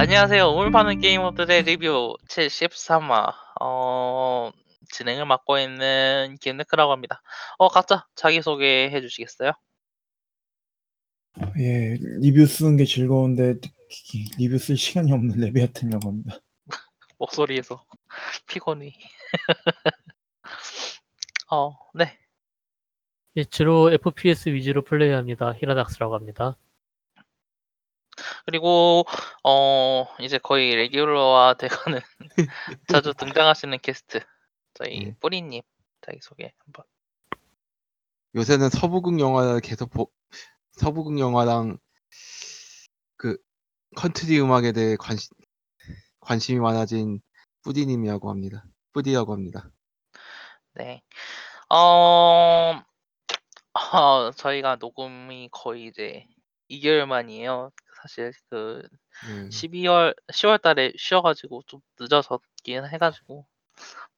안녕하세요. 우물 파는 게이머들의 리뷰 73화 어, 진행을 맡고 있는 김네크라고 합니다. 어, 각자 자기 소개해 주시겠어요? 예, 리뷰 쓰는 게 즐거운데 리뷰 쓸 시간이 없는 레비아튼이라고 합니다. 목소리에서 피곤이. 어, 네. 예, 주로 FPS 위주로 플레이합니다. 히라닥스라고 합니다. 그리고 어 이제 거의 레귤러화 돼가는 자주 등장하시는 게스트 저희 네. 뿌디님 자기 소개 한번. 요새는 서부극 영화를 계속 보, 서부극 영화랑 그 컨트리 음악에 대해 관심 관심이 많아진 뿌디님이라고 합니다. 뿌디라고 합니다. 네. 어, 어, 저희가 녹음이 거의 이제 2개월 만이에요. 사실 그 네. 12월 10월 달에 쉬어 가지고 좀 늦어졌긴 해 가지고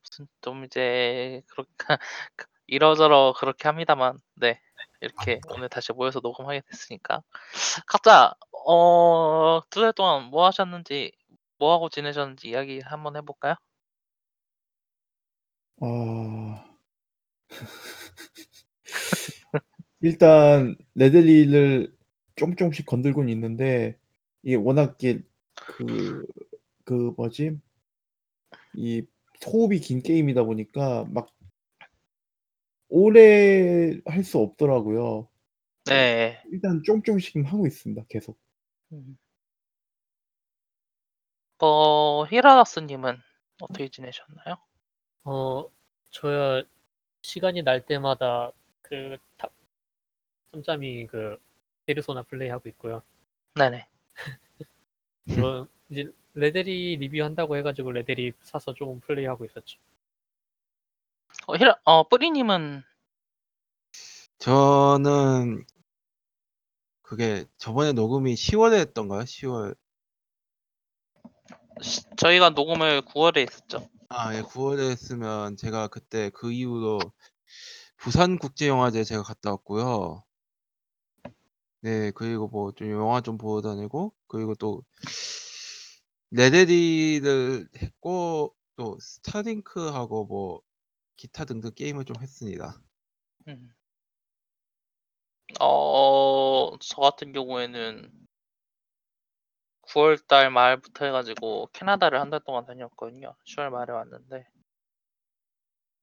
무슨 좀 이제 그렇게 이러저러 그렇게 합니다만 네. 이렇게 오늘 다시 모여서 녹음하게 됐으니까 각자 어, 두 달 동안 뭐 하셨는지 뭐 하고 지내셨는지 이야기 한번 해 볼까요? 어... 일단 레들리를 조금 조금씩 건들고는 있는데 이게 워낙 그, 그 뭐지 이 호흡이 긴 게임이다 보니까 막 오래 할 수 없더라고요. 네. 일단 조금 조금씩 하고 있습니다. 계속. 음. 어, 히라다스님은 어떻게 지내셨나요? 어, 저야 시간이 날 때마다 그 탑, 짬짬이 그 페르소나 플레이하고 있고요. 네네. 뭐 이제 레데리 리뷰한다고 해가지고 레데리 사서 조금 플레이하고 있었죠. 어, 히라, 어, 뿌디님은 저는 그게 저번에 녹음이 10월에 했던가요? 10월. 시- 저희가 녹음을 9월에 했었죠. 아, 예, 9월에 했으면 제가 그때 그 이후로 부산 국제영화제 제가 갔다 왔고요. 네, 그리고 뭐 좀 영화 좀 보러 다니고 그리고 또 레데리를 했고 또 스타링크하고 뭐 기타 등등 게임을 좀 했습니다. 음. 어, 저 같은 경우에는 9월 달 말부터 해가지고 캐나다를 한 달 동안 다녔거든요. 10월 말에 왔는데,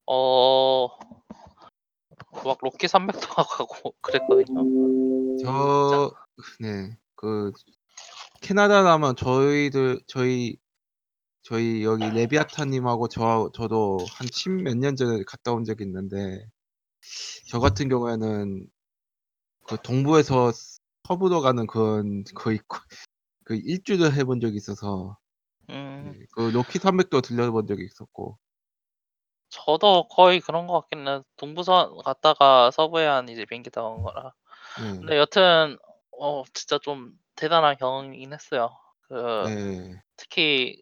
어, 막 로키 산맥도 가고 그랬거든요. 저, 네, 그, 캐나다라면 저희들, 저희, 저희 여기 레비아타님하고 저, 저도 한 십 몇 년 전에 갔다 온 적이 있는데, 저 같은 경우에는 그 동부에서 서부로 가는 그건 거의 거- 그 일주를 해본 적이 있어서, 음, 네, 그 로키 산맥도 들려본 적이 있었고, 저도 거의 그런 것 같긴 해. 동부선 갔다가 서부해안 이제 비행기 타고 온 거라. 네, 근데 여튼, 어, 진짜 좀 대단한 경험이긴 했어요. 그, 네, 특히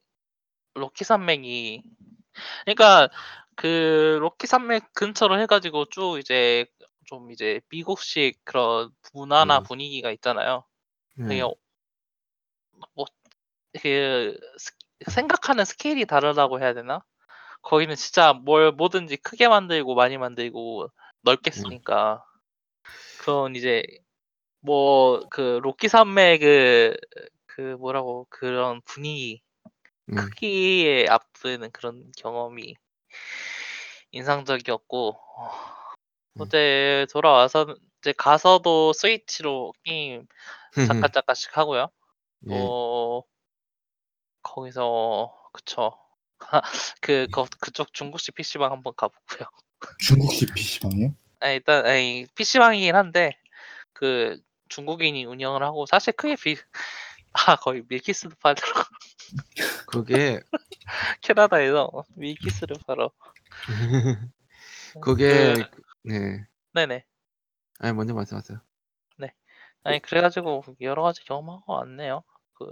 로키 산맥이 그러니까 그 로키 산맥 근처로 해가지고 쭉 이제 좀 이제 미국식 그런 문화나 네. 분위기가 있잖아요. 네, 그게 뭐그 생각하는 스케일이 다르다고 해야 되나? 거기는 진짜 뭘 뭐든지 크게 만들고 많이 만들고 넓게 네. 쓰니까 그런 이제 뭐 그 로키 산맥 그, 그 뭐라고 그런 분위기 네. 크기에 앞서는 그런 경험이 인상적이었고 어, 음. 어제 돌아와서 이제 가서도 스위치로 게임 잠깐 잠깐씩 하고요. 예, 또 거기서 그쵸 그 거, 그쪽 중국식 PC방 한번 가 보고요. 중국식 PC방이요? 아, 일단 아니, PC방이긴 한데 그 중국인이 운영을 하고 사실 크게 비 아 거의 밀키스도 팔더라고 그게, 캐나다에서 밀키스를 팔어. 그게, 그- 네, 네네. 아니, 먼저 말씀하세요. 아니 그래가지고 여러 가지 경험하고 왔네요. 그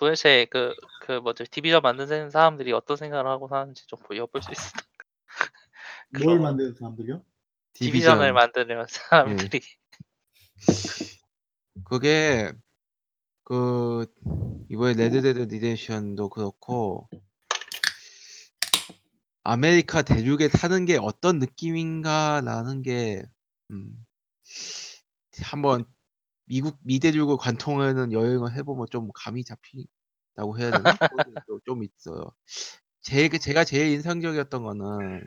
도대체 그 그 뭐죠 디비전 만드는 사람들이 어떤 생각을 하고 사는지 좀 보- 엿볼 수 있어. 뭘 그럼. 만드는 사람들이요? 디비전을 만드는 사람들이 그게 그 이번에 레드데드 리뎀션도 그렇고 아메리카 대륙에 사는 게 어떤 느낌인가라는 게 음, 한번 미국 미대륙을 관통하는 여행을 해보면 좀 감이 잡힌다고 해야 되나? 좀- 좀 있어요. 제 제가 제일 인상적이었던 거는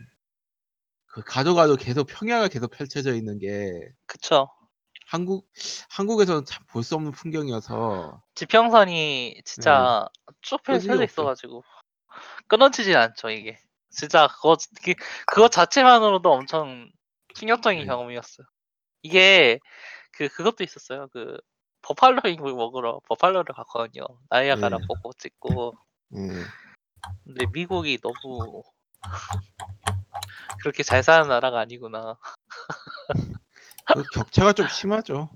그 가도 가도 계속 평야가 계속 펼쳐져 있는 게 그쵸. 한국 한국에서는 참 볼 수 없는 풍경이어서 지평선이 진짜 쭉 끊임이 펼쳐져. 있어가지고 끊어지진 않죠 이게. 진짜 그거 그- 그거 자체만으로도 엄청 충격적인 네. 경험이었어요. 이게 그 그것도 있었어요. 그 버팔로 윙을 먹으러 버팔로를 갔거든요. 나이아가라 네. 보고 찍고. 예. 근데 미국이 너무 그렇게 잘 사는 나라가 아니구나. 그 격차가 좀 심하죠.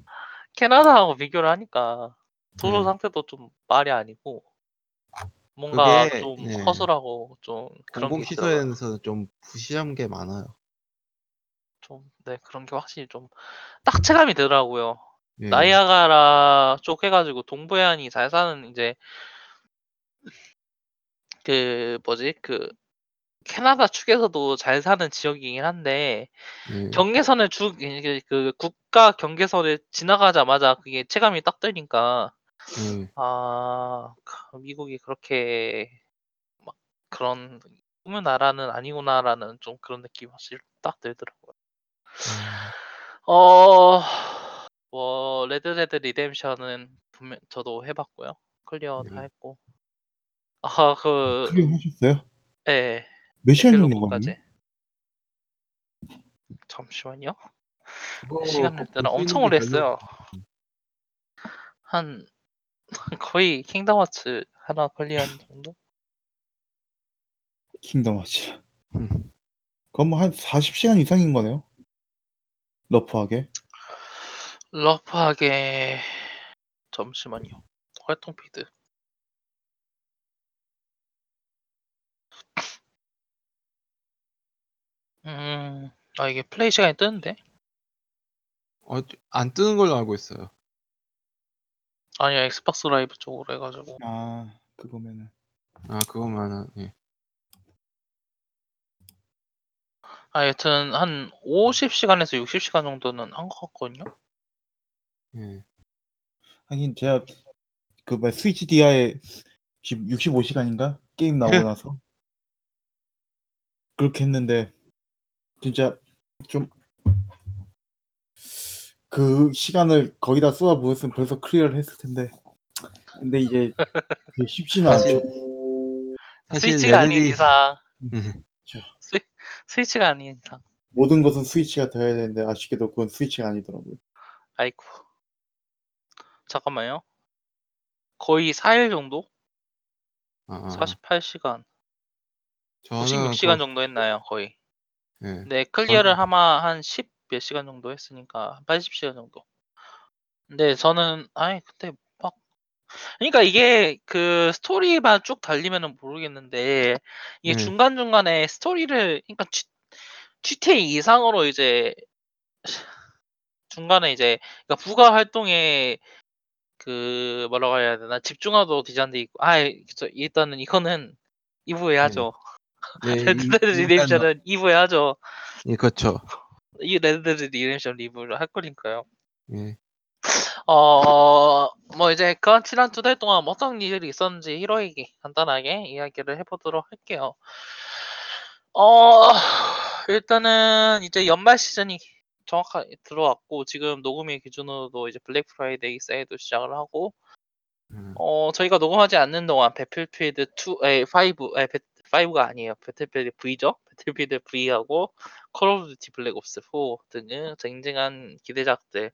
캐나다하고 비교를 하니까 도로 네. 상태도 좀 말이 아니고 뭔가 그게, 좀 네. 허술하고 좀 그런. 공공시설에서 좀 부실한 게 많아요. 좀, 네, 그런 게 확실히 좀 딱 체감이 되더라고요. 예. 나이아가라 쪽 해가지고 동부해안이 잘 사는 이제 그 뭐지 그 캐나다 측에서도 잘 사는 지역이긴 한데 예. 경계선을 주, 이게 그 국가 경계선을 지나가자마자 그게 체감이 딱 되니까 예. 아그 미국이 그렇게 막 그런 꿈의 나라는 아니구나라는 좀 그런 느낌이 확실히 딱 들더라고 요. 어, 뭐 레드데드 리뎀션은 분명 저도 해봤고요. 클리어 다 네. 했고. 아, 그, 클리어 하셨어요? 예, 몇 시간 정도 에필로그까지. 걸려요? 잠시만요. 그거 시간을 꼭 때는 엄청 오래 했어요. 한 거의 킹덤 하츠 하나 클리어한 정도? 킹덤 하츠. 음. 그건 뭐한 40시간 이상인 거네요. 러프하게. 러프하게 잠시만요. 활동 피드. 음, 아 이게 플레이 시간이 뜨는데? 어, 안 뜨는 걸로 알고 있어요. 아니요, 엑스박스 라이브 쪽으로 해가지고. 아, 그거면은. 아, 그거만은 예. 아, 여튼 한 50시간에서 60시간 정도는 한 것 같거든요. 예. 하긴 제가 그뭐 스위치 디아에 65시간인가 게임 나오고 나서 그렇게 했는데 진짜 좀 그 시간을 거기다 쏟아 부었으면 벌써 클리어를 했을 텐데 근데 이제 그게 쉽지는 않죠. 사실 스위치가 아닌 이상, 예. 스위, 스위치가 아닌 이상. 모든 것은 스위치가 되어야 되는데 아쉽게도 그건 스위치가 아니더라고요. 아이고. 잠깐만요. 거의 4일 정도? 아, 48시간. 저는 96시간 그- 정도 했나요, 거의. 예. 네, 클리어를 저는- 아마 한 10 몇 시간 정도 했으니까 한 80시간 정도. 근데 저는 아니 그때 막 그러니까 이게 그 스토리만 쭉 달리면은 모르겠는데 이게 네. 중간중간에 스토리를 그러니까 G, GTA 이상으로 이제 중간에 이제 그러니까 부가 활동에 그 뭐라고 해야 되나 집중하도록 디자인돼 있고 아 일단은 이거는 2부에 하죠. 네, 이- 레드데드 리뎀션은 2부에 하죠. 예, 그렇죠. 이 레드데드 리뎀션 리뷰를 할 거니까요. 예. 어, 뭐 이제 그 지난 두 달 동안 뭐 어떤 일이 있었는지 히로에게 간단하게 이야기를 해보도록 할게요. 어, 일단은 이제 연말 시즌이 정확하게 들어왔고 지금 녹음일 기준으로도 이제 블랙 프라이데이 세일도 시작을 하고 음, 어 저희가 녹음하지 않는 동안 배틀필드 2, 에 5, 에 5가 아니에요. 배틀필드 V죠. 배틀필드 V하고 콜 오브 듀티 블랙 옵스 4 등의 쟁쟁한 기대작들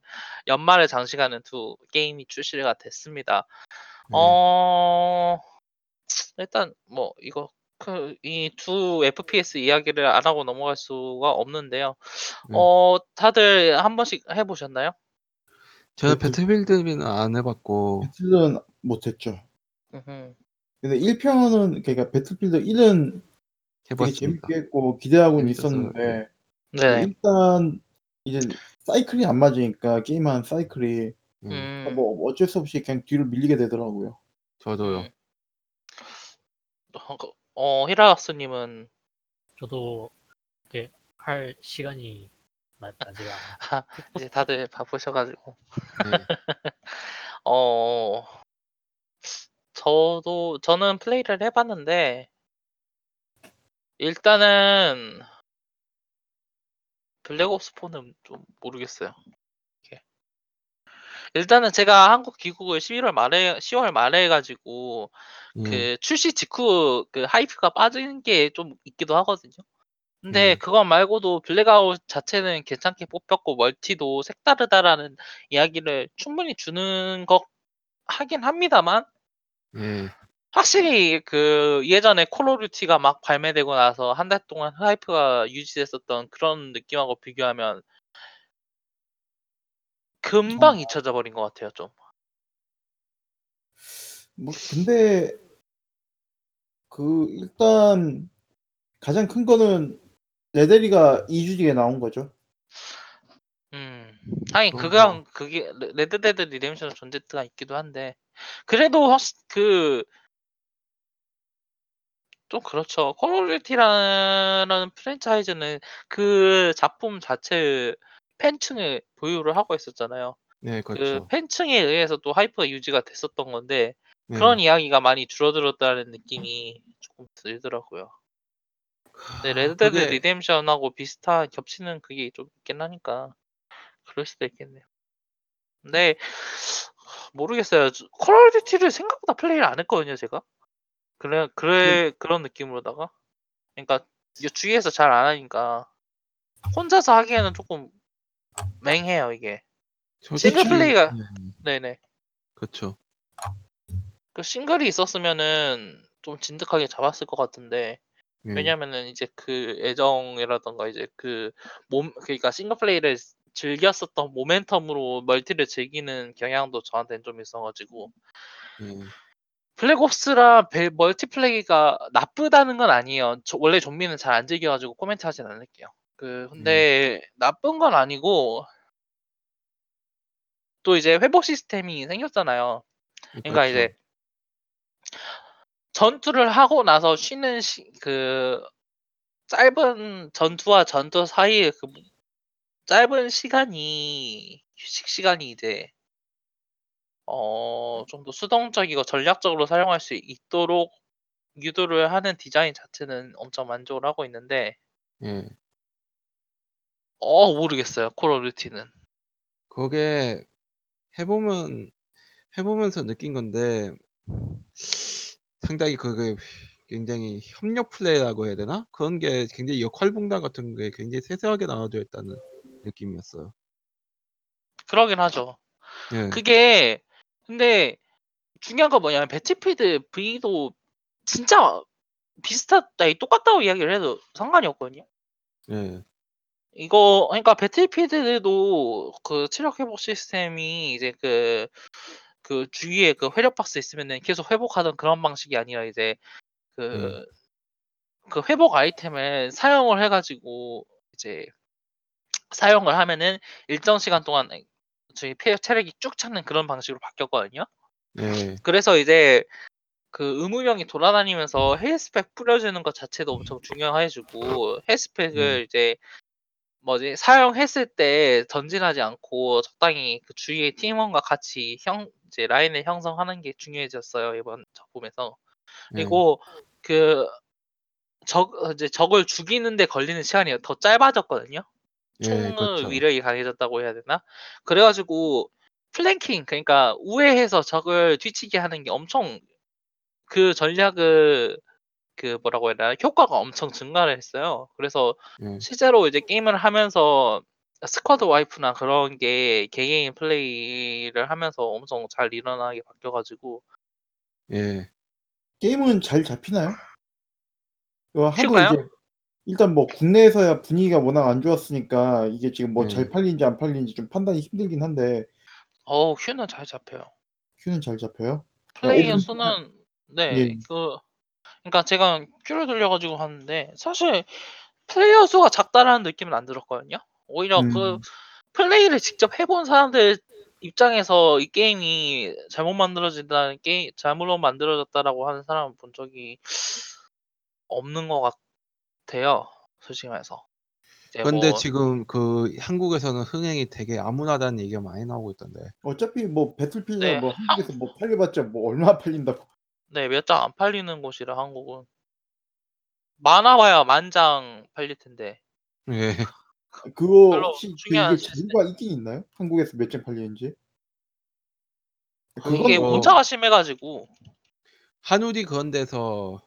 연말에 장식하는 두 게임이 출시가 됐습니다. 네. 어 일단 뭐 이거 그 이 두 FPS 이야기를 안 하고 넘어갈 수가 없는데요. 네. 어 다들 한 번씩 해보셨나요? 저는 배틀- 배틀필드는 안 해봤고 배틀은 못했죠. 근데 1편은 그러니까 배틀필드 1은 되게 해봤습니다. 재밌게 했고 기대하고는 재밌었어요. 있었는데 네. 일단 이제 사이클이 안 맞으니까 게임하는 사이클이 음, 음. 뭐 어쩔 수 없이 그냥 뒤로 밀리게 되더라고요. 저도요. 음. 어, 히라스님은 저도 이렇게 할 시간이 나, 나지가 않아. 이제 다들 바쁘셔가지고 네. 어 저도 저는 플레이를 해봤는데 일단은 블랙옵스 4는 좀 모르겠어요. 일단은 제가 한국 귀국을 11월 말에 10월 말에 해가지고 예. 그 출시 직후 그 hype가 빠진 게 좀 있기도 하거든요. 근데 음. 그것 말고도 블랙아웃 자체는 괜찮게 뽑혔고 멀티도 색다르다라는 이야기를 충분히 주는 것 하긴 합니다만 예. 확실히 그 예전에 콜 오브 듀티가 막 발매되고 나서 한 달 동안 hype가 유지됐었던 그런 느낌하고 비교하면 금방 잊혀져 버린 것 같아요, 좀. 뭐 근데 그 일단 가장 큰 거는 레데리가 2주 뒤에 나온 거죠. 음. 그런 그건 그게 레- 레드데드 리뎀션 존재가 있기도 한데 그래도 확 그, 좀 그렇죠. 콜 오브 듀티라는 프랜차이즈는 그 작품 자체 팬층을 보유를 하고 있었잖아요. 네, 그 그렇죠. 팬층에 의해서 또 hype가 유지가 됐었던 건데 네. 그런 이야기가 많이 줄어들었다는 느낌이 조금 들더라고요. 근데 레드데드 그게- 리뎀션하고 비슷한 겹치는 그게 좀 있긴 하니까 그럴 수도 있겠네요. 근데 모르겠어요. 콜 오브 듀티를 생각보다 플레이를 안 했거든요, 제가. 그래 그래 그런 느낌으로다가 그러니까 이게 주위에서 잘 안 하니까 혼자서 하기에는 조금 맹해요, 이게. 싱글 플레이가- 네, 네네. 그렇죠. 그 싱글이 있었으면은 좀 진득하게 잡았을 것 같은데 예. 왜냐면은 이제 그 애정이라던가 이제 그 몸 그러니까 싱글 플레이를 즐겼었던 모멘텀으로 멀티를 즐기는 경향도 저한테는 좀 있어가지고 예. 블랙옵스라 벨- 멀티플레이가 나쁘다는 건 아니에요. 저- 원래 좀비는 잘 안 즐겨가지고 코멘트 하진 않을게요. 그 근데 나쁜 건 아니고 또 이제 회복 시스템이 생겼잖아요. 그러니까 그렇죠. 이제 전투를 하고 나서 쉬는 시, 그 짧은 전투와 전투 사이에 그 짧은 시간이 휴식 시간이 이제 어 좀 더 수동적이고 전략적으로 사용할 수 있도록 유도를 하는 디자인 자체는 엄청 만족을 하고 있는데 예. 어 모르겠어요 콜 오브 듀티는 그게 해보면 해보면서 느낀 건데 상당히 그게 굉장히 협력 플레이라고 해야 되나? 그런 게 굉장히 역할 분담 같은 게 굉장히 세세하게 나눠져 있다는 느낌이었어요. 그러긴 하죠. 예. 그게 근데 중요한 건 뭐냐면 배틀필드 V도 진짜 비슷하다, 이 똑같다고 이야기를 해도 상관이 없거든요. 예. 이거 그러니까 배틀필드도 그 체력 회복 시스템이 이제 그 그 주위에 그 회력 박스 있으면은 계속 회복하던 그런 방식이 아니라 이제 그그 회복 아이템을 사용을 해가지고 이제 사용을 하면은 일정 시간 동안 저희 폐 체력이 쭉 차는 그런 방식으로 바뀌었거든요. 예. 그래서 이제 그 의무명이 돌아다니면서 헬스팩 뿌려주는 것 자체도 엄청 중요해지고 헬스팩을 이제 뭐지 사용했을 때 전진하지 않고 적당히 그 주위의 팀원과 같이 형 이제 라인을 형성하는 게 중요해졌어요 이번 작품에서 예. 그리고 그적 이제 적을 죽이는데 걸리는 시간이 더 짧아졌거든요. 예, 총의 그렇죠. 위력이 강해졌다고 해야 되나? 그래가지고 flanking 그러니까 우회해서 적을 뒤치게 하는 게 엄청 그 전략을 그 뭐라고 해야 되나 효과가 엄청 증가를 했어요. 그래서 예. 실제로 이제 게임을 하면서 스쿼드 와이프나 그런 게 개개인 플레이를 하면서 엄청 잘 일어나게 바뀌어가지고 예. 게임은 잘 잡히나요? 이거 쉬울까요? 이제 일단 뭐 국내에서야 분위기가 워낙 안 좋았으니까 이게 지금 뭐 음. 잘 팔리는지 안 팔리는지 좀 판단이 힘들긴 한데 어우 휴는 잘 잡혀요. queue는 잘 잡혀요. 플레이어 오픈- 수는 네, 예. 그 그러니까 제가 queue를 돌려 가지고 하는데 사실 플레이어 수가 작다라는 느낌은 안 들었거든요. 오히려 그 음. 플레이를 직접 해 본 사람들이 입장에서 이 게임이 잘못 만들어진다는 게임 잘못 만들어졌다라고 하는 사람은 본 적이 없는 것 같 아요. 솔직히 말해서. 이제 근데 뭐 지금 그 한국에서는 흥행이 되게 암울하다는 얘기가 많이 나오고 있던데. 어차피 뭐 배틀필드 네, 뭐 한국에서 뭐 팔려봤자 뭐 얼마 팔린다고. 네, 몇 장 안 팔리는 곳이라 한국은 많아봐야 만장 팔릴 텐데 예. 그거 별로 혹시 그 중요한 이게 자료가 있긴 있나요? 한국에서 몇 장 팔리는지? 이게 뭐- 문자가 심해가지고 한우리 그런 데서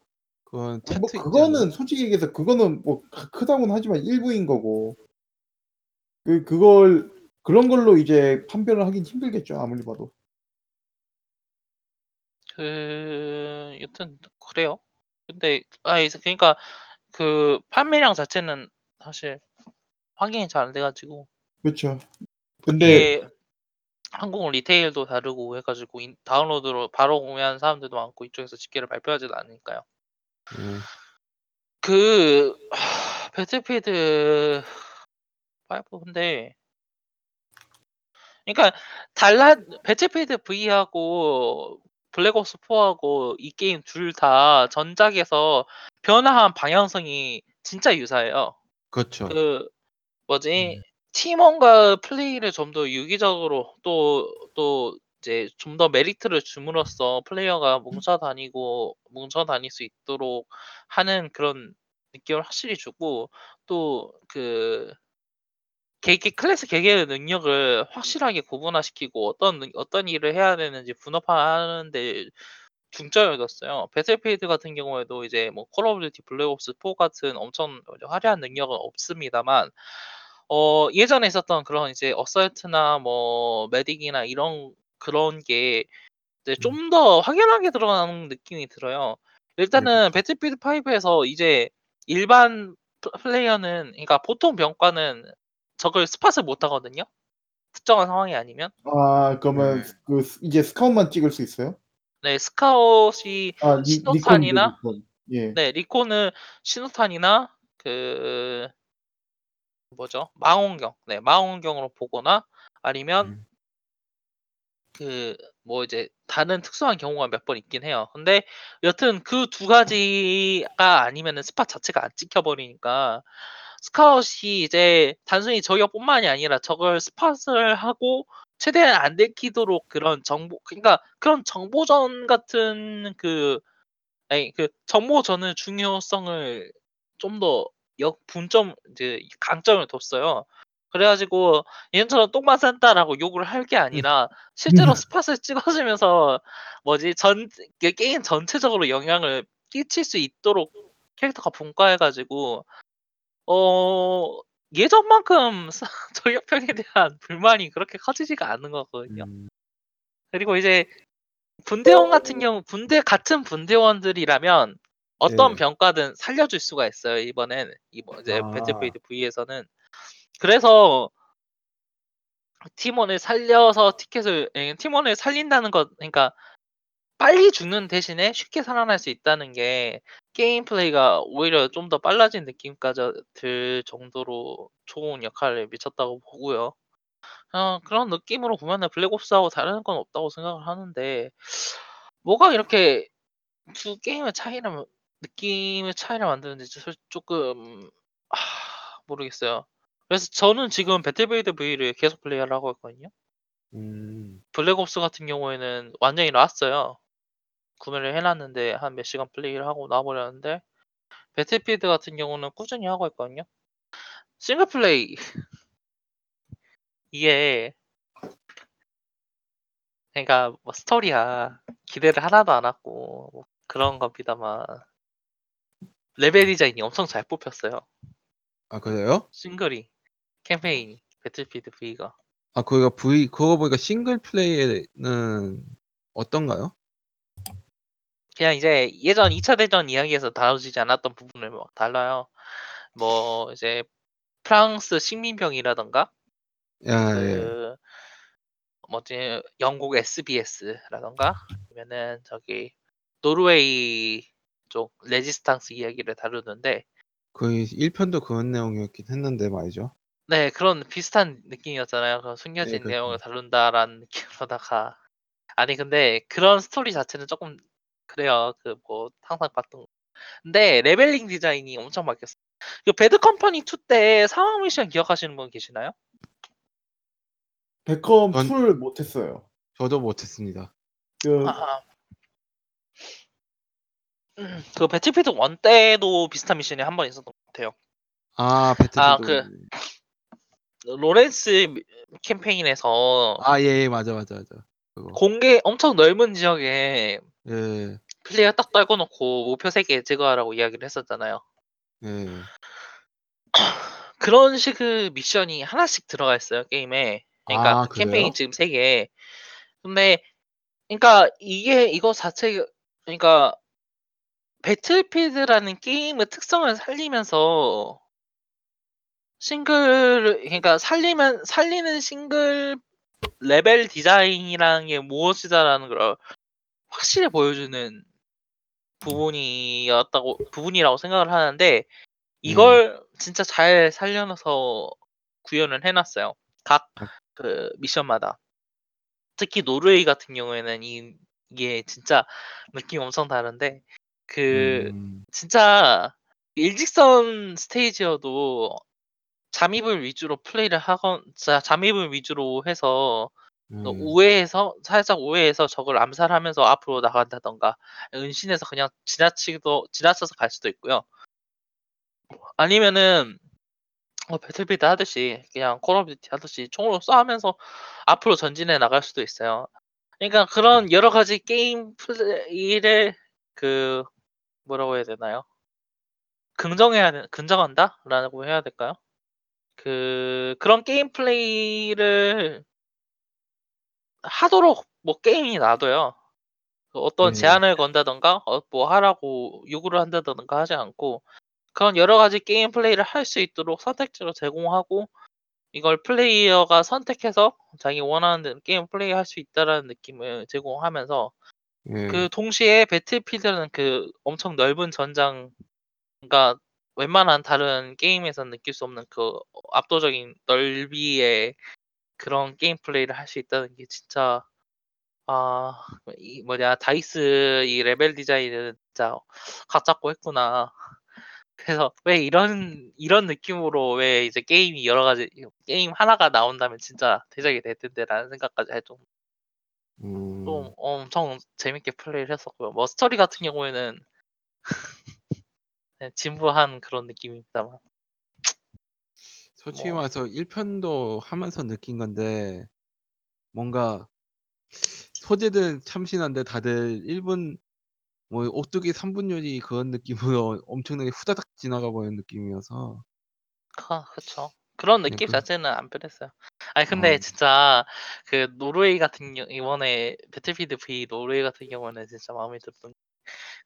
그건 차트 뭐 있지 그거는 않나요? 솔직히 얘기해서 그거는 뭐 크- 크다고는 하지만 일부인 거고 그 그걸 그런 걸로 이제 판별을 하긴 힘들겠죠 아무리 봐도 그 여튼 그래요. 근데 아 그러니까 그 판매량 자체는 사실 확인이 잘 안 돼가지고 그렇죠. 근데 한국은 리테일도 다르고 해가지고 인- 다운로드로 바로 구매하는 사람들도 많고 이쪽에서 집계를 발표하지도 않으니까요. 예. 그 하, 배틀필드 5 근데 그러니까 달라 배틀필드 V하고 블랙옵스 4하고 이 게임 둘 다 전작에서 변화한 방향성이 진짜 유사해요. 그렇죠. 그 뭐지 음. 팀원과 플레이를 좀 더 유기적으로 또 또 이제 좀 더 메리트를 줌으로써 플레이어가 뭉쳐 다니고 뭉쳐 다닐 수 있도록 하는 그런 느낌을 확실히 주고 또그 개개 클래스 개개의 능력을 확실하게 구분화시키고 어떤 능- 어떤 일을 해야 되는지 분업화하는데 중점을 뒀어요. 배틀필드 같은 경우에도 이제 뭐 콜 오브 듀티 블랙옵스 4 같은 엄청 화려한 능력은 없습니다만 어 예전에 있었던 그런 이제 assault나 뭐 medic이나 이런 그런 게 이제 음. 좀더 확연하게 들어가는 느낌이 들어요. 일단은. 배틀필드 5에서 이제 일반 플 플레이어는 그러니까 보통 병과는 적을 spot을 못 하거든요. 특정한 상황이 아니면. 아 그러면 음. 그 스- 이제 scout만 찍을 수 있어요? 네, scout이 아 니, 신호탄이나 recon 예 네, recon은 신호탄이나 그 뭐죠? 망원경. 네, 망원경으로 보거나 아니면 음. 그 뭐 이제 다른 특수한 경우가 몇 번 있긴 해요. 근데 여튼 그 두 가지가 아니면은 spot 자체가 안 찍혀 버리니까 scout이 이제 단순히 저격뿐만이 아니라 적을 spot을 하고 최대한 안 들키도록 그런 정보 그러니까 그런 정보전 같은 그 아니 그 정보전의 중요성을 좀 더 역 분점 이제 강점을 뒀어요. 그래 가지고 얘네처럼 똥만 싼다라고 욕을 할 게 아니라 실제로 스팟을 찍어주면서 뭐지 전게 게임 전체적으로 영향을 끼칠 수 있도록 캐릭터가 분과해 가지고 어 예전만큼 사 저격병에 대한 불만이 그렇게 커지지가 않는 것 같거든요. 음. 그리고 이제 분대원 같은 경우 분대 같은 분대원들이라면 어떤 예. 병과든 살려줄 수가 있어요. 이번엔 이번 이제 아. 배틀필드 V에서는 그래서 팀원을 살려서 티켓을 예, 팀원을 살린다는 것 그러니까 빨리 죽는 대신에 쉽게 살아날 수 있다는 게 게임 플레이가 오히려 좀 더 빨라진 느낌까지 들 정도로 좋은 역할을 미쳤다고 보고요. 어 그런 느낌으로 보면은 블랙옵스하고 다른 건 없다고 생각을 하는데 뭐가 이렇게 두 게임의 차이를 느낌의 차이를 만드는지 저 쪼끔 아 모르겠어요. 그래서 저는 지금 배틀필드 V를 계속 플레이를 하고 있거든요. 음. 블랙옵스 같은 경우에는 완전히 놨어요. 구매를 해 놨는데 한 몇 시간 플레이를 하고 놔 버렸는데 배틀필드 같은 경우는 꾸준히 하고 있거든요. 싱글 플레이 이게 그러니까 뭐 스토리야 기대를 하나도 안 하고 뭐 그런 겁니다만 레벨 디자인이 엄청 잘 뽑혔어요. 아 그래요? 싱글이 캠페인이 배틀필드 V가. 아 그거 V 그거 보니까 싱글 플레이는 어떤가요? 그냥 이제 예전 2차 대전 이야기에서 다뤄지지 않았던 부분을 막 다뤄요. 뭐 이제 프랑스 식민병이라든가 야, 예. 그 뭐지 영국 SBS라든가 아니면은 저기 노르웨이 쪽 레지스탕스 이야기를 다루는데 거의 1편도 그런 내용이었긴 했는데 말이죠. 네 그런 비슷한 느낌이었잖아요. 그 숨겨진 그렇죠. 내용을 다룬다라는 느낌으로다가 아니 근데 그런 스토리 자체는 조금 그래요. 그 뭐 항상 봤던 거. 근데 레벨링 디자인이 엄청 바뀌었어요. 그 배드 컴퍼니 2 때 상황 미션 기억하시는 분 계시나요? 배컴 전- 2를 못 했어요. 저도 못했습니다. 그 아. 음, 그 배틀필드 1 때도 비슷한 미션이 한번 있었던 것 같아요. 아 배틀필드. 아, 그 로렌스 미- 캠페인에서 아, 예, 예, 맞아, 맞아, 맞아. 그거. 공개 엄청 넓은 지역에 예, 플레이어 딱 떨궈 놓고 목표 3개 제거하라고 이야기를 했었잖아요. 예. 그런 식의 미션이 하나씩 들어가 있어요, 게임에. 그러니까 아, 캠페인? 지금 3개. 근데 그러니까 이게 이거 자체 그러니까 배틀필드라는 게임의 특성을 살리면서 싱글 그러니까 살리면 살리는 싱글 레벨 디자인이라는 게 무엇이다라는 걸 확실히 보여주는 부분이었다고 부분이라고 생각을 하는데 이걸 진짜 잘 살려놔서 구현을 해놨어요. 각 아. 그 미션마다. 특히 노르웨이 같은 경우에는 이, 이게 진짜 느낌 엄청 다른데 그 음, 진짜 일직선 스테이지여도 잠입을 위주로 플레이를 하건 자 잠입을 위주로 해서 음, 어, 우회해서 살짝 우회해서 적을 암살하면서 앞으로 나간다던가 은신해서 그냥 지나치도 지나쳐서 갈 수도 있고요. 아니면은 어, 배틀필드 하듯이 그냥 콜 오브 듀티 하듯이 총으로 쏴하면서 앞으로 전진해 나갈 수도 있어요. 그러니까 그런 여러 가지 게임 플레이를 그 뭐라고 해야 되나요? 긍정해야 되, 긍정한다라고 해야 될까요? 그 그런 게임 플레이를 하도록 뭐 게임이 놔둬요. 그 어떤 네. 제한을 건다던가 어, 뭐 하라고 요구를 한다던가 하지 않고 그런 여러 가지 게임 플레이를 할 수 있도록 선택지로 제공하고 이걸 플레이어가 선택해서 자기 원하는 게임 플레이 할 수 있다라는 느낌을 제공하면서 예. 그 동시에 배틀필드는 그 엄청 넓은 전장 그러니까 웬만한 다른 게임에서는 느낄 수 없는 그 압도적인 넓이의 그런 게임 플레이를 할 수 있다는 게 진짜 아, 이 뭐냐 다이스 이 레벨 디자인은 진짜 각 잡고 했구나. 그래서 왜 이런 이런 느낌으로 왜 이제 게임이 여러 가지 게임 하나가 나온다면 진짜 대작이 될 텐데라는 생각까지 해좀 음, 좀 엄청 재밌게 플레이를 했었고요. 뭐 스토리 같은 경우에는 네, 진부한 그런 느낌입니다만. 솔직히 뭐. 말해서 1편도 하면서 느낀 건데 뭔가 소재들 참신한데 다들 1분 뭐 오뚜기 3분 요리 그런 느낌으로 엄청나게 후다닥 지나가 버리는 느낌이어서 아, 그쵸. 그런 네, 느낌 그- 자체는 안 변했어요. 아니 근데 어. 진짜 그 노르웨이 같은 경우 이번에 배틀필드 V 노르웨이 같은 경우는 진짜 마음에 들었던 게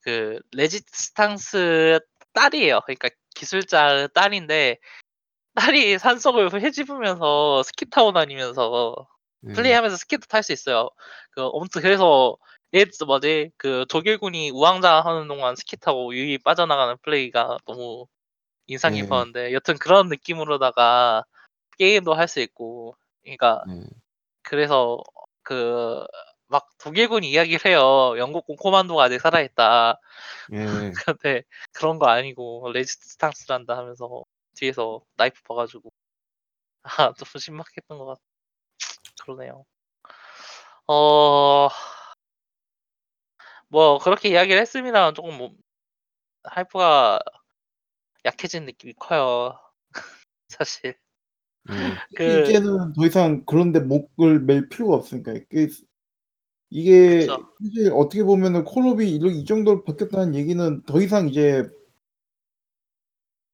그 레지스탕스 딸이에요. 그러니까 기술자 딸인데 딸이 산속을 헤집으면서 스키 타고 다니면서 예. 플레이하면서 스키도 탈 수 있어요. 그 아무튼 그래서 얘 뭐지 그 독일군이 우왕좌 하는 동안 스키 타고 유유히 빠져나가는 플레이가 너무 인상 예. 깊었는데 여튼 그런 느낌으로다가 게임도 할 수 있고 그러니까 예. 그래서 그 막 독일군이 이야기를 해요. 영국군 코만도가 아직 살아있다. 예. 근데 그런 거 아니고 레지스탕스란다 하면서 뒤에서 나이프 봐가지고 아 좀 신박했던 것 같. 그러네요. 어. 뭐 그렇게 이야기를 했습니다만 조금 뭐 하이프가 약해진 느낌이 커요. 사실. 예. 그 이제는 더 이상 그런데 목을 맬 필요가 없으니까 이게 이게 그쵸. 사실 어떻게 보면은 콜옵이 이렇게 이 정도로 바뀌었다는 얘기는 더 이상 이제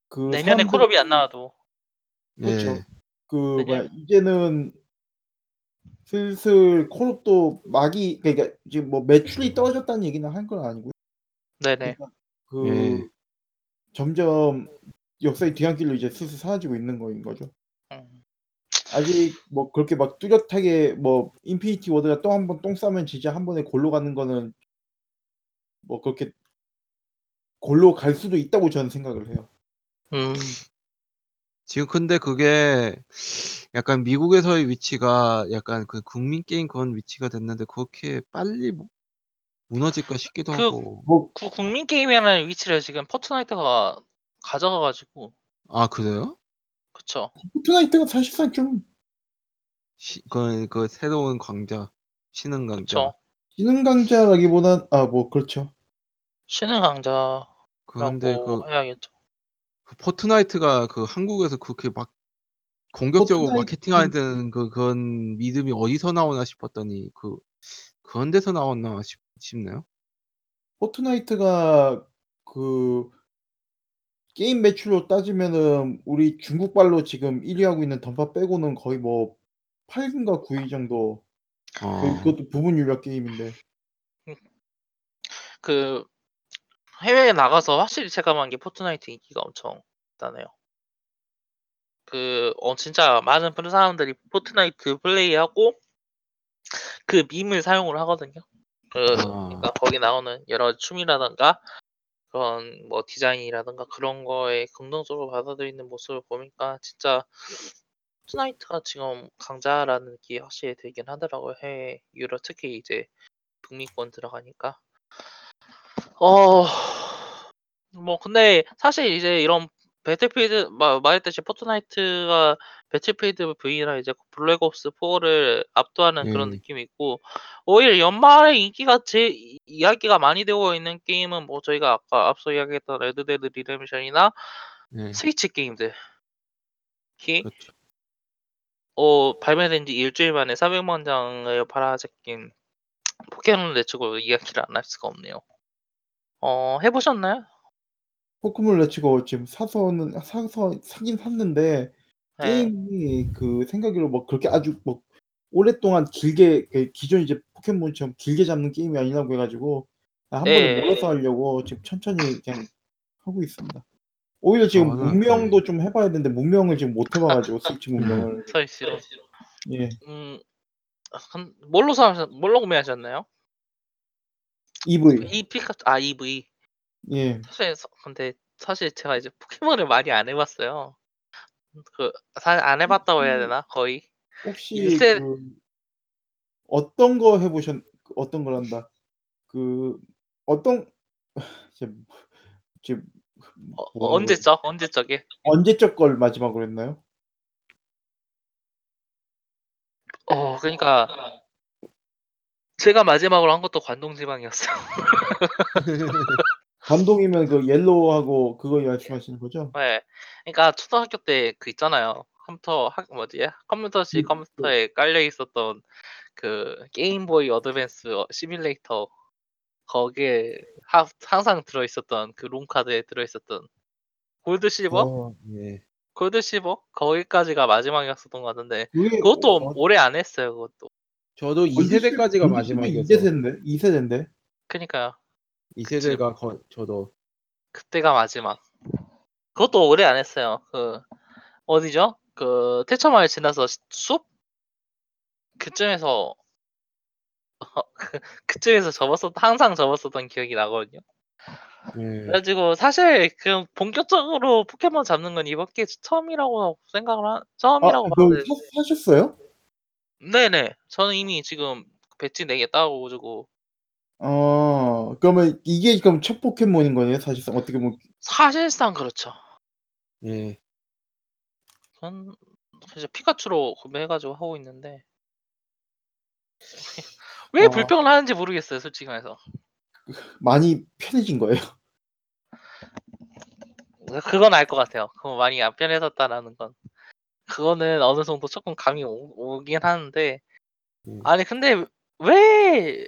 그 내년에 사람들이- 콜업이 안 나와도 그렇죠. 예. 그 뭐야 이제는 슬슬 콜옵도 막이 그러니까 지금 뭐 매출이 떨어졌다는 얘기는 한 건 아니고요. 네네. 그 예. 점점 역사의 뒤안길로 이제 슬슬 사라지고 있는 거인 거죠. 음. 아직 뭐 그렇게 막 뚜렷하게 뭐 인피니티 워드가 또 한 번 똥 싸면 진짜 한 번에 골로 가는 거는 뭐 그렇게 골로 갈 수도 있다고 저는 생각을 해요. 음. 지금 근데 그게 약간 미국에서의 위치가 약간 그 국민 게임 그런 위치가 됐는데 그렇게 빨리 무- 무너질까 싶기도 그- 하고. 뭐그 국민 게임이라는 위치를 지금 포트나이트가 가져가가지고 아 그래요? 그쵸. 포트나이트가 사실상 좀 시, 그, 그 새로운 강자, 신흥 강자. 그쵸. 신흥 강자라기보단 아 뭐 그렇죠. 신흥 강자라고 그런데 그, 해야겠죠. 그 포트나이트가 그 한국에서 그렇게 막 공격적으로 포트나이트- 마케팅하는 그 그런 믿음이 어디서 나오나 싶었더니 그 그런 데서 나왔나 싶, 싶네요. 포트나이트가 그 게임 매출로 따지면은 우리 중국발로 지금 1위 하고 있는 던파 빼고는 거의 뭐 8위인가 9위 정도. 어, 그- 그것도 부분 유료 게임인데. 그 해외에 나가서 확실히 체감한 게 포트나이트 인기가 엄청 있다네요. 그, 어, 진짜 많은 프로 사람들이 포트나이트 플레이하고 그 밈을 사용을 하거든요. 그, 아. 그러니까 거기 나오는 여러 춤이라던가 그런 뭐 디자인이라던가 그런 거에 긍정적으로 받아들이는 모습을 보니까 진짜 포트나이트가 지금 강자라는 느낌이 확실히 들긴 하더라고요. 해외 유럽 특히 이제 북미권 들어가니까. 어, 뭐 근데 사실 이제 이런 배틀필드 마- 말했듯이 포트나이트가 배틀필드 V나 이제 블랙옵스 4를 압도하는 그런 음. 느낌이 있고 오히려 연말에 인기가 제 이- 이야기가 많이 되고 있는 게임은 뭐 저희가 아까 앞서 이야기했던 레드데드 리뎀션이나 네, 스위치 게임들. 특히 그렇죠. 어, 발매된 지 일주일 만에 400만 장을 팔아제낀 포켓몬 레츠고 이야기를 안 할 수가 없네요. 어, 해보셨나요? 포켓몬 레츠고 지금 사서는 사서 사긴 샀는데 네. 게임이 그 생각으로 뭐 그렇게 아주 뭐 오랫동안 길게 그 기존 이제 포켓몬처럼 길게 잡는 게임이 아니라고 해가지고 한 번에 네. 몰아서 하려고 지금 천천히 그냥 하고 있습니다. 오히려 지금 저는 문명도 좀 해봐야 되는데 문명을 지금 못 해봐가지고 스위치 문명을 서있시로 예 음, 한- 뭘로 사, 뭘로 구매하셨나요? EV 이 피카, 아, EV. 예 사실, 서- 근데 사실 제가 이제 포켓몬을 많이 안 해봤어요. 그, 사실 안 해봤다고 해야 되나? 거의. 혹시 일세- 그 어떤 거 해보셨 어떤 걸 한다 그 어떤 지금 지금 어, 뭐라고 언제적? 언제적에? 언제적 걸 마지막으로 했나요? 어, 그러니까 제가 마지막으로 한 것도 관동지방이었어요. 관동이면 그 옐로우하고 그거 말씀하시는 거죠? 네. 그러니까 초등학교 때 그 있잖아요. 컴퓨터 학 뭐지? 컴퓨터식 음, 컴퓨터에 깔려 있었던 그 게임보이 어드밴스 어- 시뮬레이터 거기에 하, 항상 들어 있었던 그 롬카드에 들어 있었던 골드 실버? 어, 예. 골드 실버? 거기까지가 마지막이었었던 것 같은데 그게 그것도 어, 오래 안 했어요. 그것도. 저도 2세대까지가 마지막이었어. 2세대인데 2세대인데 그러니까요. 2세대가 거, 저도 그때가 마지막. 그것도 오래 안 했어요. 그 어디죠? 그 태초마을 지나서 시- 숲? 그쯤에서 그, 그쯤에서 접었었 항상 접었었던 기억이 나거든요. 예. 그래가지고 사실 그 본격적으로 포켓몬 잡는 건 이번 게 처음이라고 생각을 한 처음이라고 아, 사, 사셨어요? 네네 저는 이미 지금 배지 4개 따가지고 어 그러면 이게 그럼 첫 포켓몬인 거네요 사실상 어떻게 보면 사실상 그렇죠. 예. 전 이제 피카츄로 구매해가지고 하고 있는데 왜 어. 불평을 하는지 모르겠어요 솔직히 말해서 많이 편해진 거예요. 그건 알 것 같아요. 그거 많이 안 편해졌다라는 건 그거는 어느 정도 조금 감이 오, 오긴 하는데 음. 아니 근데 왜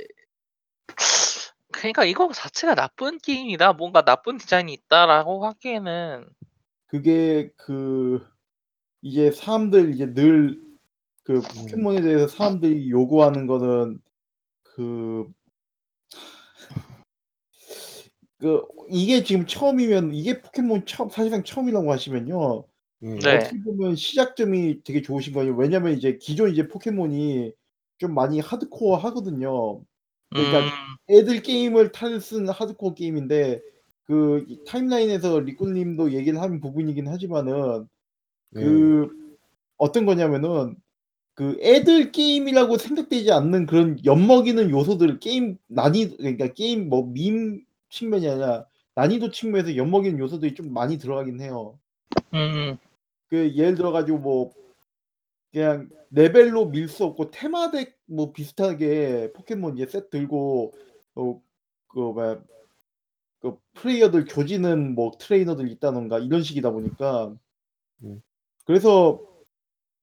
그러니까 이거 자체가 나쁜 게임이다 뭔가 나쁜 디자인이 있다라고 하기에는 그게 그 이제 사람들 이제 늘 그 포켓몬에 대해서 사람들이 요구하는 거는 그 그 이게 지금 처음이면 이게 포켓몬 처음 사실상 처음이라고 하시면요. 예. 네. 어떻게 보면 시작점이 되게 좋으신 거예요. 왜냐면 이제 기존 이제 포켓몬이 좀 많이 하드코어 하거든요. 그러니까 음, 애들 게임을 탈쓴 하드코어 게임인데 그이 타임라인에서 리꾸님도 얘기를 한 부분이긴 하지만은 네. 그 어떤 거냐면은 그 애들 게임이라고 생각되지 않는 그런 엿먹이는 요소들 게임 난이 그러니까 게임 뭐 밈 측면이 아니라 난이도 측면에서 엿먹이는 요소들이 좀 많이 들어가긴 해요. 음, 그 예를 들어 가지고 뭐 그냥 레벨로 밀 수 없고 테마 deck 뭐 비슷하게 포켓몬 이제 셋 들고 어그 그 플레이어들 조지는 뭐 트레이너들 있다던가 이런 식이다 보니까 음. 그래서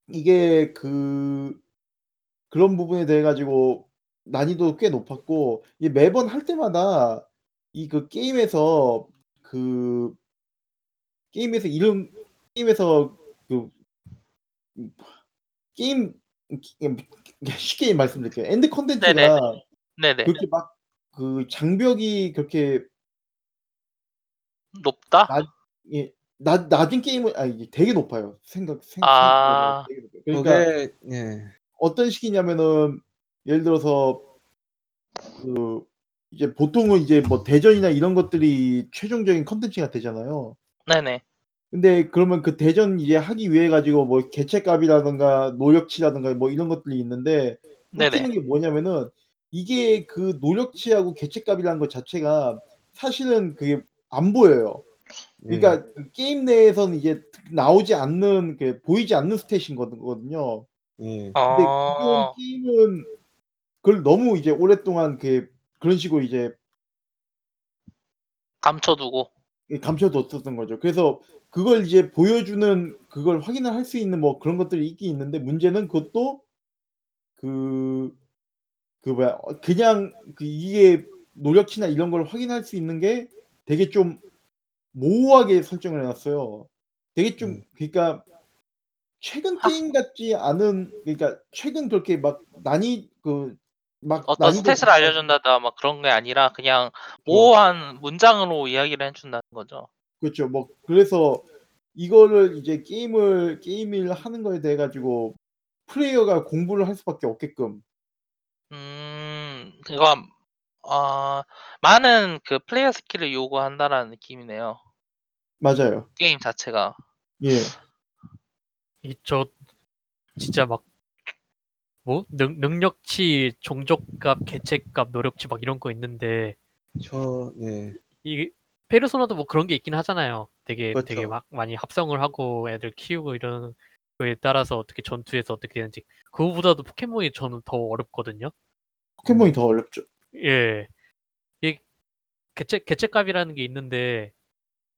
이게 그 그런 부분에 대해 가지고 난이도 꽤 높았고 이 매번 할 때마다 이 그 게임에서 그 게임에서 이름 게임에서 그음 게임 음 쉽게 말씀드릴게요. end 콘텐츠가 네네. 네네. 그렇게 막 그 장벽이 그렇게 높다? 낮 예 낮 낮은 게임은 아니 이게 되게 높아요. 생각 생 아. 생각보다 되게 높아요. 그러니까 그게 예. 어떤 식이냐면은 예를 들어서 그 이제 보통은 이제 뭐 대전이나 이런 것들이 최종적인 콘텐츠가 되잖아요. 네네. 근데 그러면 그 대전 이제 하기 위해 가지고 뭐 개체값이라든가 노력치라든가 뭐 이런 것들이 있는데 네네. 웃기는 게 뭐냐면은 이게 그 노력치하고 개체값이라는 것 자체가 사실은 그게 안 보여요. 그러니까 그 게임 내에서는 이제 나오지 않는 그 보이지 않는 스탯인 거거든요. 예. 근데 아. 기존 게임은 그걸 너무 이제 오랫동안 그 그런 식으로 이제 감춰두고. 예 감춰뒀었던 거죠. 그래서 그걸 이제 보여주는 그걸 확인을 할 수 있는 뭐 그런 것들이 있긴 있는데 문제는 그것도 그 그 뭐야 어 그냥 그 이게 노력치나 이런 걸 확인할 수 있는 게 되게 좀 모호하게 설정을 해 놨어요. 되게 좀 음. 그러니까 최근 게임 같지 않은 그러니까 최근 그렇게 막 난이 그 막 어떤 스탯을 알려준다거나 막 그런 게 아니라 그냥 뭐 모호한 문장으로 이야기를 해준다는 거죠. 그렇죠. 뭐 그래서 이거를 이제 게임을 게임을 하는 거에 대해 가지고 플레이어가 공부를 할 수밖에 없게끔 음. 그건 어 많은 그 플레이어 스킬을 요구한다라는 느낌이네요. 맞아요. 게임 자체가. 예. 이저 진짜 막 뭐 능 능력치, 종족값, 개체값, 노력치 막 이런 거 있는데 저 예. 이게 페르소나도 뭐 그런 게 있긴 하잖아요. 되게 되게 그렇죠. 막 많이 합성을 하고 애들 키우고 이런 거에 따라서 어떻게 전투에서 어떻게 되는지 그거보다도 포켓몬이 저는 더 어렵거든요. 포켓몬이 더 어렵죠. 예. 이 개체 개체값이라는 게 있는데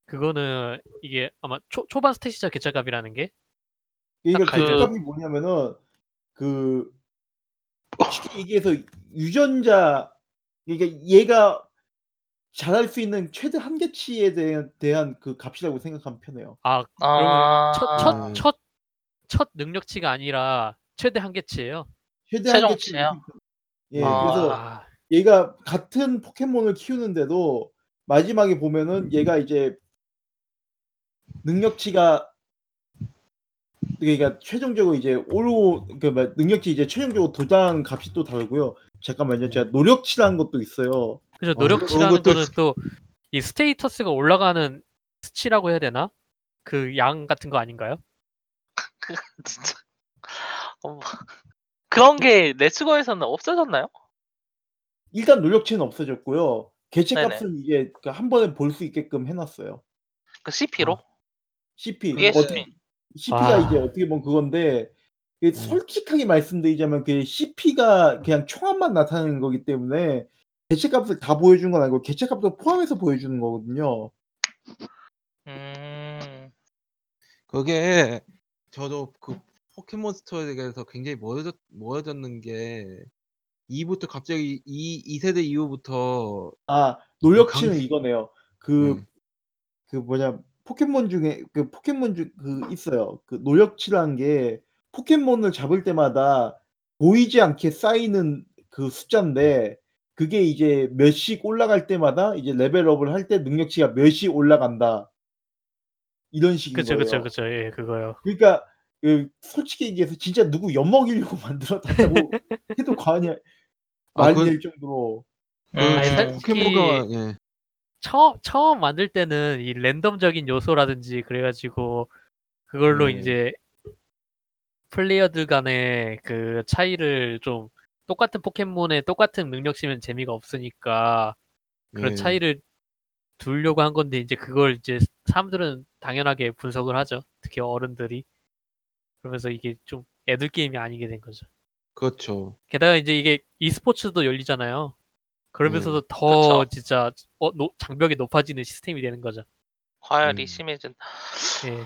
그거는 이게 아마 초 초반 스탯이죠 개체값이라는 게? 그러니까 딱 그- 개체값이 뭐냐면은 그 쉽게 얘기해서 유전자 그러니까 얘가 자랄 수 있는 최대 한계치에 대한 대한 그 값이라고 생각하면 편해요. 아 그러면 아. 첫첫 음. 첫첫 능력치가 아니라 최대 한계치예요. 최대? 한계치를 예. 아. 그래서 아. 얘가 같은 포켓몬을 키우는데도 마지막에 보면은 얘가 이제 능력치가 그러니까 최종적으로 이제 오르고 그뭐 능력치 이제 최종적으로 도달하는 값이 또 다르고요. 잠깐만요. 제가 노력치라는 것도 있어요. 그죠 아, 노력치라는 그것도 거는 또 이 스테이터스가 올라가는 수치라고 해야 되나? 그 양 같은 거 아닌가요? 진짜. 어머. 그런 게 레츠고에서는 없어졌나요? 일단 노력치는 없어졌고요. 개체 네네. 값은 이제 그한 번에 볼 수 있게끔 해 놨어요. 그 CP로? CP. PSP. 어떻게 CP가 아. 이제 어떻게 보면 그건데 그 음. 솔직하게 말씀드리자면 그 CP가 그냥 총합만 나타내는 거기 때문에 개체 값을 다 보여주는 건 아니고 개체 값도 포함해서 보여주는 거거든요. 음. 그게 저도 그 포켓몬스터에 대해서 굉장히 모여졌 모여졌는 게 2부터 갑자기 이2 세대 이후부터 아 노력치는 강- 이거네요. 그 음. 그 뭐냐 포켓몬 중에 그 포켓몬 중그 있어요. 그 노력치라는 게 포켓몬을 잡을 때마다 보이지 않게 쌓이는 그 숫자인데 그게 이제 몇씩 올라갈 때마다 이제 레벨업을 할 때 능력치가 몇이 올라간다. 이런 식인 그쵸 거예요. 그쵸 그쵸 예 그거요. 그러니까 그 솔직히 얘기해서 진짜 누구 엿먹이려고 만들었다고 해도 과언이 아, 말이 그- 될 정도로 음. 아니, 진짜 솔직히- 포켓몬가 예. 처음 처음 만들 때는 이 랜덤적인 요소라든지 그래가지고 그걸로 음. 이제 플레이어들 간의 그 차이를 좀 똑같은 포켓몬에 똑같은 능력치면 재미가 없으니까 그런 예. 차이를 두려고 한 건데 이제 그걸 이제 사람들은 당연하게 분석을 하죠. 특히 어른들이. 그러면서 이게 좀 애들 게임이 아니게 된 거죠. 그렇죠. 게다가 이제 이게 e스포츠도 열리잖아요. 그러면서도 더 그쵸. 진짜 어, 노- 장벽이 높아지는 시스템이 되는 거죠. 과열이 음. 심해진 예.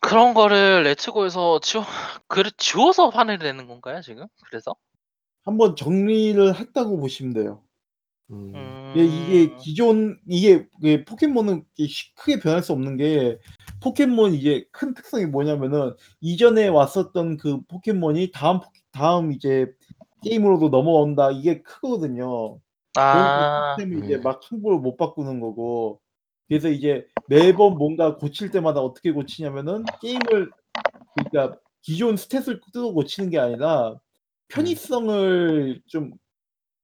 그런 거를 레츠고에서 지워 그래 지워서 화를 내는 건가요 지금? 그래서? 한번 정리를 했다고 보시면 돼요. 음. 음. 예, 이게 기존 이게 그 포켓몬은 이게 시- 크게 변할 수 없는 게 포켓몬 이제 큰 특성이 뭐냐면은 이전에 왔었던 그 포켓몬이 다음 포- 다음 이제 게임으로도 넘어온다 이게 크거든요. 아. 시스템을 이제 네. 막 함부로 못 바꾸는 거고 그래서 이제 매번 뭔가 고칠 때마다 어떻게 고치냐면은 게임을 그러니까 기존 스탯을 뜯어 고치는 게 아니라 편의성을 좀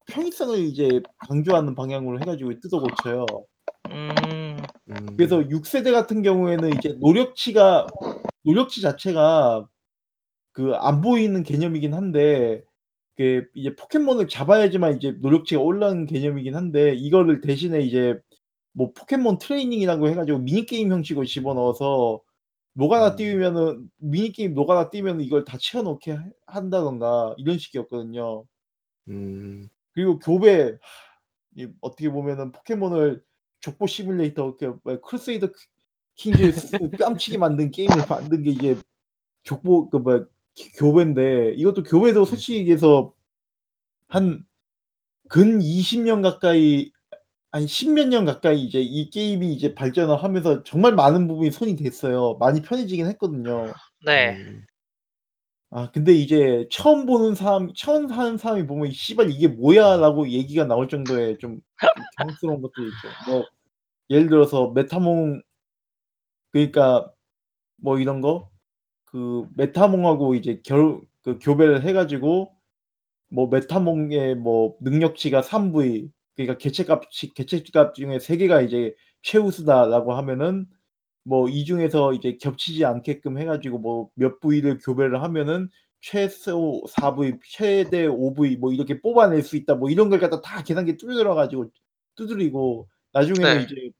편의성을 이제 강조하는 방향으로 해가지고 뜯어 고쳐요. 음. 음. 그래서 6세대 같은 경우에는 이제 노력치가 노력치 자체가 그 안 보이는 개념이긴 한데 그 이제 포켓몬을 잡아야지만 이제 노력치가 올라가는 개념이긴 한데 이거를 대신에 이제 뭐 포켓몬 트레이닝이라고 해가지고 미니게임 형식으로 집어넣어서 노가다 음. 띄우면은 미니게임 노가다 띄우면 이걸 다 채워넣게 하- 한다던가 이런 식이었거든요. 음. 그리고 교배 어떻게 보면은 포켓몬을 족보 시뮬레이터 그 뭐야, 크루세이더 킹즈 뺨치게 만든 게임을 만든 게 이제 족보 그 뭐야 교배인데 이것도 교배도 솔직히 얘기해서 한 근 20년 가까이 한 십몇 년 가까이 이제 이 게임이 이제 발전을 하면서 정말 많은 부분이 손이 됐어요. 많이 편해지긴 했거든요. 네. 음. 아 근데 이제 처음 보는 사람 처음 하는 사람이 보면 '씨발 이게 뭐야?'라고 얘기가 나올 정도의 좀좀 당혹스러운 것들이 있죠. 뭐 예를 들어서 메타몽 그러니까 뭐 이런 거 그 메타몽하고 이제 결 그 교배를 해 가지고 뭐 메타몽의 뭐 능력치가 3V 그러니까 개체값이 개체값 중에 3 개가 이제 최우수다라고 하면은 뭐 이 중에서 이제 겹치지 않게끔 해 가지고 뭐몇 V를 교배를 하면은 최소 4V 최대 5V 뭐 이렇게 뽑아낼 수 있다 뭐 이런 걸 갖다 다 계산기 두드려 가지고 두드리고 나중에는 네. 이제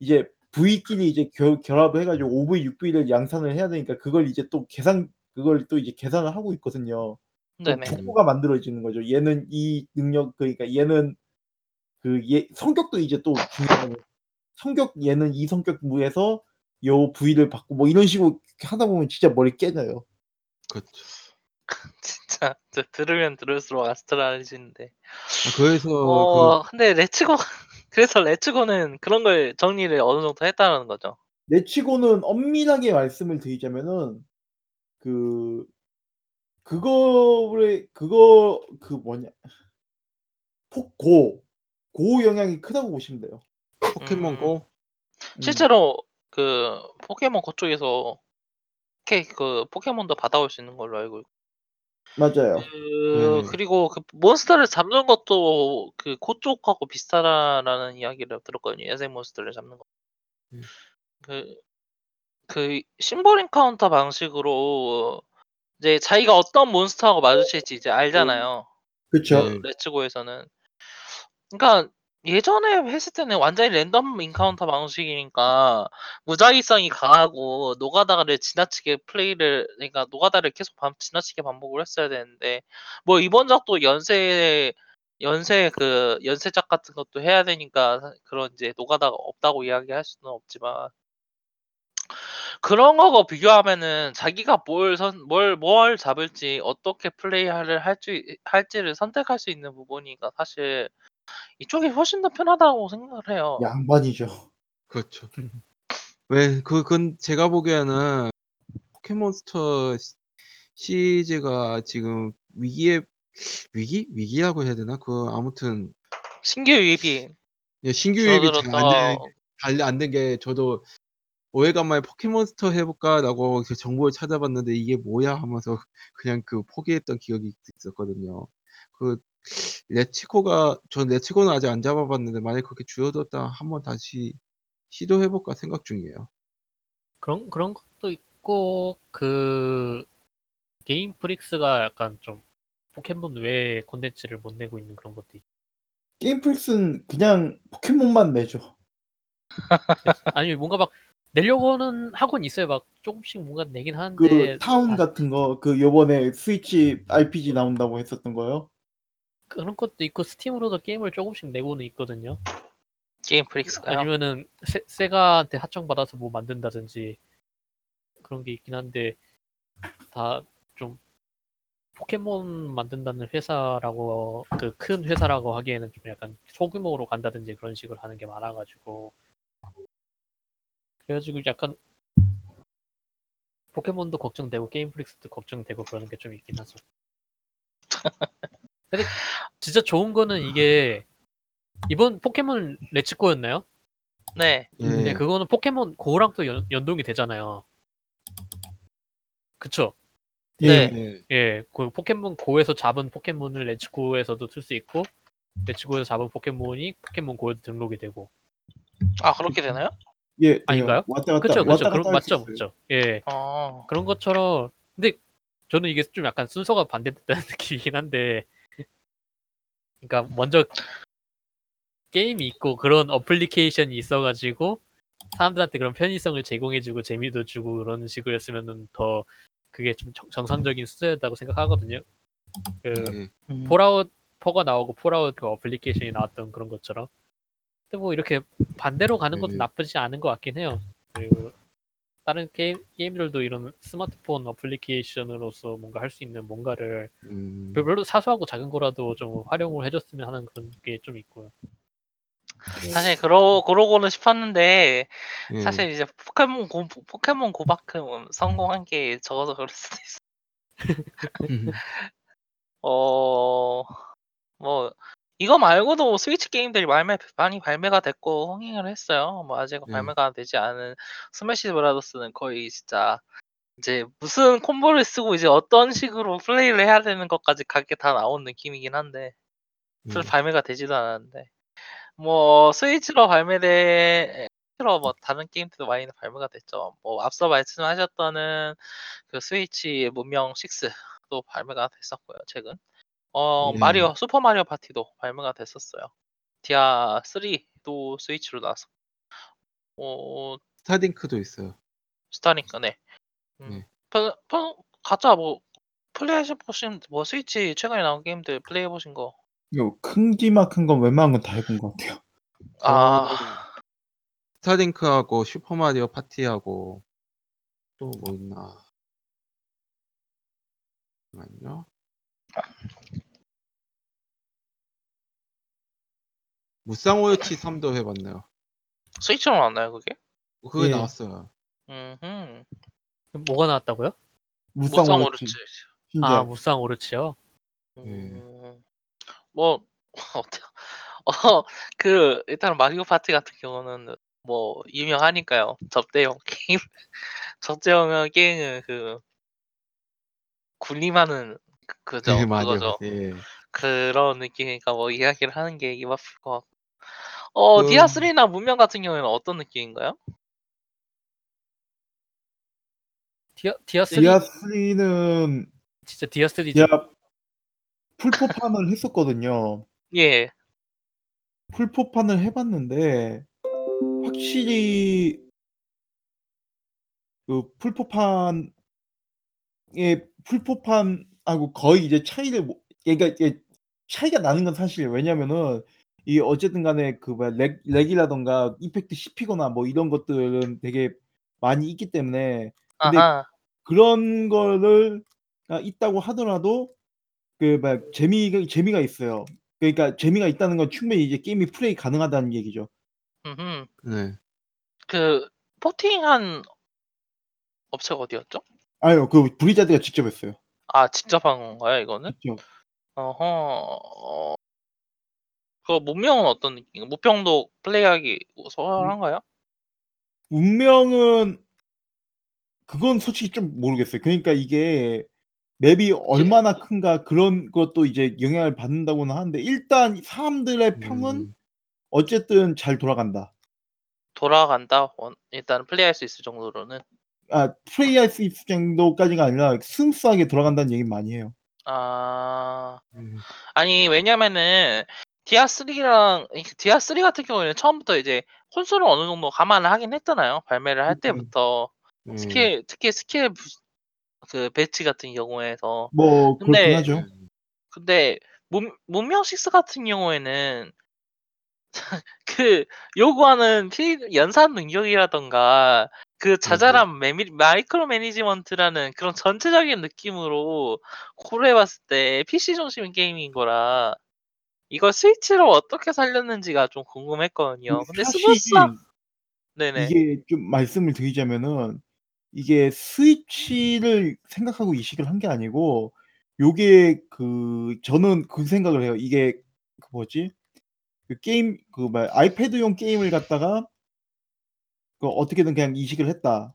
이제 V끼리 이제 결 결합을 해 가지고 5V, 6V를 양산을 해야 되니까 그걸 이제 또 계산 그걸 또 이제 계산을 하고 있거든요. 또 네네. 족보가 만들어지는 거죠. 얘는 이 능력 그러니까 얘는 그얘 성격도 이제 또 중요하고 성격 얘는 이 성격 무에서 요 부위를 받고 뭐 이런 식으로 하다 보면 진짜 머리 깨져요. 그렇죠. 진짜 저 들으면 들을수록 아스트랄해지는데. 아 그래서 그어 근데 레츠고 그래서 레츠고는 그런 걸 정리를 어느 정도 했다는 거죠. 내치고는 엄밀하게 말씀을 드리자면은 그 그거를 그거 그 뭐냐 폭고 고 영향이 크다고 보시면 돼요. 포켓몬 음. 고 음. 실제로 그 포켓몬 고 쪽에서 케그 포켓몬도 받아올 수 있는 걸로 알고 있고. 맞아요. 그 네. 그리고 그 몬스터를 잡는 것도 그고 쪽하고 비슷하다라는 이야기를 들었거든요. 야생 몬스터를 잡는 거. 음. 그 그 symbol encounter 방식으로 이제 자기가 어떤 몬스터하고 마주칠지 이제 알잖아요. 그쵸. 네. 그 레츠고에서는. 그러니까 예전에 했을 때는 완전히 random encounter 방식이니까 무작위성이 강하고 노가다를 지나치게 플레이를 그러니까 노가다를 계속 반 지나치게 반복을 했어야 되는데 뭐 이번 작도 연쇄 연쇄 그 연쇄작 같은 것도 해야 되니까 사 그런 이제 노가다가 없다고 이야기할 수는 없지만 그런 거하고 비교하면은 자기가 뭘 선 뭘 뭘 잡을지 어떻게 플레이를 할지 할지를 선택할 수 있는 부분이니까 사실 이쪽이 훨씬 더 편하다고 생각을 해요. 양반이죠. 그렇죠. 왜그 그건 제가 보기에는 포켓몬스터 시 시리즈가 지금 위기에 위기? 위기라고 해야 되나? 그 아무튼 신규 유입이 예 신규 유입이 잘안 되는 줄어들어서 게잘안된 게 저도 오래간만에 '포켓몬스터 해 볼까?'라고 그 정보를 찾아봤는데 '이게 뭐야?' 하면서 그냥 그 포기했던 기억이 있었거든요. 그 레츠고가 전 레츠고는 아직 안 잡아 봤는데 만약에 그렇게 줄어들었다면 한번 다시 시도해 볼까 생각 중이에요. 그런 그런 것도 있 있고 그 게임 프릭스가 약간 좀 포켓몬 외에 콘텐츠를 못 내고 있는 그런 것도 있 게임 프릭스는 그냥 포켓몬만 내죠. 아니 뭔가 막 내려고는 하곤 있어요. 막 조금씩 뭔가 내긴 그 하는데 타운 아, 같은 거 그 요번에 스위치 RPG 나온다고 했었던 거요. 그런 것도 있고 스팀으로도 게임을 조금씩 내고는 있거든요. 게임 프릭스가요. 아니면은 세, 세가한테 하청 받아서 뭐 만든다든지 그런 게 있긴 한데 다 좀 포켓몬 만든다는 회사라고 그 큰 회사라고 하기에는 좀 약간 소규모로 간다든지 그런 식으로 하는 게 많아가지고 그래가지고 약간 포켓몬도 걱정되고 게임 프릭스도 걱정되고 그러는 게 좀 있긴 하죠. 근데 진짜 좋은 거는 이게 이번 포켓몬 레츠고였나요? 네. 예. 네, 그거는 포켓몬 고랑 또 연, 연동이 되잖아요. 그쵸? 네. 예. 예, 그 포켓몬 고에서 잡은 포켓몬을 레츠고에서도 쓸 수 있고, 레츠고에서 잡은 포켓몬이 포켓몬 고에도 등록이 되고. 아 그렇게 되나요? 예. 아닌가요? 왔다 갔다 그쵸, 그쵸. 왔다 그런, 갔다 할수 맞죠, 있어요. 맞죠. 예, 어. 그런 것처럼. 근데 저는 이게 좀 약간 순서가 반대됐다는 느낌이긴 한데, 그러니까 먼저 게임이 있고 그런 어플리케이션이 있어가지고 사람들한테 그런 편의성을 제공해주고 재미도 주고 그런 식으로 했으면은 더 그게 좀 정- 정상적인 수준이었다고 생각하거든요. 그 예. 음. 폴아웃 4가 나오고 폴아웃 그 어플리케이션이 나왔던 그런 것처럼. 근데 뭐 이렇게 반대로 가는 것도 네. 나쁘지 않은 것 같긴 해요. 그리고 다른 게임, 게임들도 이런 스마트폰 어플리케이션으로서 뭔가 할 수 있는 뭔가를 음. 별로 사소하고 작은 거라도 좀 활용을 해줬으면 하는 그런 게 좀 있고요. 사실 그러 그러고는 싶었는데 예. 사실 이제 포켓몬 고 포켓몬 고만큼 성공한 게 적어서 그럴 수도 있어. 음. 어, 뭐 이거 말고도 스위치 게임들이 발매 많이 발매가 됐고 흥행을 했어요. 뭐 아직 네. 발매가 되지 않은 스매시 브라더스는 거의 진짜 이제 무슨 콤보를 쓰고 이제 어떤 식으로 플레이를 해야 되는 것까지 각게 다 나온 느낌이긴 한데 예. 음. 발매가 되지도 않았는데 뭐 스위치로 발매된 스위치로 뭐 다른 게임들도 많이 발매가 됐죠. 뭐 앞서 말씀하셨던 그 스위치 문명 6도 발매가 됐었고요. 최근 어 예. 마리오 슈퍼 마리오 파티도 발매가 됐었어요. 디아 3도 스위치로 나왔어. 어 스타딩크도 있어요. 스타니까 네. 음. 네. 편, 편, 가짜 뭐 플레이해 보신 뭐 스위치 최근에 나온 게임들 플레이해 보신 거. 이거 큰기막한 건 웬만한 건 다 해본 것 같아요. 아 스타딩크하고 슈퍼마리오 파티하고 또 뭐 있나? 잠깐만요. 무쌍오요치 3도 해봤네요. 스위치로 나왔나요 그게? 그게 예. 나왔어요. 음. 뭐가 나왔다고요? 무쌍 오르치. 아 무쌍 오르치요. 음. 뭐 어때? 어그 일단 마리오 파티 같은 경우는 뭐 유명하니까요. 접대용 게임 접대용 게임은 그 군림하는 그- 그죠 예, 맞아요. 그거죠. 예. 그런 느낌이니까 뭐 이야기를 하는 게 입 아플 것 같고. 어 그- 디아 3나 문명 같은 경우에는 어떤 느낌인가요? 디아 디아 3 디아 3는 진짜 디아 3죠. 디아 풀포판을 했었거든요. 예. 풀포판을 해봤는데 확실히 그 풀포판의 플포판하고 거의 이제 차이를 못- 그러니까 이게 차이가 나는 건 사실이에요. 왜냐면은 이 어쨌든 간에 그 뭐야 lag, lag이라던가 effect 씹히거나 뭐 이런 것들은 되게 많이 있기 때문에 근데 아하. 그런 거를 아, 있다고 하더라도 그 뭐야 재미가 재미가 있어요. 그러니까 재미가 있다는 건 충분히 이제 게임이 플레이 가능하다는 얘기죠. 음흠. 네. 그 포팅한 업체가 어디였죠? 아유 그 브리자드가 직접 했어요. 아 직접 한 건가요 이거는? 직접. 어허. 어... 그 문명은 어떤 느낌? 무평도 플레이하기 수월한가요? 운명은 그건 솔직히 좀 모르겠어요. 그러니까 이게 맵이 얼마나 큰가 그런 것도 이제 영향을 받는다고는 하는데 일단 사람들의 평은 음, 어쨌든 잘 돌아간다. 돌아간다. 원- 일단 플레이할 수 있을 정도로는. 아 플레이할 수 있을 정도까지가 아니라 smooth하게 돌아간다는 얘기 많이 해요. 아 음, 아니 왜냐면은 디아3랑 디아3 같은 경우에는 처음부터 이제 콘솔을 어느 정도 감안을 하긴 했잖아요. 발매를 할 음. 때부터 음, 스킬 특히 스킬 부- 그 배치 같은 경우에서 뭐 그렇긴 근데- 하죠. 음, 근데 문, 문명 6 같은 경우에는 그 요구하는 필 연산 능력이라던가 그 자잘한 매미, micro management라는 그런 전체적인 느낌으로 고려해봤을 때 PC 중심 게임인 거라 이걸 스위치로 어떻게 살렸는지가 좀 궁금했거든요. 근데 사실 smooth한 네네 이게 좀 말씀을 드리자면은 이게 스위치를 생각하고 이식을 한 게 아니고 요게 그 저는 그 생각을 해요. 이게 그 뭐지? 그 게임 그 뭐야 아이패드용 게임을 갖다가 그 어떻게든 그냥 이식을 했다.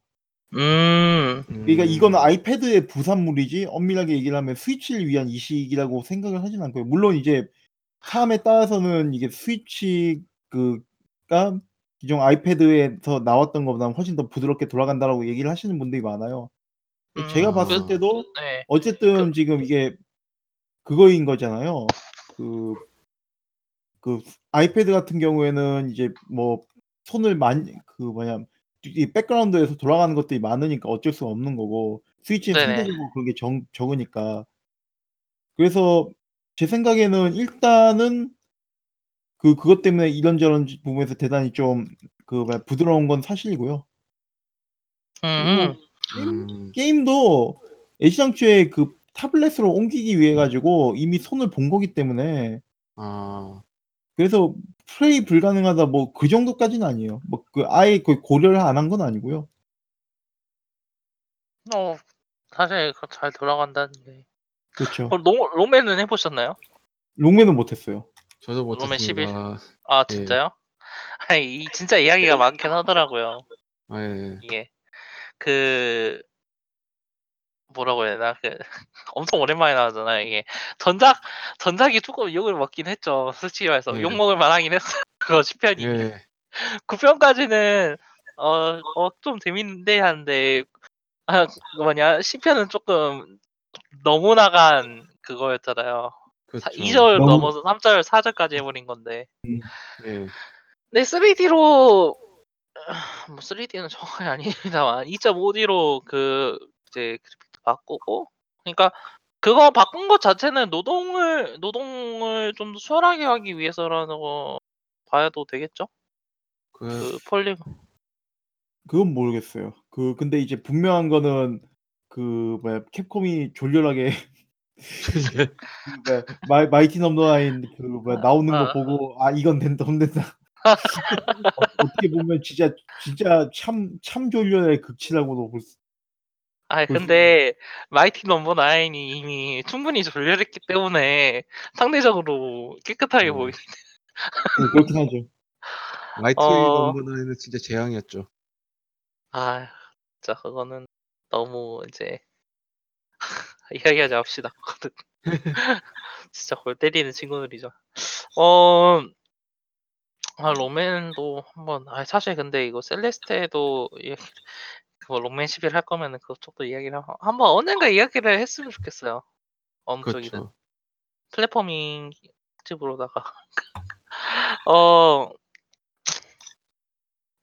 음 그러니까 음, 이거는 아이패드의 부산물이지 엄밀하게 얘기를 하면 스위치를 위한 이식이라고 생각을 하진 않고요. 물론 이제 사람에 따라서는 이게 스위치 그가 기존 아이패드에서 나왔던 것보다 훨씬 더 부드럽게 돌아간다라고 얘기를 하시는 분들이 많아요. 음, 제가 봤을 그- 때도 네. 어쨌든 지금 이게 그거인 거잖아요. 그, 그 아이패드 같은 경우에는 이제 뭐 손을 많이 그 뭐냐 이 백그라운드에서 돌아가는 것들이 많으니까 어쩔 수가 없는 거고 스위치는 네네. 상대적으로 그게 적, 적으니까 그래서 제 생각에는 일단은 그 그것 때문에 이런저런 부분에서 대단히 좀그 부드러운 건 사실이고요. 음, 음, 게임 도 애시당초에 그 태블릿으로 옮기기 위해 가지고 이미 손을 본 거기 때문에 아, 그래서 플레이 불가능하다 뭐 그 정도까지는 아니에요. 뭐 그 아예 그 고려를 안 한 건 아니고요. 어 사실 그거 잘 돌아간다는 게. 그렇죠. 어, 록, Rockman은 해보셨나요? Rockman은 못 했어요. 저도 Rockman 11. 못했습니다. 아 예. 진짜요? 아니 이 진짜 이야기가 많긴 하더라고요. 아, 예. 이게 그 뭐라고 해야 되나 그 엄청 오랜만에 나오잖아요 이게 전작 전작이 조금 욕을 먹긴 했죠 솔직히 말해서 예. 욕 먹을 만하긴 했어요 그거 10편이 예. 9편까지는 어어좀 재밌는데 하는데 아 그 뭐냐 10편은 조금 너무 나간 그거였잖아요 그렇죠. 2절 너무- 넘어서 3절 4절까지 해버린 건데 예. 근데 3D로 뭐 3D는 정확히 아닙니다만 2.5D로 그 이제 그래픽도 바꾸고 그러니까 그거 바꾼 것 자체는 노동을 노동을 좀더 수월하게 하기 위해서라는 거 봐도 되겠죠? 그, 그 폴리 그건 모르겠어요. 그 근데 이제 분명한 거는 그 뭐야 Capcom이 졸렬하게 그 뭐야 마이, Mighty Number Nine 그 뭐야 나오는 거 아. 보고 아 이건 된다. 어, 어떻게 보면 진짜 진짜 참 참 졸렬의 극치라고도 볼 수. 아 그- 근데 Mighty Number Nine이 이미 충분히 졸렬했기 때문에 상대적으로 깨끗하게 음. 보이. 네, 그렇긴 하죠. Mighty 어. Number Nine은 진짜 재앙이었죠. 아 진짜 그거는 너무 이제 이야기하지 맙시다. 진짜 골 때리는 친구들이죠. 어, 아 Rockman도 한번 아 사실 근데 이거 Celeste도 이- 그거 Rockman 11 할 거면은 그쪽도 이야기를 한- 한번 언젠가 이야기를 했으면 좋겠어요. 어느 쪽이든 그렇죠. platforming 특집으로다가 어,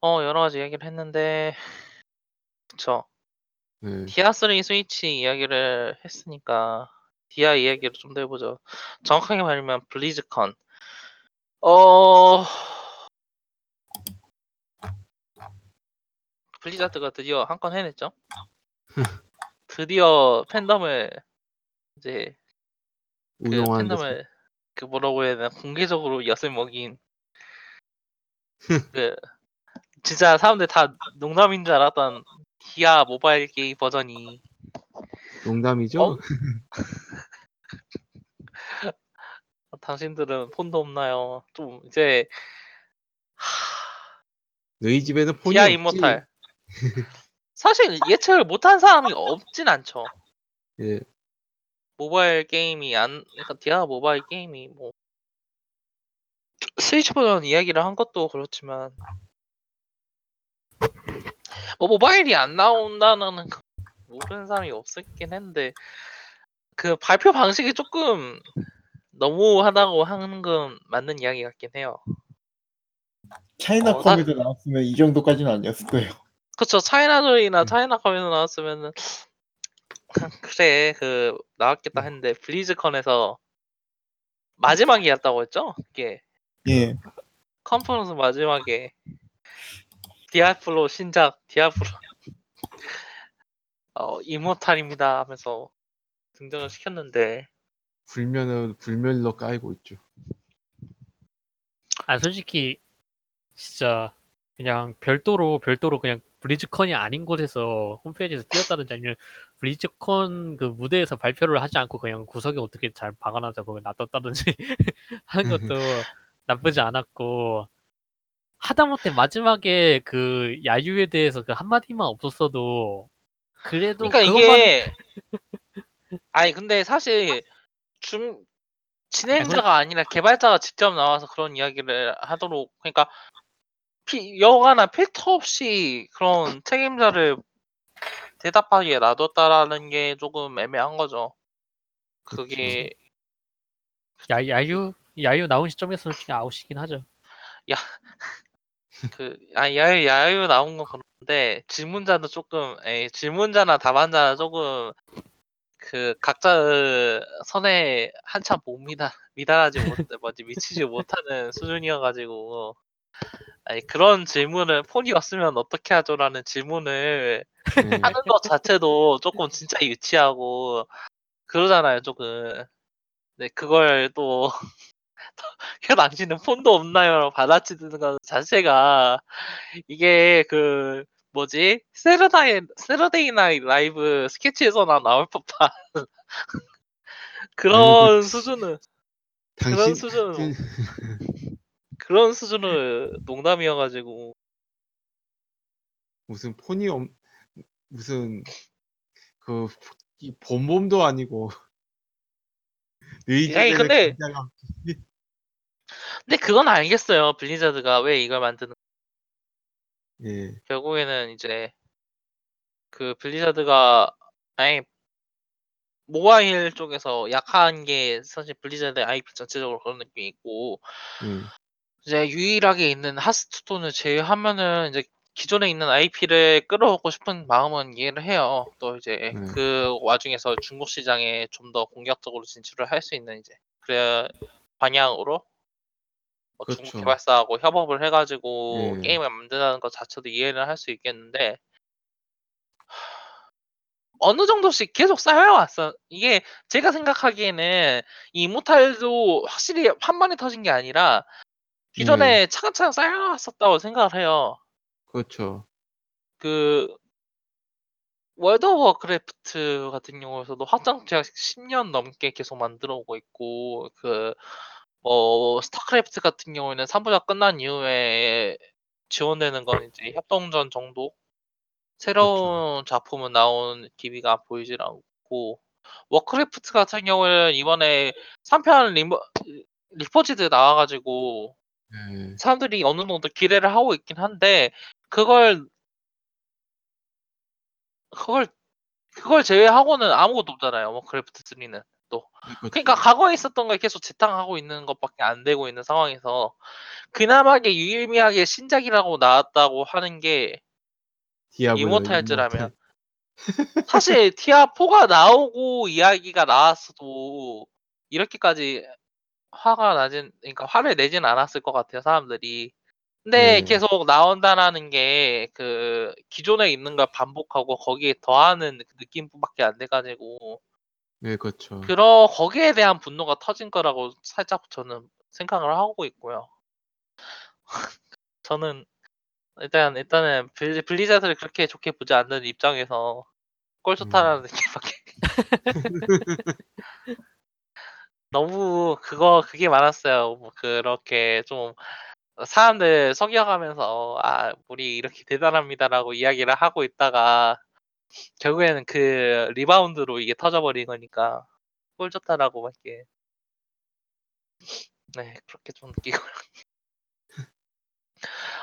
어 여러 가지 이야기를 했는데 그쵸. 예. 디아3 스위치 이야기를 했으니까 디아 이야기를 좀 더 해보죠. 정확하게 말하면 블리즈컨. 어 블리자드가 드디어 한 건 해냈죠. 드디어 팬덤을 이제 그. 팬덤을 그 뭐라고 해야 되나 공개적으로 엿을 먹인 그 진짜 사람들 다 농담인 줄 알았던 디아 모바일 게임 버전이 농담이죠? 어? 당신들은 폰도 없나요? 좀 이제 너희 집에는 폰이 디아 없지. 이모탈 사실 예측을 못한 사람이 없진 않죠. 예. 모바일 게임이 안 그러니까 디아 모바일 게임이 뭐 스위치 버전 이야기를 한 것도 그렇지만 뭐 모바일이 안 나온다는 거 모르는 사람이 없었긴 했는데 그 발표 방식이 조금 너무하다고 하는 건 맞는 이야기 같긴 해요. 차이나컴에서 나왔으면 이 정도까지는 아니었을 거예요. 그쵸 차이나조이나 음. 차이나 컴에서 나왔으면은 그래 그 나왔겠다 했는데 블리즈컨에서 마지막이었다고 했죠? 이게 예. 컨퍼런스 마지막에 디아플로 신작 디아플로. 어 이모탈입니다 하면서 등장을 시켰는데. 불면은 불멸로 까이고 있죠. 아 솔직히 진짜 그냥 별도로 별도로 그냥 블리즈컨이 아닌 곳에서 홈페이지에서 띄웠다든지 아니면. 블리즈컨 그 무대에서 발표를 하지 않고 그냥 구석에 어떻게 잘 박아놔서 거기 놔뒀다든지 하는 것도 나쁘지 않았고 하다못해 마지막에 그 야유에 대해서 그 한마디만 없었어도 그래도 그러니까 그것만 이게 아니 근데 사실 중 진행자가 아니라 개발자가 직접 나와서 그런 이야기를 하도록 그러니까 피, 여가나 필터 없이 그런 책임자를 대답하기에 놔뒀다라는 게 조금 애매한 거죠. 그게 야, 야유 야유 나온 시점에서는 솔직히 아웃이긴 하죠. 그 아, 야유 야유 나온 건 그런데 질문자도 조금 에이, 질문자나 답안자나 조금 그 각자 선에 한참 못 미다 미달하지 못 뭐지 미치지 못하는 수준이어가지고 아니 그런 질문을 폰이 왔으면 어떻게 하죠라는 질문을 네. 하는 것 자체도 조금 진짜 유치하고 그러잖아요 조금 네 그걸 또 혀 당신은 폰도 없나요? 받아치는 것 자체가 이게 그 뭐지? Saturday Saturday Night Live 스케치에서나 나올 법한 그런 수준은 그런 당신 수준 그런 수준의 농담이어가지고. 무슨 폰이 없 무슨 그이 본범도 아니고 아니, 근데-. 근데 그건 알겠어요 블리자드가 왜 이걸 만드는 예 결국에는 이제 그 블리자드가 아니 모바일 쪽에서 약한 게 사실 블리자드 IP 전체적으로 그런 느낌이 있고 예. 이제 유일하게 있는 하스스톤을 제외하면은 이제 기존에 있는 IP를 끌어오고 싶은 마음은 이해를 해요. 또 이제 네. 그 와중에서 중국 시장에 좀 더 공격적으로 진출을 할 수 있는 이제 그래 방향으로 뭐 중국 그렇죠. 개발사하고 협업을 해가지고 예. 게임을 만든다는 것 자체도 이해를 할 수 있겠는데 어느 정도씩 계속 쌓여왔어. 이게 제가 생각하기에는 이 Immortal도 확실히 한 번에 터진 게 아니라 기존에 차근차근 쌓여왔었다고 생각을 해요. 그렇죠. 그 World of Warcraft 같은 경우에서도 확장팩 제작 10년 넘게 계속 만들어 오고 있고 그 뭐 스타크래프트 같은 경우에는 3부작 끝난 이후에 지원되는 건 이제 협동전 정도 새로운 작품은 나온 기미가 보이질 않고 Warcraft 같은 경우에는 이번에 3편 리버, Reforged 나와가지고 예. 사람들이 어느 정도 기대를 하고 있긴 한데 그걸 그걸 그걸 제외하고는 아무것도 없잖아요. Warcraft 3는 또. 그렇죠. 그러니까 과거에 있었던 걸 계속 재탕하고 있는 것밖에 안 되고 있는 상황에서 그나마게 유일미하게 신작이라고 나왔다고 하는 게 이모탈즈라면 사실 티아 4가 나오고 이야기가 나왔어도 이렇게까지 화가 나진 그러니까 화를 내진 않았을 것 같아요 사람들이 근데 네. 계속 나온다라는 게 그 기존에 있는 걸 반복하고 거기에 더하는 그 느낌밖에 안 돼가지고 네, 그렇죠. 그러 거기에 대한 분노가 터진 거라고 살짝 저는 생각을 하고 있고요. 저는 일단 일단은 블리, Blizzard를 그렇게 좋게 보지 않는 입장에서 꼴 좋다라는 느낌밖에 너무 그거 그게 많았어요. 뭐 그렇게 좀 사람들 속여가면서 아 우리 이렇게 대단합니다라고 이야기를 하고 있다가 결국에는 그 리바운드로 이게 터져버린 거니까 꼴 좋다라고 밖에 네 그렇게 좀 느끼고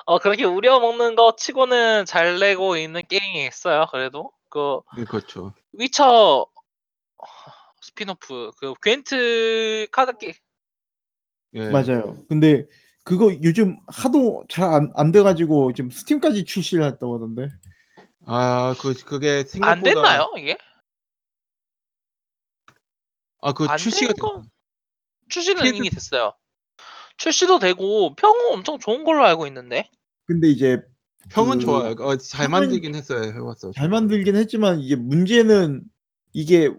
어 그렇게 우려 먹는 거 치고는 잘 내고 있는 게임이 있어요. 그래도 그 네, 그렇죠. Witcher spin-off 그 Gwent 카드 게 예. 맞아요. 근데 그거 요즘 하도 잘 안 안 돼 가지고 지금 Steam까지 출시를 했다고 하던데. 아, 그 그게 생각보다 안 됐나요 이게? 아, 그 안 출시가 된 됐- 출시는 PS 이미 됐어요. 출시도 되고 평은 엄청 좋은 걸로 알고 있는데. 근데 이제 평은 그 좋아요. 어, 잘 평은 만들긴 했어요. 해봤어. 잘 만들긴 했지만 이게 문제는 이게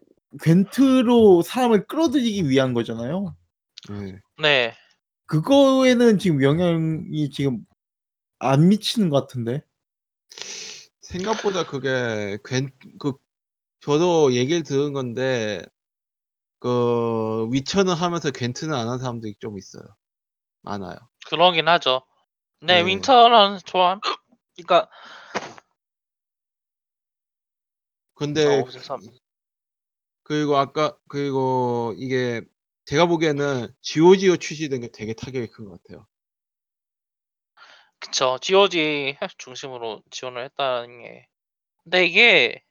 괜트로 사람을 끌어들이기 위한 거잖아요. 예. 네. 그거에는 지금 영향이 지금 안 미치는 것 같은데. 생각보다 그게 괜, 그 저도 얘기를 들은 건데 그 위쳐는 하면서 괜트는 안 한 사람들이 좀 있어요. 많아요. 그러긴 하죠. 네, 네. 윈터런 좋아. 그러니까 근데 어. 그리고 아까 그리고 이게 제가 보기에는 GOGO 출시된 게 되게 타격이 큰 것 같아요. 그쵸. GOG 중심으로 지원을 했다는 게. 근데 이게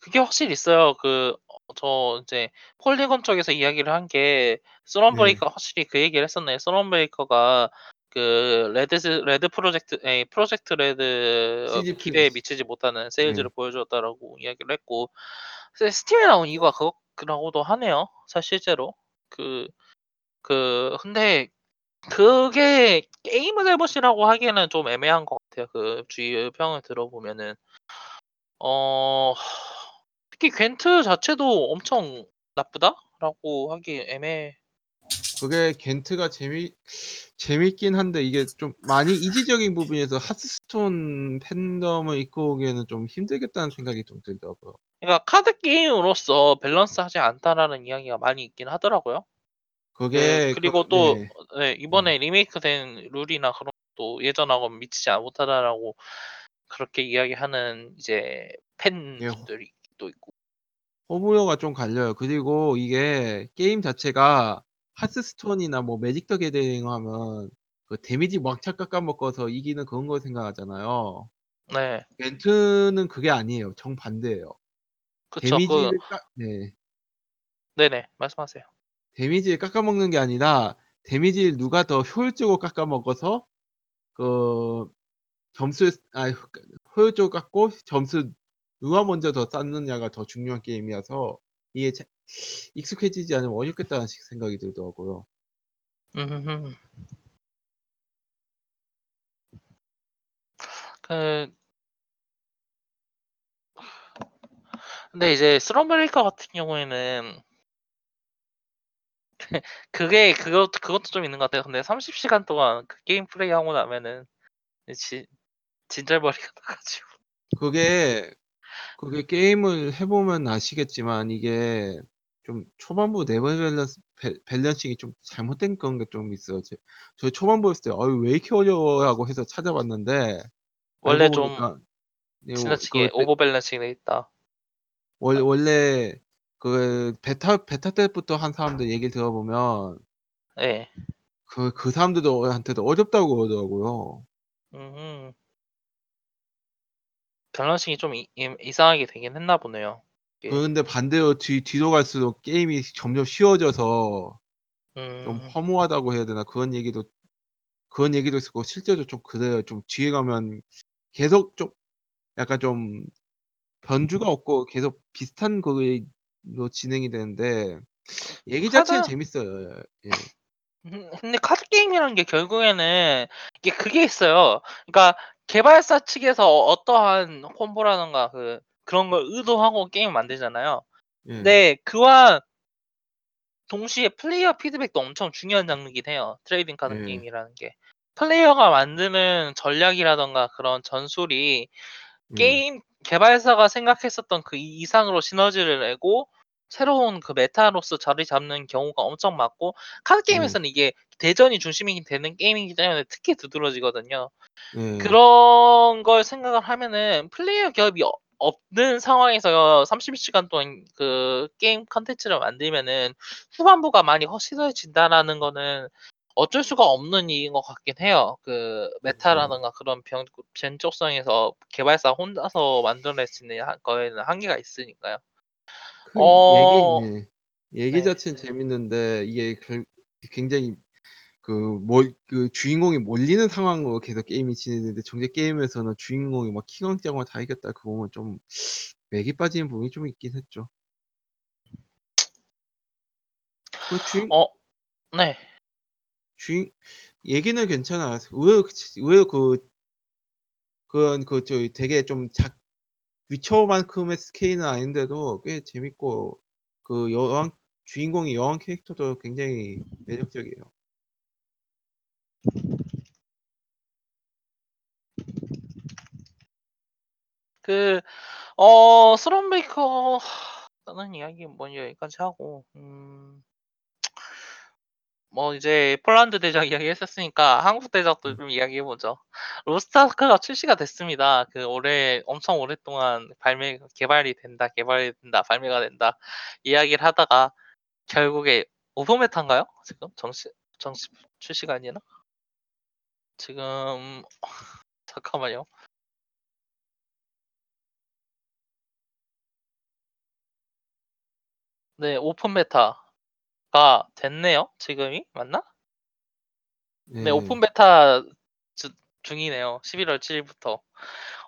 그게 확실히 있어요. 그, 어, 저 이제 Polygon 쪽에서 이야기를 한게 Thronebreaker 확실히 그 얘기를 했었네. 썬브레이커가 그 Red Red Projekt 에 Projekt Red CD 기대에. 미치지 못하는 sales를 보여주었다라고 이야기를 했고 Steam에 나온 이유가 그거라고도 하네요. 사실 실제로 그 그 근데 그게 게임의 잘못이라고 하기에는 좀 애매한 것 같아요. 그 주위 평을 들어보면은 어 특히 괜트 자체도 엄청 나쁘다라고 하기 애매. 그게 겐트가 재미 재밌긴 한데 이게 좀 많이 이지적인 부분에서 하스스톤 팬덤을 이끌고 오기에는 좀 힘들겠다는 생각이 좀 들더라고요. 그러니까 카드 게임으로서 밸런스하지 않다라는 이야기가 많이 있긴 하더라고요. 그게 그, 그리고 그- 또 네. 네, 이번에 리메이크된 룰이나 그런 것도 예전하고 미치지 못하다라고 그렇게 이야기하는 이제 팬들이 또 있고. 호불호가 좀 갈려요. 그리고 이게 게임 자체가 Hearthstone이나 뭐 Magic: The Gathering 하면 그 데미지 막차 깎아먹어서 이기는 그런 걸 생각하잖아요. 네, 겐트는 그게 아니에요. 정반대예요. 그쵸. 그, 데미지를 깎, 네. 네네, 말씀하세요. 데미지를 깎아먹는 게 아니라 데미지를 누가 더 효율적으로 깎아먹어서 그 점수 아 효율적으로 깎고 점수 누가 먼저 더 쌓느냐가 더 중요한 게임이어서 이게 자- 익숙해지지 않으면 어렵겠다는 생각이 들더라고요. 그 근데 이제 Thronebreaker 같은 경우에는 그게 그것 그것도 좀 있는 것 같아요. 근데 30시간 동안 그 게임 플레이 하고 나면은 진 진절머리가 나가지고. 그게 그게 게임을 해보면 아시겠지만 이게 좀 초반부 레벨 밸런스 밸- balancing이 좀 잘못된 그런 게좀 있어요. 제, 저 초반부 했을 때 아유 왜 이렇게 어려워 하고 해서 찾아봤는데 원래 좀 네, 지나치게 그 배- over balancing이 돼 있다. 원- 원래 그 베타 베타 때부터 한 사람들 얘기 들어보면 예. 그 그 사람들한테도 어렵다고 그러더라고요. 음. balancing이 좀 이, 이- 이 상하게 되긴 했나 보네요. 예. 그런데 반대로 뒤 뒤로 갈수록 게임이 점점 쉬워져서 좀 음. 허무하다고 해야 되나 그런 얘기도 그런 얘기도 있었고 실제로 좀 그래요. 좀 뒤에 가면 계속 좀 약간 좀 변주가 없고 계속 비슷한 거 로 진행이 되는데 얘기 자체는 하다- 재밌어요. 예. 음, 근데 카드 게임이라는 게 결국에는 이게 그게 있어요. 그러니까 개발사 측에서 어떠한 콤보라던가 그 그런 걸 의도하고 게임 만들잖아요. 예. 근데 그와 동시에 플레이어 피드백도 엄청 중요한 장르이긴 해요. trading 카드 예. 게임이라는 게. 플레이어가 만드는 전략이라던가 그런 전술이 예. 게임 개발사가 생각했었던 그 이상으로 시너지를 내고 새로운 그 meta로서 자리 잡는 경우가 엄청 많고 카드 게임에서는 이게 대전이 중심이 되는 게임이기 때문에 특히 두드러지거든요. 예. 그런 걸 생각을 하면은 플레이어 기여가 어- 없는 상황에서 30시간 동안 그 게임 컨텐츠를 만들면은 후반부가 많이 허술해진다라는 거는 어쩔 수가 없는 일인 것 같긴 해요. 그 meta라든가 그런 변 변칙성에서 개발사 혼자서 만들어낼 수 있는 한 거에는 한계가 있으니까요. 그 어. 얘기 네. 얘기 네. 자체는 재밌는데 이게 결 굉장히 그뭘그 주인공이 몰리는 상황으로 계속 게임이 진행되는데 정작 게임에서는 주인공이 막 킹왕짱을 다 이겼다 그거 보면 좀 맥이 빠지는 부분이 좀 있긴 했죠. 그 주인 어, 네. 주인 얘기는 괜찮아. 의외로 의외로 그 그런 그 저기 되게 좀 작 위쳐만큼의 스케일은 아닌데도 꽤 재밌고 그 여왕 주인공이 여왕 캐릭터도 굉장히 매력적이에요. 그, 어, 쓰론브레이커 하는 이야기 뭐 여기까지 하고, 음, 뭐 이제 폴란드 대작 이야기 했었으니까 한국 대작도 좀 이야기해 보죠. 로스트아크가 출시가 됐습니다. 그 올해 엄청 오랫동안 발매 개발이 된다, 개발이 된다, 발매가 된다 이야기를 하다가 결국에 오픈 베타인가요? 지금 정식 정식 출시가 아니라 지금 잠깐만요. 네, 오픈 베타가 됐네요. 지금이 맞나? 네, 오픈 베타 주- 중이네요. 11월 7일부터.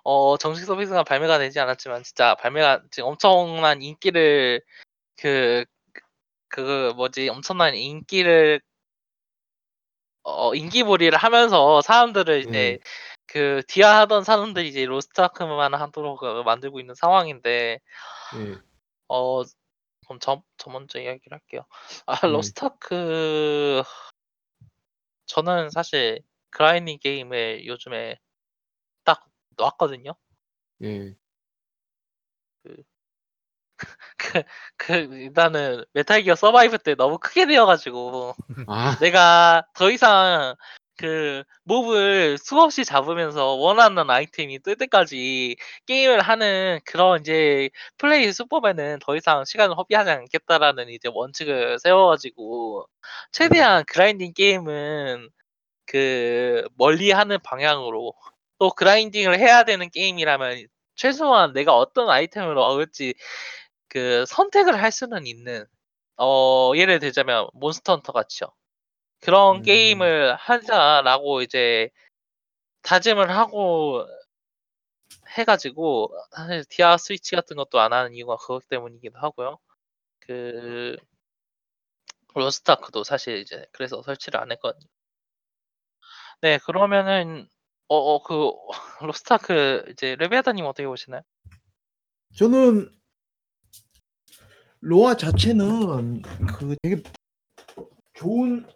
어, 정식 서비스가 발매가 되지 않았지만 진짜 발매가 지금 엄청난 인기를 그, 그 뭐지 엄청난 인기를 어, 인기몰이를 하면서 사람들을 이제 네. 그 디아 하던 사람들이 이제 로스트아크만 하도록 그 만들고 있는 상황인데 예. 어 그럼 저, 저 먼저 이야기를 할게요. 아 네. 로스트아크 저는 사실 grinding 게임을 요즘에 딱 놨거든요. 예. 그, 그 일단은 메탈 기어 서바이브 때 너무 크게 데여가지고 아, 내가 더 이상 그 몹을 수없이 잡으면서 원하는 아이템이 뜰 때까지 게임을 하는 그런 이제 플레이 수법에는 더 이상 시간을 허비하지 않겠다라는 이제 원칙을 세워가지고 최대한 그라인딩 게임은 그 멀리 하는 방향으로 또 그라인딩을 해야 되는 게임이라면 최소한 내가 어떤 아이템을 얻을지 그 선택을 할 수는 있는 어 예를 들자면 몬스터 헌터 같이요. 그런 음. 게임을 하자라고 이제 다짐을 하고 해가지고 사실 디아 스위치 같은 것도 안 하는 이유가 그것 때문이기도 하고요. 그 로스트아크도 사실 이제 그래서 설치를 안 했거든요. 네 그러면은 어어 그 로스트아크 이제 레베아다님 어떻게 보시나요? 저는 로아 자체는 그 되게 좋은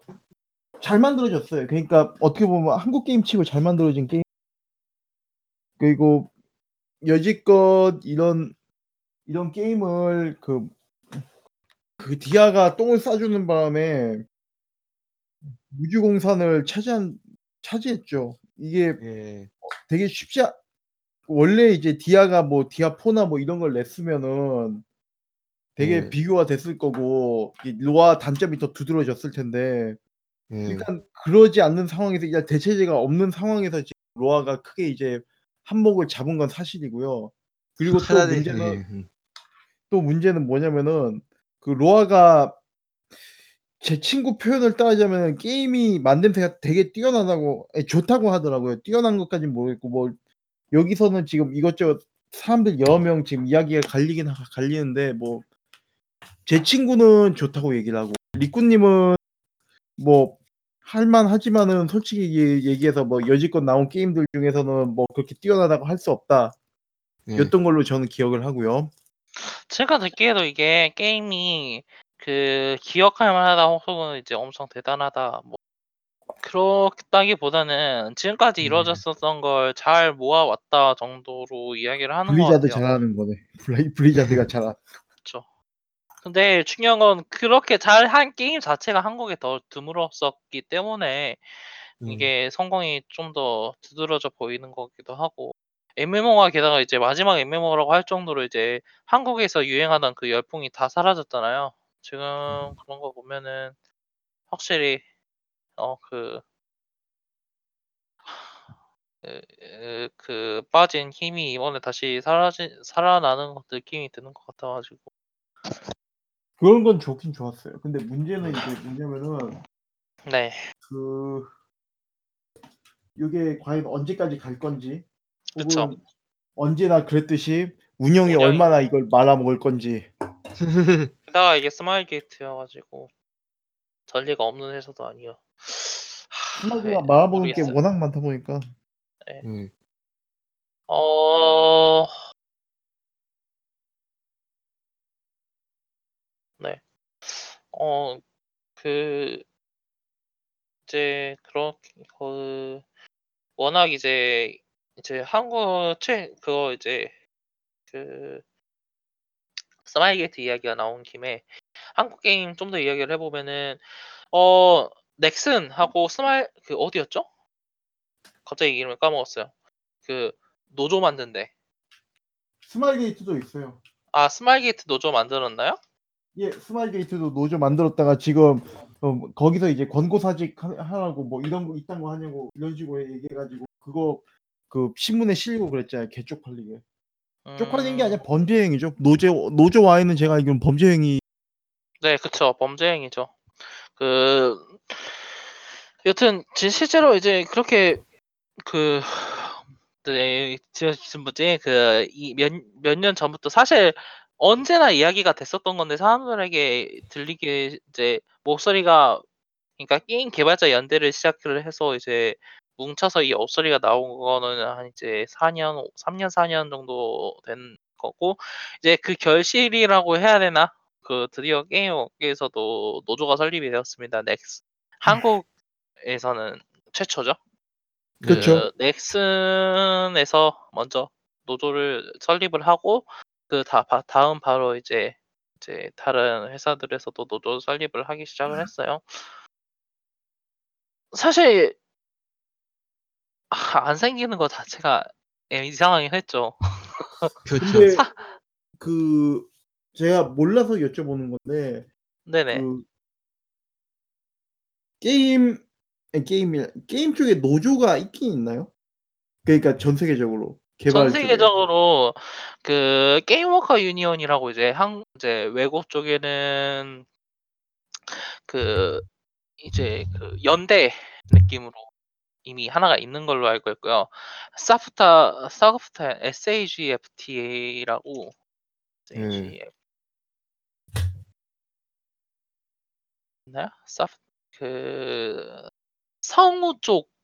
잘 만들어졌어요. 그러니까 어떻게 보면 한국 게임 치고 잘 만들어진 게임. 그리고 여지껏 이런 이런 게임을 그, 그 디아가 똥을 싸주는 바람에 우주공산을 차지한 차지했죠. 이게 예. 되게 쉽지 않, 원래 이제 디아가 뭐 디아 4나 뭐 이런 걸 냈으면은 되게 예. 비교가 됐을 거고 이 로아 단점이 더 두드러졌을 텐데 예. 일단 그러지 않는 상황에서 일단 대체제가 없는 상황에서 지금 로아가 크게 이제 한몫을 잡은 건 사실이고요. 그리고 또 문제는 예. 음. 또 문제는 뭐냐면은 그 로아가 제 친구 표현을 따르자면 게임이 만듦새가 되게 뛰어나다고 아니, 좋다고 하더라고요. 뛰어난 것까지는 모르겠고 뭐 여기서는 지금 이것저것 사람들 여러 명 지금 이야기가 갈리긴 하- 갈리는데 뭐 제 친구는 좋다고 얘기를 하고 리꾸님은 뭐 할만하지만은 솔직히 얘기- 얘기해서 뭐 여지껏 나온 게임들 중에서는 뭐 그렇게 뛰어나다고 할 수 없다. 예. 였던 걸로 저는 기억을 하고요. 제가 듣기에도 이게 게임이 그 기억할 만하다 혹은 이제 엄청 대단하다 뭐 그렇다기보다는 지금까지 음. 이루어졌었던 걸잘 모아왔다 정도로 이야기를 하는 것 블리자드. 잘하는 거네. 블리, 블리자드가 잘하. 그렇죠. 근데 중요한 건 그렇게 잘 한 게임 자체가 한국에 더 드물었었기 때문에 음. 이게 성공이 좀 더 두드러져 보이는 거기도 하고 MMO가 게다가 이제 마지막 MMO라고 할 정도로 이제 한국에서 유행하던 그 열풍이 다 사라졌잖아요. 지금 그런 거 보면은 확실히 어그 그, 그, 그 빠진 힘이 이번에 다시 사라지 살아나는 것 느낌이 드는 것 같아가지고 그런 건 좋긴 좋았어요. 근데 문제는 이제 뭐냐면은 네 그 이게 과연 언제까지 갈 건지 그쵸. 혹은 언제나 그랬듯이 운영이 운영이- 얼마나 이걸 말아먹을 건지 게다가 이게 스마일 게이트여가지고 전례가 없는 회사도 아니요. 하, 스마게가 네, 말아먹을 게 모르겠어요. 워낙 많다 보니까 네. 어, 네. 어, 그, 이제, 그렇게, 그, 워낙 이제, 이제 한국 최, 그거 이제, 그, 스마일게이트 이야기가 나온 김에, 한국 게임 좀 더 이야기를 해보면은, 어, 넥슨하고 스마일, 그, 어디였죠? 갑자기 이름을 까먹었어요. 그, 노조 만든데. 스마일 게이트도 있어요. 아, 스마일게이트 노조 만들었나요? 예, 스마일 게이트도 노조 만들었다가 지금 어, 거기서 이제 권고사직 하- 하라고 뭐 이런 거 이딴 거 하냐고 이런 식으로 얘기해가지고 그거 그 신문에 실리고 그랬잖아요. 개쪽팔리게. 쪽팔리는 게 음, 아니라 범죄 행위죠. 노조 노조 와에는 제가 알기로는 범죄 행위 네, 그쵸. 범죄 행위죠. 그, 여튼, 진- 실제로 이제 그렇게, 그, 네, 지- 지금 뭐지, 그, 이 몇, 몇년 전부터 사실 언제나 이야기가 됐었던 건데 사람들에게 들리게 이제 목소리가, 그러니까 게임 개발자 연대를 시작을 해서 이제 뭉쳐서 이 목소리가 나온 거는 한 이제 4년, 3년, 4년 정도 된 거고, 이제 그 결실이라고 해야 되나? 그 드디어 게임 업계에서도 노조가 설립이 되었습니다. 넥스 한국에서는 최초죠. 그 그쵸. 넥슨에서 먼저 노조를 설립을 하고 그 다, 바- 다음 바로 이제 이제 다른 회사들에서도 노조 설립을 하기 시작을 했어요. 사실 아, 안 생기는 것 자체가 예, 이상하긴 했죠. 그렇죠. 근데 사- 그 제가 몰라서 여쭤보는 건데 네네. 그 게임 아니, 게임이 게임 쪽에 노조가 있긴 있나요? 그러니까 전 세계적으로 개발 전 쪽에. 세계적으로 그 게임 워커 유니온이라고 이제 한 이제 외국 쪽에는 그 이제 그 연대 느낌으로 이미 하나가 있는 걸로 알고 있고요. 사프타 사프타 SAGFTA라고 네. SAGF 나요? 사프 그 성우 쪽 아,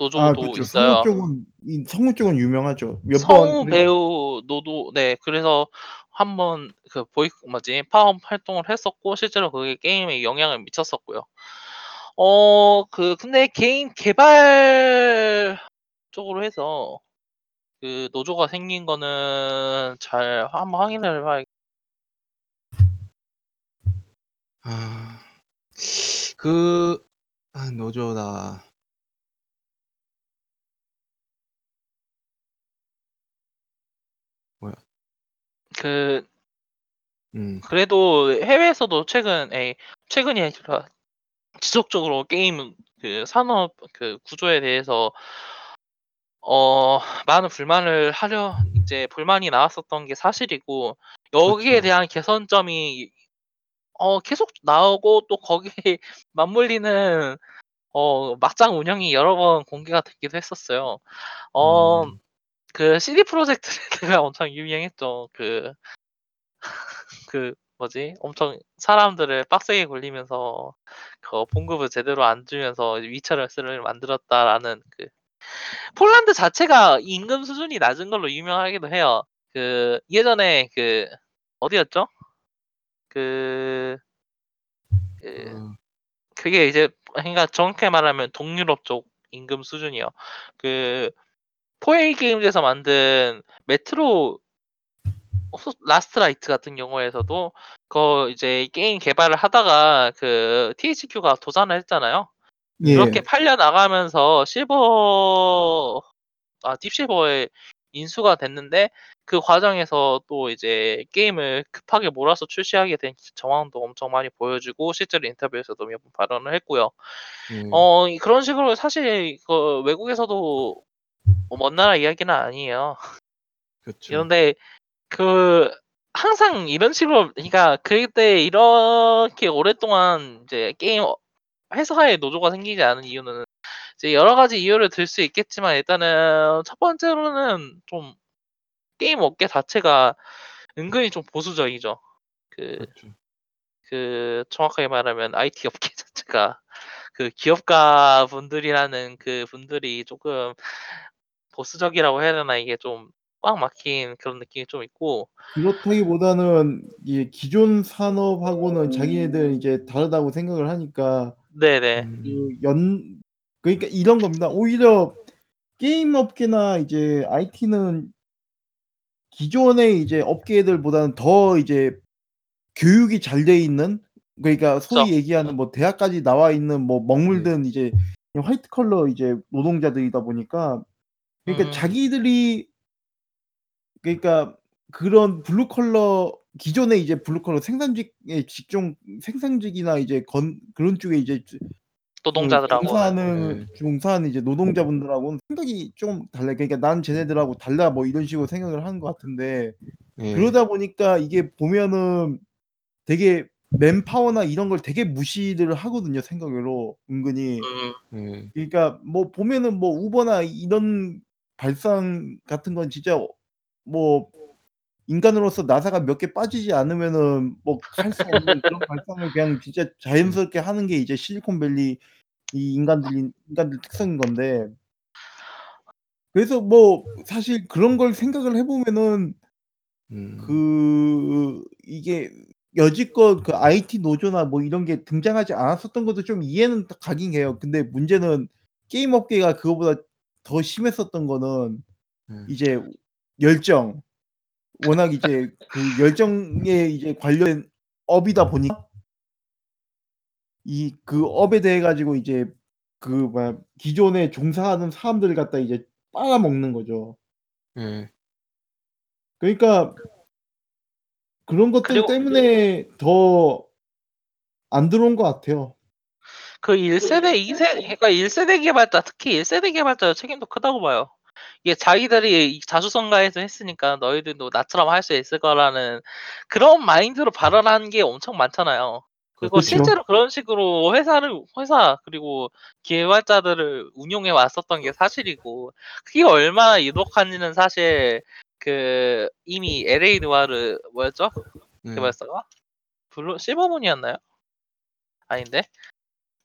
노조도 그렇죠. 있어요. 성우 쪽은 이 성우 쪽은 유명하죠. 몇 성우 번 배우 노도 네 그래서 한번 그 보이 뭐지 파업 활동을 했었고 실제로 그게 게임에 영향을 미쳤었고요. 어 그 근데 개인 개발 쪽으로 해서 그 노조가 생긴 거는 잘 한번 확인을 해봐야 아, 그, 아, 노조다. 그 음, 그래도 해외에서도 최근 에 최근이 아니라 지속적으로 게임 그 산업 그 구조에 대해서 어 많은 불만을 하려 이제 불만이 나왔었던 게 사실이고 여기에 그렇죠. 대한 개선점이 어 계속 나오고 또 거기에 맞물리는 어 막장 운영이 여러 번 공개가 되기도 했었어요. 어 음, 그 CD 프로젝트 레드가 엄청 유명했죠. 그 그 뭐지? 엄청 사람들을 빡세게 굴리면서 그 봉급을 제대로 안 주면서 위쳐레스를 만들었다라는 그 폴란드 자체가 임금 수준이 낮은 걸로 유명하기도 해요. 그 예전에 그 어디였죠? 그, 그 어, 그게 이제 그러니까 정확히 말하면 동유럽 쪽 임금 수준이요. 그 4A 게임즈에서 만든 메트로 소- 라스트 라이트 같은 경우에서도 그 이제 게임 개발을 하다가 그 THQ가 도산을 했잖아요. 예. 그렇게 팔려 나가면서 실버 아 딥실버에 인수가 됐는데 그 과정에서 또 이제 게임을 급하게 몰아서 출시하게 된 정황도 엄청 많이 보여주고 실제로 인터뷰에서도 몇 번 발언을 했고요. 예. 어이 그런 식으로 사실 그 외국에서도 뭐먼 나라 이야기는 아니에요. 그렇죠. 그런데 그 항상 이런 식으로 그러니까 그때 이렇게 오랫동안 이제 게임 어 회사에 노조가 생기지 않은 이유는 이제 여러 가지 이유를 들 수 있겠지만 일단은 첫 번째로는 좀 게임 업계 자체가 은근히 좀 보수적이죠. 그 그렇죠. 그 정확하게 말하면 IT 업계 자체가 그 기업가 분들이라는 그 분들이 조금 보수적이라고 해야 되나 이게 좀 꽉 막힌 그런 느낌이 좀 있고 그렇다기보다는 이 기존 산업하고는 자기네들 이제 다르다고 생각을 하니까 네네 음. 그연 그러니까 이런 겁니다. 오히려 게임 업계나 이제 IT는 기존의 이제 업계들보다는 더 이제 교육이 잘 돼 있는 그러니까 소위 그쵸. 얘기하는 뭐 대학까지 나와 있는 뭐 네. 먹물든 이제 화이트 컬러 이제 노동자들이다 보니까 그러니까 음. 자기들이 그러니까 그런 블루 컬러 기존의 이제 블루 컬러 생산직의 직종 생산직이나 이제 건 그런 쪽에 이제 그 노동자들하고는 종사하는 네. 종사하는 이제 노동자분들하고는 생각이 좀 달라요. 그러니까 난 쟤네들하고 달라 뭐 이런 식으로 생각을 하는 것 같은데 예. 그러다 보니까 이게 보면은 되게 맨파워나 이런 걸 되게 무시를 하거든요, 생각으로 은근히. 음. 예. 그러니까 뭐 보면은 뭐 우버나 이런 발상 같은 건 진짜 뭐 인간으로서 나사가 몇 개 빠지지 않으면은 뭐 할 수 없는 그런 발상을 그냥 진짜 자연스럽게 하는 게 이제 실리콘밸리 이 인간들인 인간들 특성인 건데 그래서 뭐 사실 그런 걸 생각을 해 보면은 음. 그 이게 여지껏 그 IT 노조나 뭐 이런 게 등장하지 않았었던 것도 좀 이해는 딱 가긴 해요. 근데 문제는 게임 업계가 그거보다 더 심했었던 거는 예. 이제 열정. 워낙 이제 그 열정에 이제 관련 업이다 보니까 이 그 업에 대해 가지고 이제 그 기존에 종사하는 사람들을 갖다 이제 빨아먹는 거죠. 예. 그러니까 그런 것들 그리고 때문에 더 안 들어온 것 같아요. 그 1세대, 2세 그러니까 1세대 개발자 특히 1세대 개발자의 책임도 크다고 봐요. 이게 자기들이 이 자수성가해서 했으니까 너희들도 나처럼 할 수 있을 거라는 그런 마인드로 발언하는 게 엄청 많잖아요. 그리고 그쵸. 실제로 그런 식으로 회사를 회사 그리고 개발자들을 운용해 왔었던 게 사실이고 그게 얼마나 유독한지는 사실 그 이미 LA 누아르 뭐였죠? 예. 개발사가? 블루 실버문이었나요? 아닌데?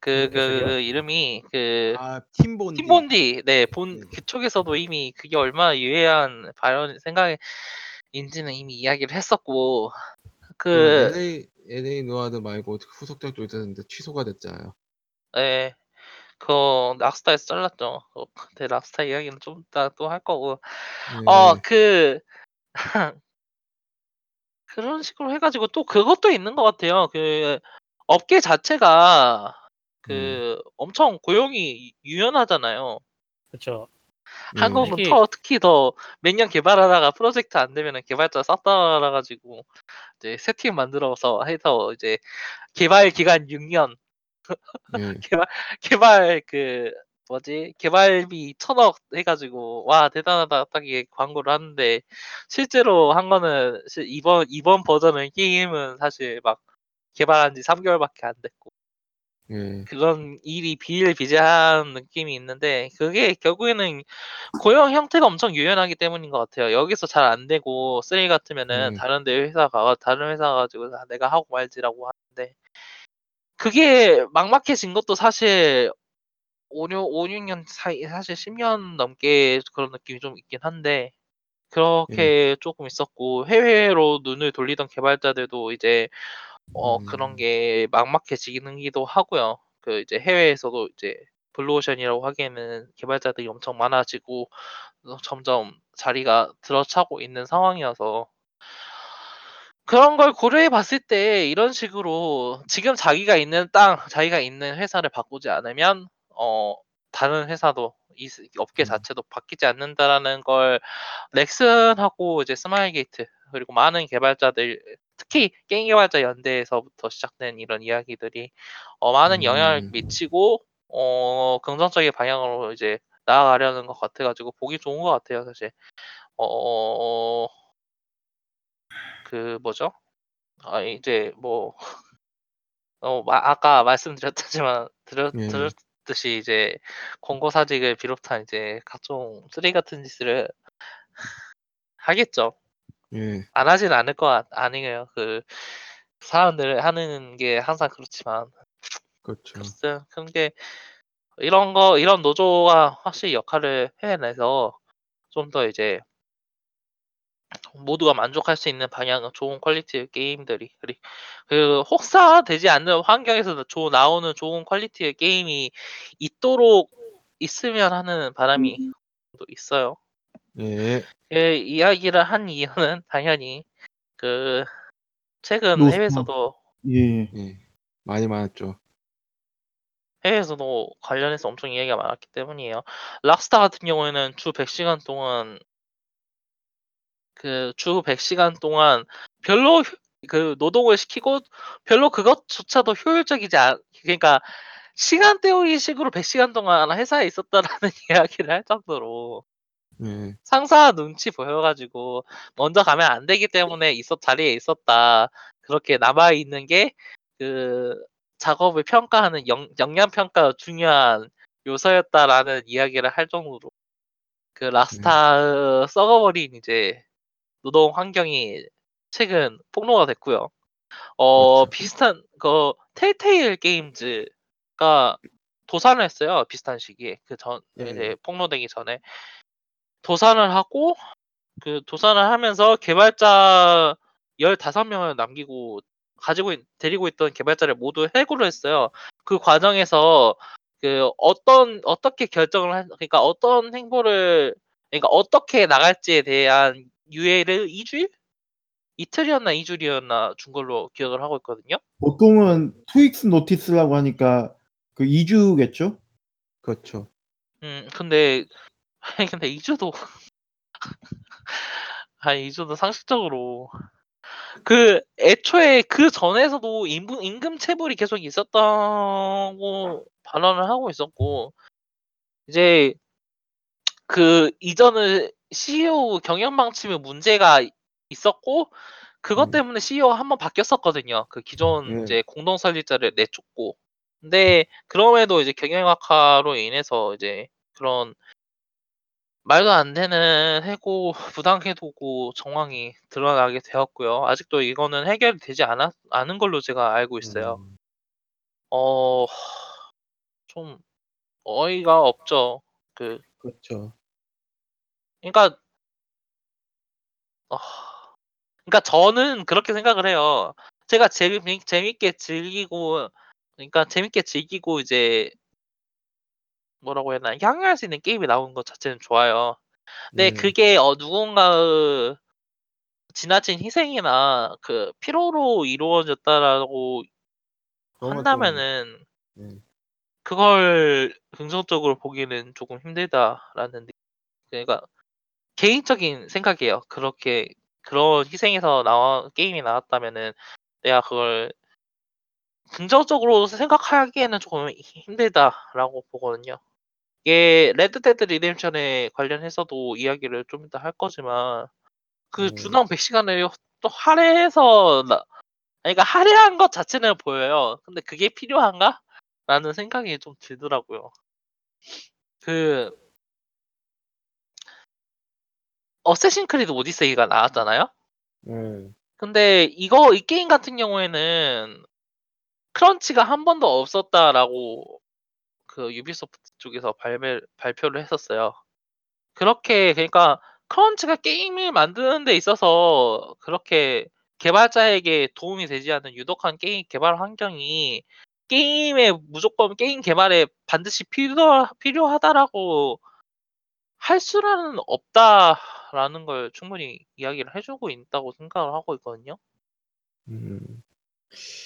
그, 그. 그 이름이 그 아, 팀본디. 팀본디 네본 네. 그쪽에서도 이미 그게 얼마나 유해한 발언 생각인지는 이미 이야기를 했었고 그그 LA LA 느와르 말고 후속작도 있었는데 취소가 됐잖아요. 예. 그 락스타에서 잘랐죠. 어, 근데 락스타 이야기는 좀 이따 또 할 거고. 예. 어, 그 그런 식으로 해가지고 또 그것도 있는 것 같아요. 그 업계 자체가 음. 그 엄청 고용이 유연하잖아요. 그렇죠. 예. 한국은 특히- 더 특히 더 몇 년 개발하다가 프로젝트 안 되면은 개발자 싹 따라가지고 이제 새 팀 만들어서 해서 이제 개발 기간 6년 예. 개발 개발 그 뭐지 개발비 천억 해가지고 와 대단하다 딱 이게 광고를 하는데 실제로 한 거는 시- 이번 이번 버전의 게임은 사실 막 개발한 지 3개월밖에 안 됐고 예. 그런 일이 비일비재한 느낌이 있는데 그게 결국에는 고용 형태가 엄청 유연하기 때문인 것 같아요. 여기서 잘 안 되고 쓰레기 같으면은 음. 다른 데 회사 가 다른 회사 가지고 아, 내가 하고 말지라고 하는데 그게 막막해진 것도 사실 5, 6, 5, 6년 사이 사실 10년 넘게 그런 느낌이 좀 있긴 한데 그렇게 조금 있었고 해외로 눈을 돌리던 개발자들도 이제 어 그런 음. 게 막막해지기도 하고요. 그 이제 해외에서도 이제 블루오션이라고 하기에는 개발자들이 엄청 많아지고 어 점점 자리가 들어차고 있는 상황이어서 그런 걸 고려해 봤을 때 이런 식으로 지금 자기가 있는 땅, 자기가 있는 회사를 바꾸지 않으면 어 다른 회사도 이스 업계 음. 자체도 바뀌지 않는다라는 걸 넥슨하고 이제 스마일게이트 그리고 많은 개발자들 특히 게임 개발자 연대에서부터 시작된 이런 이야기들이 어 많은 영향을 음. 미치고 어 긍정적인 방향으로 이제 나아가려는 것 같아 가지고 보기 좋은 것 같아요 사실. 어 그 뭐죠? 아 이제 뭐 어 마 아까 말씀드렸다지만 드렸 예. 드렸듯이 이제 권고 사직을 비롯한 이제 각종 쓰레기 같은 짓을 하겠죠. 예. 안 하진 않을 것같 아니에요. 그 사람들 하는 게 항상 그렇지만 그렇죠. 글쎄 그런 게 이런 거 이런 노조가 확실히 역할을 해내서 좀 더 이제 모두가 만족할 수 있는 방향은 좋은 퀄리티의 게임들이 그리 그 혹사 되지 않는 환경에서 좋 나오는 좋은 퀄리티의 게임이 있도록 있으면 하는 바람이 또 있어요. 예. 예 이야기를 한 이유는 당연히 그 최근 로스터. 해외에서도 예. 예. 많이 많았죠. 해외에서도 관련해서 엄청 이야기가 많았기 때문이에요. 락스타 같은 경우에는 주 100시간 동안 그 주 100시간 동안 별로 효 그 노동을 시키고 별로 그것조차도 효율적이지 않 그러니까 시간 때우기 식으로 100시간 동안 회사에 있었다라는 이야기를 할 정도로 예. 상사 눈치 보여 가지고 먼저 가면 안 되기 때문에 있었 자리에 있었다. 그렇게 남아 있는 게 그 작업을 평가하는 영 역량 평가 중요한 요소였다라는 이야기를 할 정도로 그 락스타 썩어버린 이제 노동 환경이 최근 폭로가 됐고요. 어 그렇죠. 비슷한 그 텔테일 게임즈가 도산을 했어요, 비슷한 시기에. 그전 예. 이제 폭로되기 전에. 도산을 하고 그 도산을 하면서 개발자 15명을 남기고 가지고 있 데리고 있던 개발자를 모두 해고를 했어요. 그 과정에서 그 어떤 어떻게 결정을 한 그러니까 어떤 행보를 그러니까 어떻게 나갈지에 대한 유예를 2 주일? 이틀이었나 2 주일이었나 준 걸로 기억을 하고 있거든요. 보통은 2 weeks notice라고 하니까 그 2 주겠죠? 그렇죠. 음 근데 아니 근데 2 주도 아니 2 주도 상식적으로 그 애초에 그 전에서도 임금 임금 체불이 계속 있었다고 발언을 하고 있었고 이제 그 이전에 CEO 경영 방침에 문제가 있었고 그것 음. 때문에 CEO가 1번 바뀌었었거든요. 그 기존 예. 이제 공동 설립자를 내쫓고. 근데 그럼에도 이제 경영 악화로 인해서 이제 그런 말도 안 되는 해고 부당 해고고 정황이 드러나게 되었고요. 아직도 이거는 해결이 되지 않았 않은 걸로 제가 알고 있어요. 음. 어 좀 어이가 없죠. 그 그렇죠. 그러니까 아 그러니까 저는 그렇게 생각을 해요. 제가 재미 재밌게 즐기고 그러니까 재밌게 즐기고 이제 뭐라고 해야 되나 향유할 수 있는 게임이 나오는 것 자체는 좋아요. 근데 예. 그게 어 누군가의 지나친 희생이나 그 피로로 이루어졌다라고 한다면은 예. 그걸 긍정적으로 보기는 조금 힘들다라는 느 그러니까 개인적인 생각이에요. 그렇게 그런 희생에서 나와 게임이 나왔다면은 내가 그걸 긍정적으로 생각하기에는 조금 히 힘들다라고 보거든요. 이게 레드 데드 리뎀션에 관련해서도 이야기를 좀 이따 할 거지만 그 네. 주당 100시간을 또 할애해서 나 그러니까 할애한 것 자체는 보여요. 근데 '그게 필요한가?'라는 생각이 좀 들더라고요. 그 어쌔신 크리드 오디세이가 나왔잖아요. 예. 근데 이거 이 게임 같은 경우에는 "crunch가 1 번도 없었다."라고 그 유비소프트 쪽에서 발매 발표를 했었어요. 그렇게 그러니까 크런치가 게임을 만드는 데 있어서 그렇게 개발자에게 도움이 되지 않는 유독한 게임 개발 환경이 게임에 무조건 '게임 개발에 반드시 필요하 필요하다.'라고 할 수는 없다라는 걸 충분히 이야기를 해 주고 있다고 생각을 하고 있거든요. 음.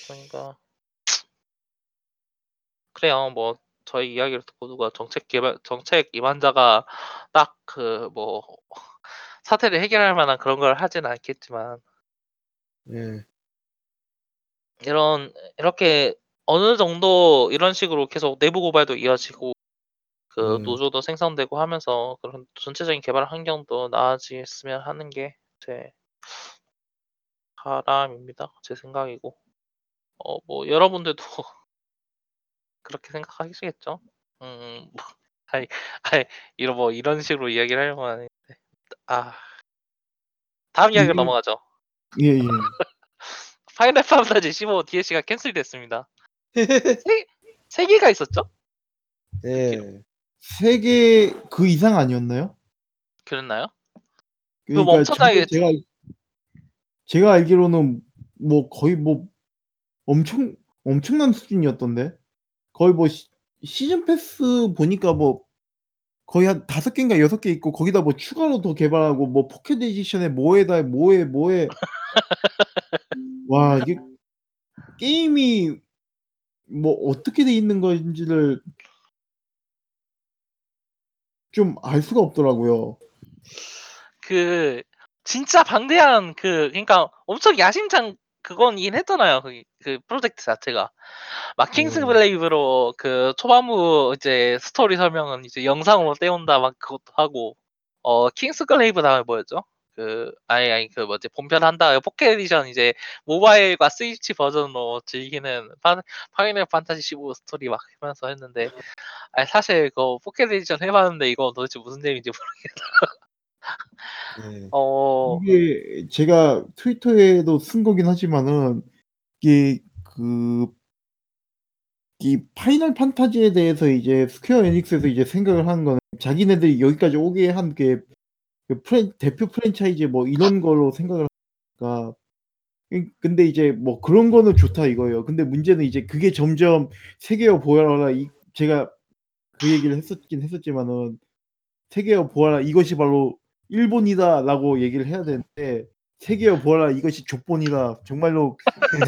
그러니까 그래요. 뭐 저희 이야기를 듣고 누가 정책 개발 정책 임한자가 딱 그 뭐 사태를 해결할 만한 그런 걸 하진 않겠지만 예. 이런 이렇게 어느 정도 이런 식으로 계속 내부 고발도 이어지고 그 음. 노조도 생성되고 하면서 그런 전체적인 개발 환경도 나아지겠으면 하는 게 제 바람입니다. 제 생각이고 어 뭐 여러분들도 그렇게 생각하시겠죠? 음 뭐 아이 아이 이런 뭐 이런 식으로 이야기를 하려고 하는데 아 다음 이야기로 이게- 넘어가죠. 예, 예. 파이널 판타지 15 DLC가 캔슬됐습니다. 세, 세 개가 있었죠? 예. 세계 그 이상 아니었나요? 그랬나요? 그러니까 멈춰다니겠지. 제가 제가 알기로는 뭐 거의 뭐 엄청 엄청난 수준이었던데 거의 뭐 시, season pass 보니까 뭐 거의 한 다섯 개인가 여섯 개 있고 거기다 뭐 추가로 더 개발하고 뭐 포켓 에디션에 뭐에다 뭐에 뭐에 와 이게 게임이 뭐 어떻게 돼 있는 건지를 좀 알 수가 없더라고요. 그 진짜 방대한 그 그러니까 엄청 야심찬 그건이긴 했잖아요. 그, 그 프로젝트 자체가 막 킹스 음. 블레이브로 그 초반부 이제 스토리 설명은 이제 영상으로 떼온다 막 그것도 하고 어 킹스 블레이브 다음에 뭐였죠? 그 아니 아니 그 뭐지 본편 한 다음에 포켓 에디션 이제 모바일과 스위치 버전으로 즐기는 파, 파이널 판타지 15 스토리 막 하면서 했는데 아니 사실 그 포켓 에디션 해봤는데 이거 도대체 무슨 재미인지 모르겠어. 예. 어 이게 제가 트위터에도 쓴 거긴 하지만은 이게 그 이 파이널 판타지에 대해서 이제 스퀘어 에닉스에서 이제 생각을 하는 거는 자기네들이 여기까지 오게 한게 그 프랜, 대표 프랜차이즈 뭐 이런 걸로 생각을 하니까 그- 근데 이제 뭐 그런 거는 좋다 이거예요. 근데 문제는 이제 그게 점점 세계어 보아라 이 제가 그 얘기를 했었긴 했었지만은 세계어 보아라 이것이 바로 일본이다라고 얘기를 해야 되는데 세계어 보아라 이것이 족본이다 정말로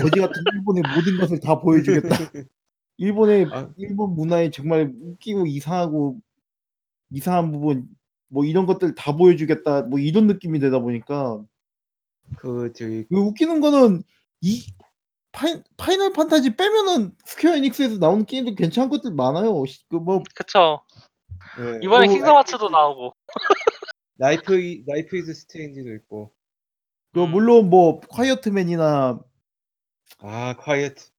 거지 같은 일본의 모든 것을 다 보여주겠다. 일본의 아. 일본 문화에 정말 웃기고 이상하고 이상한 부분 뭐 이런 것들 다 보여주겠다 뭐 이런 느낌이 되다 보니까 그 저기 그 웃기는 거는 이 파이, 파이널 판타지 빼면은 스퀘어 에닉스에서 나오는 게임도 괜찮은 것들 많아요. 그뭐 그쵸. 예. 이번에 또- 킹덤 하츠도 나오고. 라이프 이- 라이프 이즈 스트레인지도 있고. 그 음. 물론 뭐 콰이어트맨이나 아, 콰이어트.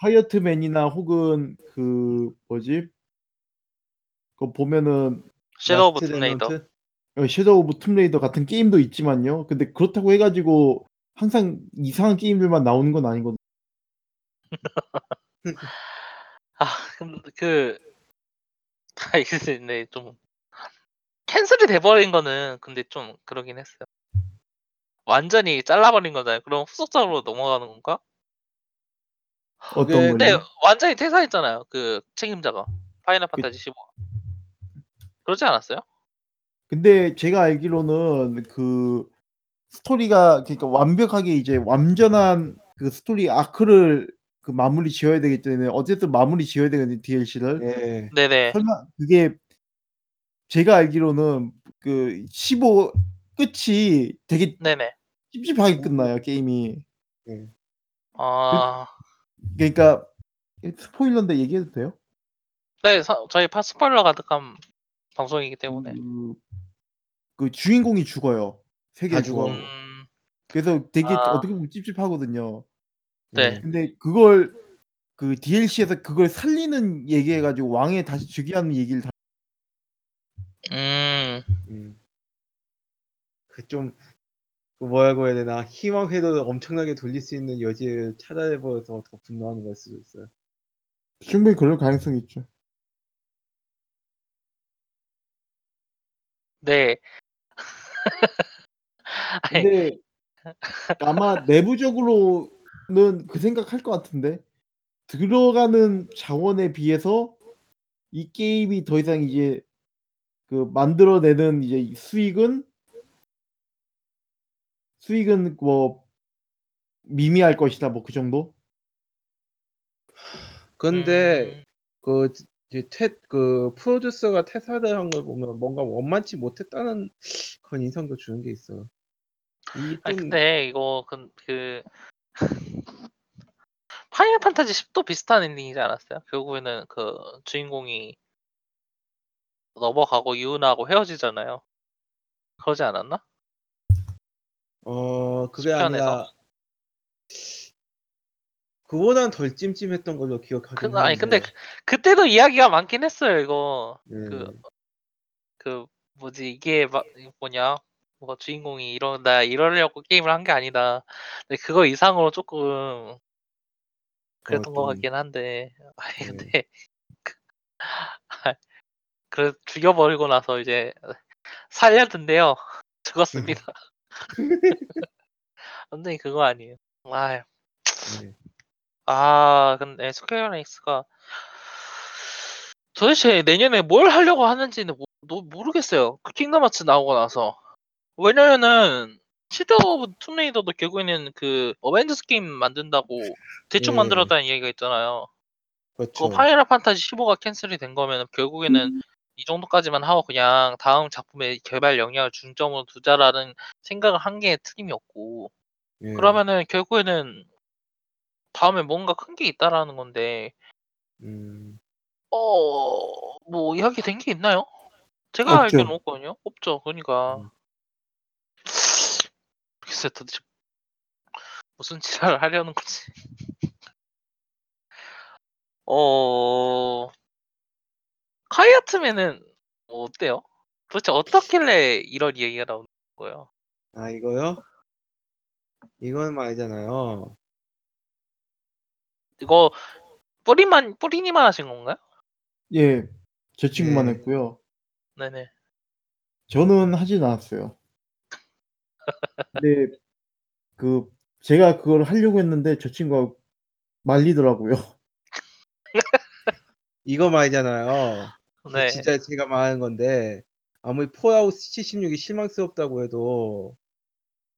콰이어트맨이나 혹은 그 뭐지? 그 보면은 섀도우 오브 툼레이더. 어, 섀도우 오브 툼레이더 같은 게임도 있지만요. 근데 그렇다고 해가지고 항상 이상한 게임들만 나오는 건 아니거든요. 아, 그, 아, 이게 네, 좀, 캔슬이 돼버린 거는 근데 좀 그러긴 했어요. 완전히 잘라버린 거잖아요. 그럼 후속작으로 넘어가는 건가? 어떤 걸요? 근데 완전히 퇴사했잖아요. 그 책임자가. 파이널 판타지 15. 그러지 않았어요? 근데 제가 알기로는 그 스토리가 그러니까 완벽하게 이제 완전한 그 스토리 아크를 그 마무리 지어야 되기 때문에 어쨌든 마무리 지어야 되거든요 DLC를. 예. 네네. 설마 그게 제가 알기로는 그 15 끝이 되게 네네. 찝찝하게 끝나요 게임이. 예. 아, 그러니까 스포일러인데 얘기해도 돼요? 네, 서- 저희 파 스포일러 가득한 방송이기 때문에. 그, 그 주인공이 죽어요. 세계 다 죽어. 죽어. 음, 그래서 되게 아. 어떻게 보면 찝찝하거든요. 네. 근데 그걸 그 DLC에서 그걸 살리는 얘기해가지고 왕에 다시 즉위하는 얘기를 다 음, 음. 그좀 그 뭐라고 해야 되나 희망 회로를 엄청나게 돌릴 수 있는 여지를 찾아내버려서 더 분노하는 걸 수도 있어요. 충분히 그럴 가능성이 있죠. 네. 근데 아마 내부적으로는 그 생각할 것 같은데 들어가는 자원에 비해서 이 게임이 더 이상 이제 그 만들어내는 이제 수익은 수익은 뭐 미미할 것이다 뭐 그 정도? 근데 음, 그 퇴, 그 프로듀서가 퇴사를 한 걸 보면 뭔가 원만치 못했다는 그런 인상도 주는 게 있어. 좀- 근데 이거 그, 그 파이널 판타지 10도 비슷한 엔딩이지 않았어요? 결국에는 그 주인공이 넘어가고 유나하고 헤어지잖아요. 그러지 않았나? 어 그게 수편에서? 아니라 그보단 덜 찜찜했던 걸로 기억하긴 그, 아니 근데 하는데. 그, 때도 이야기가 많긴 했어요. 이거 네. 그- 그 뭐지 이게 막 뭐냐 뭐 주인공이 이런다 이러려고 게임을 한 게 아니다. 근데 그거 이상으로 조금 그랬던 것 좀- 같긴 한데 아니 네. 근데 그, 그 죽여버리고 나서 이제 살려든대요. 죽었습니다. 근데 그거 아니에요. 아, 네. 아 근데 스퀘어 에닉스가 도대체 내년에 뭘 하려고 하는지는 모, 모- 모르겠어요. 그 킹덤 하츠 나오고 나서 왜냐면은 섀도우 오브 툼레이더도 결국에는 그 어벤져스 게임 만든다고 대충 예. 만들었다는 얘기가 있잖아요. 그렇죠. 그 파이널 판타지 15가 캔슬이 된 거면 결국에는 이 정도까지만 하고 그냥 다음 작품에 개발 역량을 중점으로 두자라는 생각을 한게 틀림이 없고 예. 그러면은 결국에는 다음에 뭔가 큰 게 있다라는 건데 음, 어, 뭐 이야기 된 게 있나요? 제가 없죠. 알기로는 없거든요. 없죠. 그러니까 음. 글쎄 도대체 무슨 지랄을 하려는 거지? 어, 카이아트맨은 뭐 어때요? 도대체 어떻길래 이런 이야기가 나오는 거예요? 아 이거요? 이건 말이잖아요. 이거 뿌리만 뿌리니만 하신 건가요? 예, 제 친구만 네. 했고요. 네네. 저는 하진 않았어요. 근데 그 제가 그걸 하려고 했는데 저 친구가 말리더라고요. 이거 말이잖아요. 네. 진짜 제가 말하는 건데 아무리 Fallout 76이 실망스럽다고 해도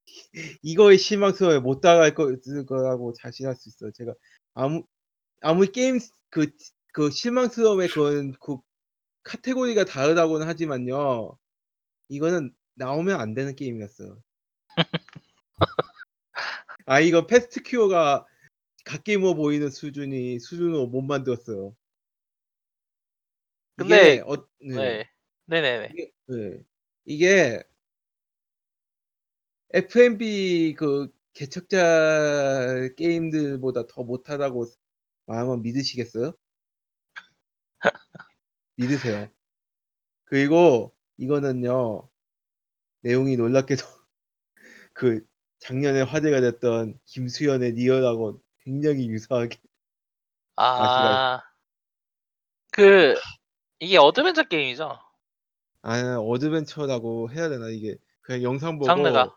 이거에 실망스러워요. 못 따라갈 거- 거라고 자신할 수 있어요. 제가 아무 아무리 게임 그, 그 실망스러움의 그런 그 카테고리가 다르다고는 하지만요. 이거는 나오면 안 되는 게임이었어요. 아 이거 패스트 큐어가 갓게이머 보이는 수준이 수준으로 못 만들었어요. 근데- 어, 네. 네. 네네네. 이게, 네. 이게 FMB 그 개척자 게임들보다 더 못하다고 말하면 믿으시겠어요? 믿으세요. 그리고 이거는요 내용이 놀랍게도 그 작년에 화제가 됐던 김수현의 리얼하고 굉장히 유사하게 아, 그 이게 어드벤처 게임이죠? 아 어드벤처라고 해야 되나 이게 그냥 영상 보고 장르가.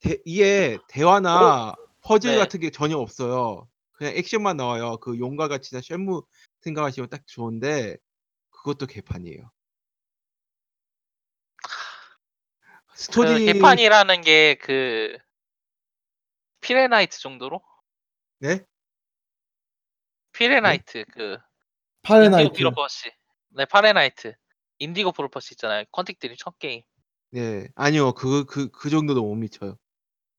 대- 이게 대화나 퍼즐 네. 같은 게 전혀 없어요. 그냥 액션만 나와요. 그 용과 같이나 쉔무 생각하시면 딱 좋은데 그것도 개판이에요. 그 스토리 개판이라는 게 그 Fahrenheit 정도로? 네? Fahrenheit 그 Fahrenheit. Prophecy. 네, Fahrenheit. Indigo Prophecy 있잖아요. Quantic Dream 첫 게임. 네 아니요 그 그 그 정도도 못 미쳐요.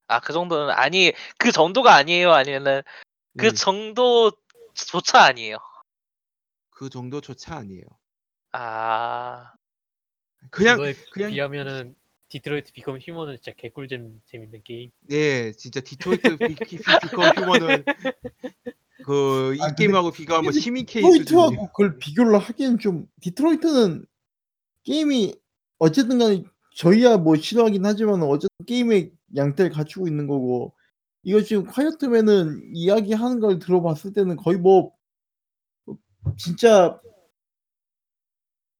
아, 그 정도는 아니 그 정도가 아니에요. 아니면은 그 네, 정도조차 아니에요. 그 정도조차 아니에요. 아, 그냥 그거에 그냥 비하면은 Detroit Become Human은 진짜 개꿀잼 재밌는 게임. 네 진짜 Detroit Be- Be- Become Human은 그 이 아, 근데 게임하고 비교하면 시민 케인. Detroit하고 그걸 비교를 하기엔 좀 디트로이트는 게임이 어쨌든 간에 저희야 뭐 싫어하긴 하지만 어쨌든 게임의 양태를 갖추고 있는 거고 이거 지금 콰이어트맨은 이야기하는 걸 들어봤을 때는 거의 뭐 진짜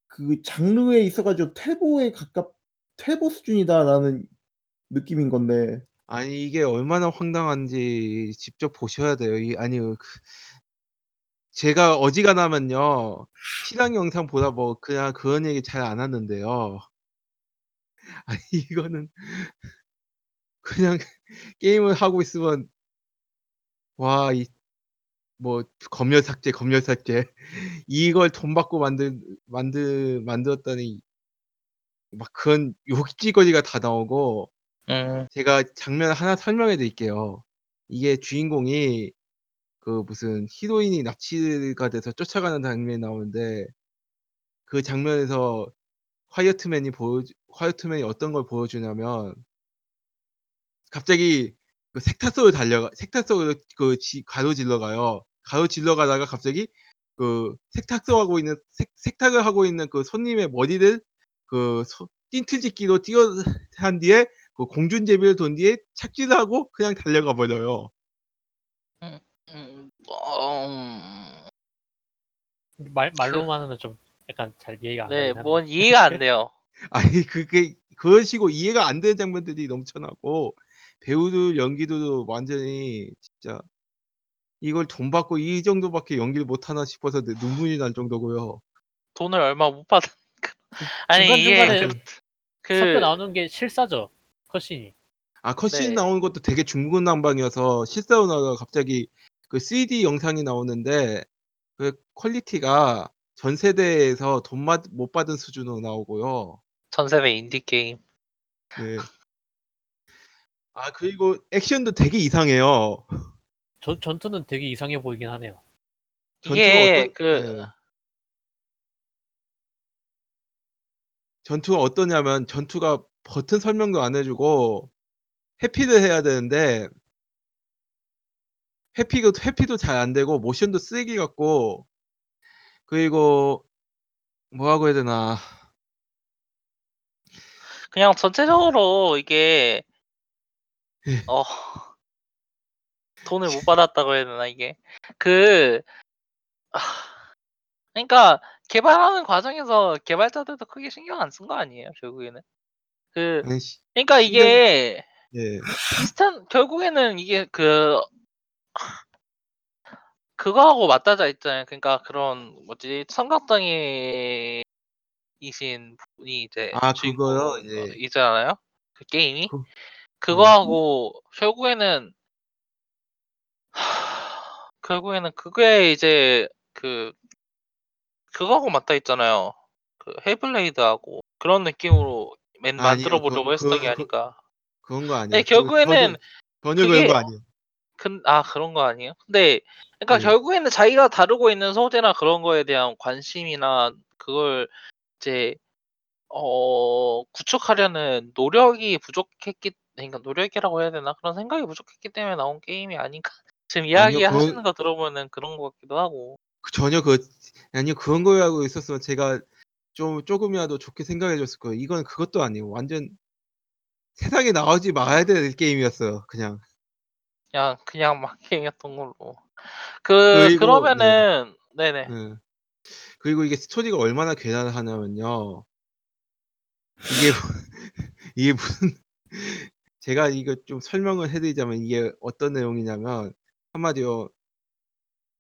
그 장르에 있어가지고 퇴보에 가깝 퇴보 수준이다라는 느낌인 건데 아니 이게 얼마나 황당한지 직접 보셔야 돼요. 이 아니 그 제가 어지간하면요 실황 영상 보다 뭐 그냥 그런 얘기 잘 안 하는데요. 아니 이거는 그냥 게임을 하고 있으면 와 이 뭐 검열 삭제, 검열 삭제 이걸 돈 받고 만든 만들 만들었다니 막 그런 욕지거리가 다 나오고 음, 제가 장면 하나 설명해 드릴게요. 이게 주인공이 그 무슨 히로인이 납치가 돼서 쫓아가는 장면이 나오는데 그 장면에서 화이어트맨이 보여 화이어트맨이 어떤 걸 보여주냐면 갑자기 그 색타석을 달려가 색타석을 그 지- 가로질러 가요. 가로질러 가다가 갑자기 그 색탁석하고 있는 색, 색탁을 하고 있는 그 손님의 머리를 그 소- 띵트짓기로 뛰어 한 뒤에 그 공중제비를 돈 뒤에 착지를 하고 그냥 달려가 버려요. 음, 어, 음, 말 말로만 하면 좀 약간 잘 이해가 안 네. 뭔 이해가 안 돼요. 아니 그게 그런 식으로 이해가 안 되는 장면들이 넘쳐나고 배우들 연기도 완전히 진짜 이걸 돈 받고 이 정도밖에 연기를 못 하나 싶어서 내 눈물이 날 정도고요. 돈을 얼마 못 받은. 아니 중간 이게 중간에 그 섞여 나오는 게 실사죠 cutscene이. 아 cutscene 네. 나오는 것도 되게 중구난방이어서 실사로 나가 갑자기 그 3D 영상이 나오는데 그 퀄리티가 전 세대에서 돈 못 받은 수준으로 나오고요. 전 세대 인디 게임. 네. 아 그리고 액션도 되게 이상해요. 전 전투는 되게 이상해 보이긴 하네요. 전투가 이게 어떤- 그 네. 전투가 어떠냐면 전투가 버튼 설명도 안 해주고 회피를 해야 되는데 회피도 회피도 잘 안 되고 모션도 쓰레기 같고 그리고 뭐라고 해야 되나? 그냥 전체적으로 이게 예. 어 돈을 못 받았다고 해야 되나 이게? 그 아, 그러니까 개발하는 과정에서 개발자들도 크게 신경 안 쓴 거 아니에요 결국에는 그 아니, 씨, 그러니까 이게 예. 비슷한 결국에는 이게 그 그거하고 맞닿아 있잖아요. 그러니까 그런 뭐지 삼각당이 이신 분이 이제 아, 그거요? 예. 이잖아요. 그 게임이 그- 그거하고 결국에는 하, 결국에는 그게 이제 그 그거하고 맞닿아 있잖아요. 그 헤블레이드하고 그런 느낌으로 맨 아니요, 만들어 보려고 그거- 했었던 게 그거- 아닌가. 그런 거 아니에요. 네, 결국에는 전혀 그게- 그런 거 아니에요. 근, 아, 그런 거 아니에요? 근데, 그러니까 네. 결국에는 자기가 다루고 있는 소재나 그런 거에 대한 관심이나 그걸 이제, 어, 구축하려는 노력이 부족했기, 그러니까 노력이라고 해야 되나? 그런 생각이 부족했기 때문에 나온 게임이 아닌가? 지금 이야기 아니요, 그건- 하시는 거 들어보면 그런 것 같기도 하고. 그- 전혀 그 아니요 그런 거라고 있었으면 제가 좀 조금이라도 좋게 생각해 줬을 거예요. 이건 그것도 아니에요. 완전 세상에 나오지 말아야 될 게임이었어요. 그냥 그냥, 그냥 막 게임이었던 걸로. 그, 그리고- 그러면은, 네네. 예. 그리고 이게 스토리가 얼마나 괴담하냐면요. 이게 이게 무슨 제가 이거 좀 설명을 해드리자면 이게 어떤 내용이냐면 한마디로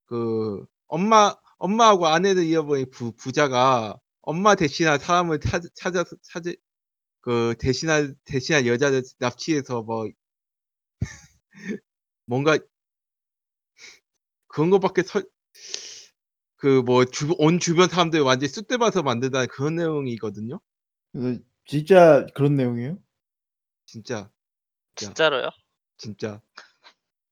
그 엄마 엄마하고 아내를 잃어버린 부, 부자가 엄마 대신할 사람을 찾, 찾아서 찾을 그 대신할 대신할 여자를 납치해서 뭐 뭔가 그런 것밖에 설 그뭐온 주변 사람들 완전 히 쑥대봐서 만든다는 그런 내용이거든요. 그래서 진짜 그런 내용이에요? 진짜 진짜로요? 진짜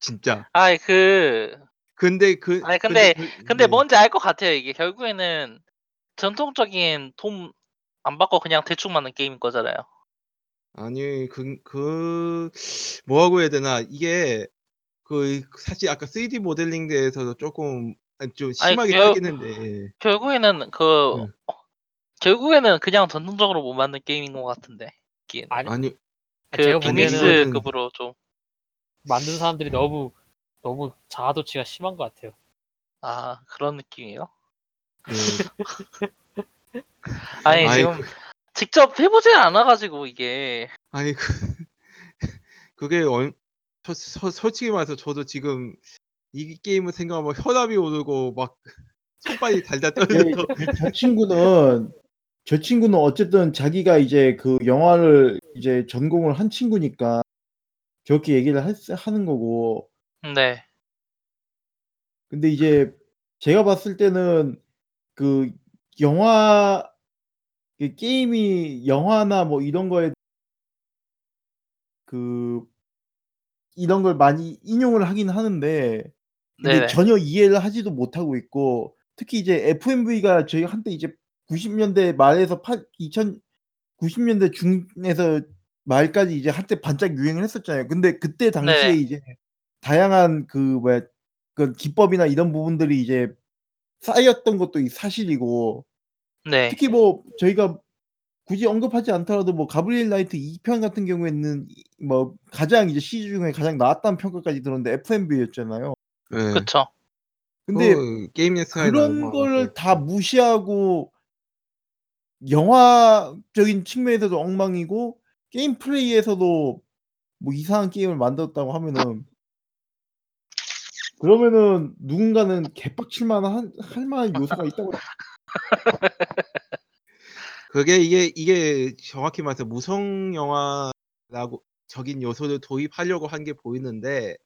진짜. 아이, 그, 근데 그 아니, 근데- 그- 근데 네. 뭔지 알 것 같아요. 이게 결국에는 전통적인 돈 안 받고 그냥 대충 맞는 게임인 거잖아요. 아니 그, 그 뭐라고 해야 되나 이게 그 사실 아까 3D 모델링 대해서도 조금 좀 아니, 심하게 그- 하긴 했는데 결국에는 그 음. 결국에는 그냥 전통적으로 못 만든 게임인 것 같은데. 이게 아니, 아니 그 제가 보기에는 비닉스급으로 좀 만든 사람들이 너무 너무 자아도취가 심한 것 같아요. 아 그런 느낌이에요. 네. 아니 아이, 지금 직접 해보질 않아가지고 이게. 아니 그 그게 얼, 저, 서- 솔직히 말해서 저도 지금 이 게임을 생각하면 혈압이 오르고 막 손발이 달달 네, 떨려서 저 친구는 저 친구는 어쨌든 자기가 이제 그 영화를 이제 전공을 한 친구니까 그렇게 얘기를 할, 수- 하는 거고. 네. 근데 이제 제가 봤을 때는 그 영화 그 게임이 영화나 뭐 이런 거에 그 이런 걸 많이 인용을 하긴 하는데 근데 네네. 전혀 이해를 하지도 못하고 있고 특히 이제 FMV가 저희 한때 이제 90 년대 말에서 팔2000 90 년대 중에서 말까지 이제 한때 반짝 유행을 했었잖아요. 근데 그때 당시에 네네. 이제 다양한 그 뭐야 그 기법이나 이런 부분들이 이제 쌓였던 것도 이 사실이고 네. 특히 뭐 저희가 굳이 언급하지 않더라도 뭐 가브리엘 나이트 2편 같은 경우에는 이뭐 가장 이제 시리즈 중에 가장 나았다는 평가까지 들었는데 FMV였잖아요. 네. 그쵸. 근데 그 게임 그런 걸거다 무시하고 영화적인 측면에서도 엉망이고 게임 플레이에서도 뭐 이상한 게임을 만들었다고 하면은 그러면은 누군가는 개빡칠 만한 할 만한 요소가 있다고 그게 이게 이게 정확히 말해서 무성 영화라고 적인 요소를 도입하려고 한 게 보이는데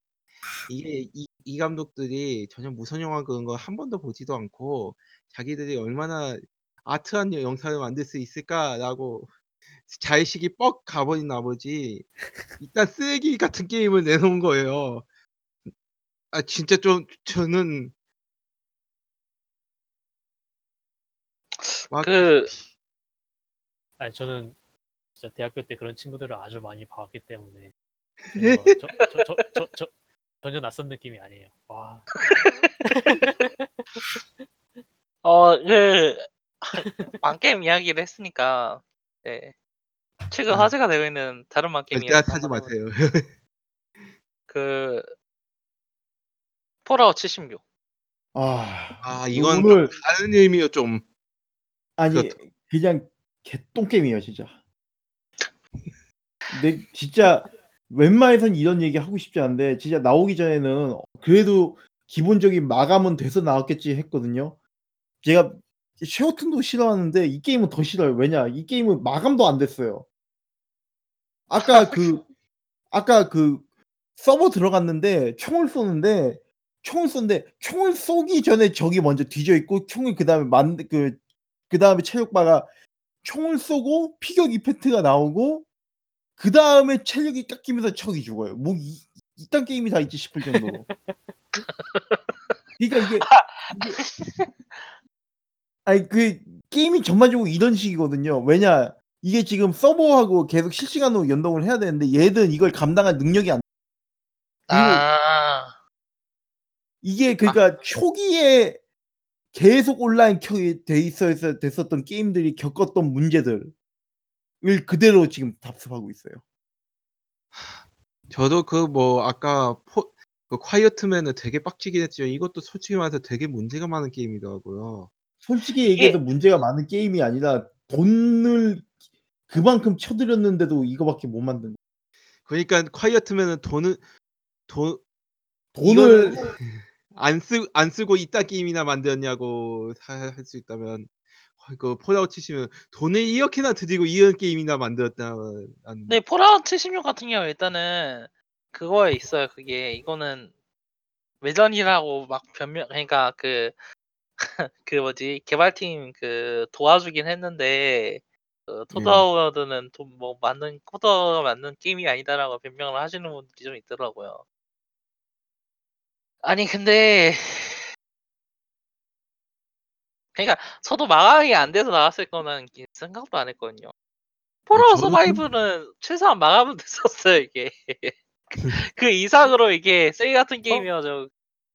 이게 이, 이 감독들이 전혀 무성 영화 그런 거 한 번도 보지도 않고 자기들이 얼마나 아트한 영상을 만들 수 있을까라고 자의식이 뻑 가버린 나머지 일단 쓰레기 같은 게임을 내놓은 거예요. 아 진짜 좀 저는 막 그 아니 저는 진짜 대학교 때 그런 친구들을 아주 많이 봐왔기 때문에 예? 전혀 저, 저, 저, 저, 저, 전혀 낯선 느낌이 아니에요. 와 어 그 망게임 이야기를 했으니까 네. 최근 아. 화제가 되고 있는 다른 망게임 이야기 하지 마세요. 그 폴아웃 76. 아. 아 이건 오늘 좀 다른 의미요 좀. 아니 그렇다. 그냥 개똥 게임이에요, 진짜. 근데 진짜 웬만해선 이런 얘기 하고 싶지 않은데 진짜 나오기 전에는 그래도 기본적인 마감은 돼서 나왔겠지 했거든요. 제가 쉐어튼도 싫어하는데 이 게임은 더 싫어요. 왜냐? 이 게임은 마감도 안 됐어요. 아까 그 아까 그 서버 들어갔는데 총을 쏘는데 총을 쏘는데 총을 쏘기 전에 적이 먼저 뒤져 있고 총을 그다음에 만 그 그다음에 체력바가 총을 쏘고 피격 이펙트가 나오고 그다음에 체력이 깎이면서 적이 죽어요. 뭐 이 이딴 게임이 다 있지 싶을 정도로. 그러니까 이게 이게 아니 그 게임이 전반적으로 이런 식이거든요. 왜냐? 이게 지금 서버하고 계속 실시간으로 연동을 해야 되는데 얘들은 이걸 감당할 능력이 안 아. 이게 그러니까 초기에 계속 온라인 켜게 돼 있어서 됐었던 게임들이 겪었던 문제들을 그대로 지금 답습하고 있어요. 저도 그 뭐 아까 포, 그 콰이어트맨은 되게 빡치긴 했지만 이것도 솔직히 말해서 되게 문제가 많은 게임이더라고요. 솔직히 얘기해서 문제가 많은 게임이 아니라 돈을 그만큼 쳐들였는데도 이거밖에 못 만든 그러니까 콰이어트맨은 돈을 돈 돈을 이거를 안 쓰 안 쓰고 이딴 게임이나 만들었냐고 할 수 있다면 어, 그 폴아웃 치시면 돈을 이렇게나 들이고 이런 게임이나 만들었다는 네, 폴아웃 76 같은 경우 일단은 그거에 있어요. 그게 이거는 외전이라고 막 변명 그러니까 그 그 뭐지 개발팀 그 도와주긴 했는데 그 토드 예. 하워드는 돈뭐 맞는 코드가 맞는 게임이 아니다라고 변명을 하시는 분들이 좀 있더라고요. 아니 근데 그러니까 저도 마감이 안 돼서 나왔을 거는 이 생각도 안 했거든요. Fallout 저도 Survive는 최소한 마감은 됐었어요 이게. 그 이상으로 이게 쓰레기 같은 게임이어서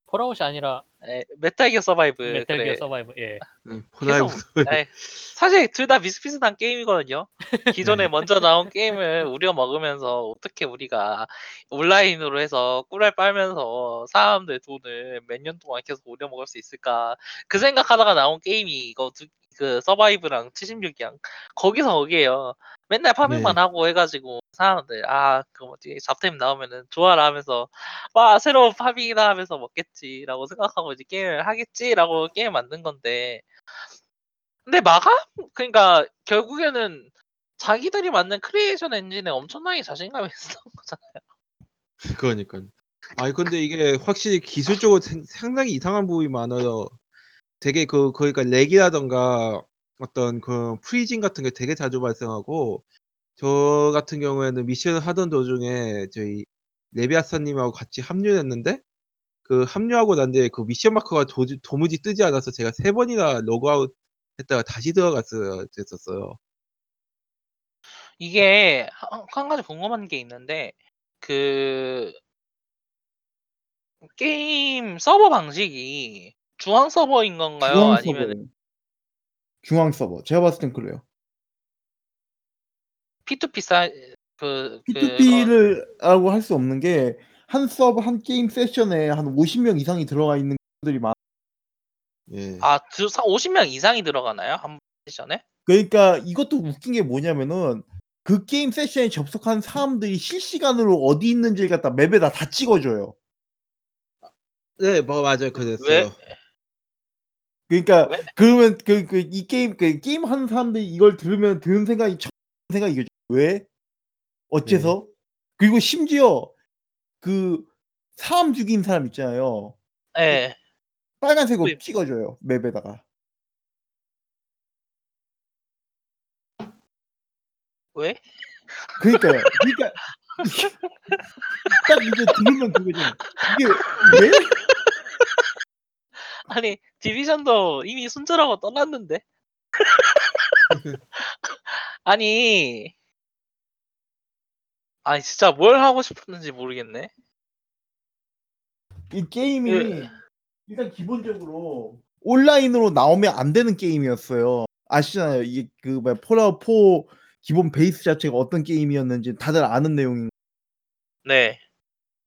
Fallout이 아니라 예, Metal Gear Survive Metal Gear 그래. Survive 예. 네, Fallout 예, 사실 둘 다 비슷비슷한 게임이거든요. 기존에 먼저 나온 게임을 우려 먹으면서 어떻게 우리가 온라인으로 해서 꿀을 빨면서 사람들 돈을 몇 년 동안 계속 우려 먹을 수 있을까 그 생각하다가 나온 게임이 이거 두, 그 Survive랑 76이랑 거기서 거기에요. 맨날 farming만 네. 하고 해가지고 사람들 아그 뭐지 잡템 나오면은 좋아라 하면서 와 새로운 farming이다 하면서 먹겠지라고 생각하고 이제 게임을 하겠지라고 게임 만든 건데 근데 마감? 그러니까 결국에는 자기들이 만든 Creation Engine에 엄청나게 자신감이 있었던 거잖아요. 그러니까 아니 근데 이게 확실히 기술적으로 생- 상당히 이상한 부분이 많아요. 되게 그 그러니까 lag이라던가 어떤 그 freezing 같은 게 되게 자주 발생하고 저 같은 경우에는 미션을 하던 도중에 저희 레비아사님하고 같이 합류했는데 그 합류하고 난 뒤에 그 미션 마커가 도, 도무지 뜨지 않아서 제가 세 번이나 로그아웃 했다가 다시 들어갔어야 됐었어요. 이게 한, 한 가지 궁금한 게 있는데 그 게임 서버 방식이 중앙 서버인 건가요? 중앙 아니면 서버. 중앙 서버. 제가 봤을 땐 그래요. P2P 사이 그 그- P2P를 라고 할 수 없는 게 한 서버 한 게임 세션에 한 50명 이상이 들어가 있는 분들이 많아. 예. 아, 그 50명 이상이 들어가나요? 한 세션에? 그러니까 이것도 웃긴 게 뭐냐면은 그 게임 세션에 접속한 사람들이 실시간으로 어디 있는지를 갖다 맵에다 다 찍어줘요. 네, 뭐 맞아요. 그랬어요. 왜? 그러니까 왜? 그러면 그 그 이 게임 그 게임 하는 사람들이 이걸 들으면 드는 생각이 첫 생각이 이거죠. 왜? 어째서? 그리고 심지어 그 사람 죽인 사람 있잖아요. 예. 빨간색으로 왜? 찍어줘요 맵에다가. 왜? 그러니까요. 그러니까 딱 이제 들으면 그거죠. 이게 왜? 아니, 디비전도 이미 순조라고 떠났는데. 아니. 아니, 진짜 뭘 하고 싶었는지 모르겠네. 이 게임이 예. 일단 기본적으로 온라인으로 나오면 안 되는 게임이었어요. 아시잖아요. 이게 그 뭐야 Fallout 4 기본 베이스 자체가 어떤 게임이었는지 다들 아는 내용인. 네.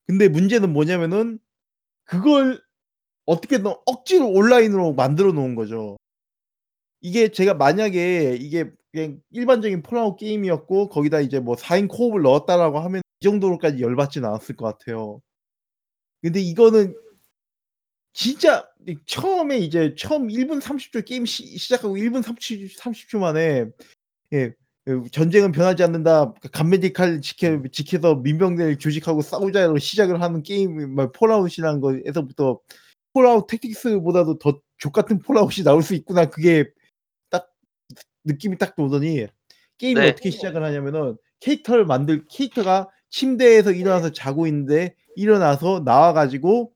근데 문제는 뭐냐면은 그걸 어떻게든 억지로 온라인으로 만들어 놓은 거죠. 이게 제가 만약에 이게 그냥 일반적인 Fallout 게임이었고 거기다 이제 뭐 4인 co-op을 넣었다라고 하면 이 정도로까지 열받진 않았을 것 같아요. 근데 이거는 진짜 이 처음에 이제 처음 1분 30초 게임 시, 시작하고 1분 30, 30초 만에 예, 그 전쟁은 변하지 않는다. 간메디칼 지켜, 지켜서 민병대를 조직하고 싸우자로 시작을 하는 게임, 뭐 폴아웃이라는 거에서부터 폴아웃 택틱스보다도 더 족같은 폴아웃이 나올 수 있구나. 그게 딱 느낌이 딱 오더니 게임을 네. 어떻게 시작을 하냐면은 캐릭터를 만들 캐릭터가 침대에서 일어나서 자고 있는데 일어나서 나와가지고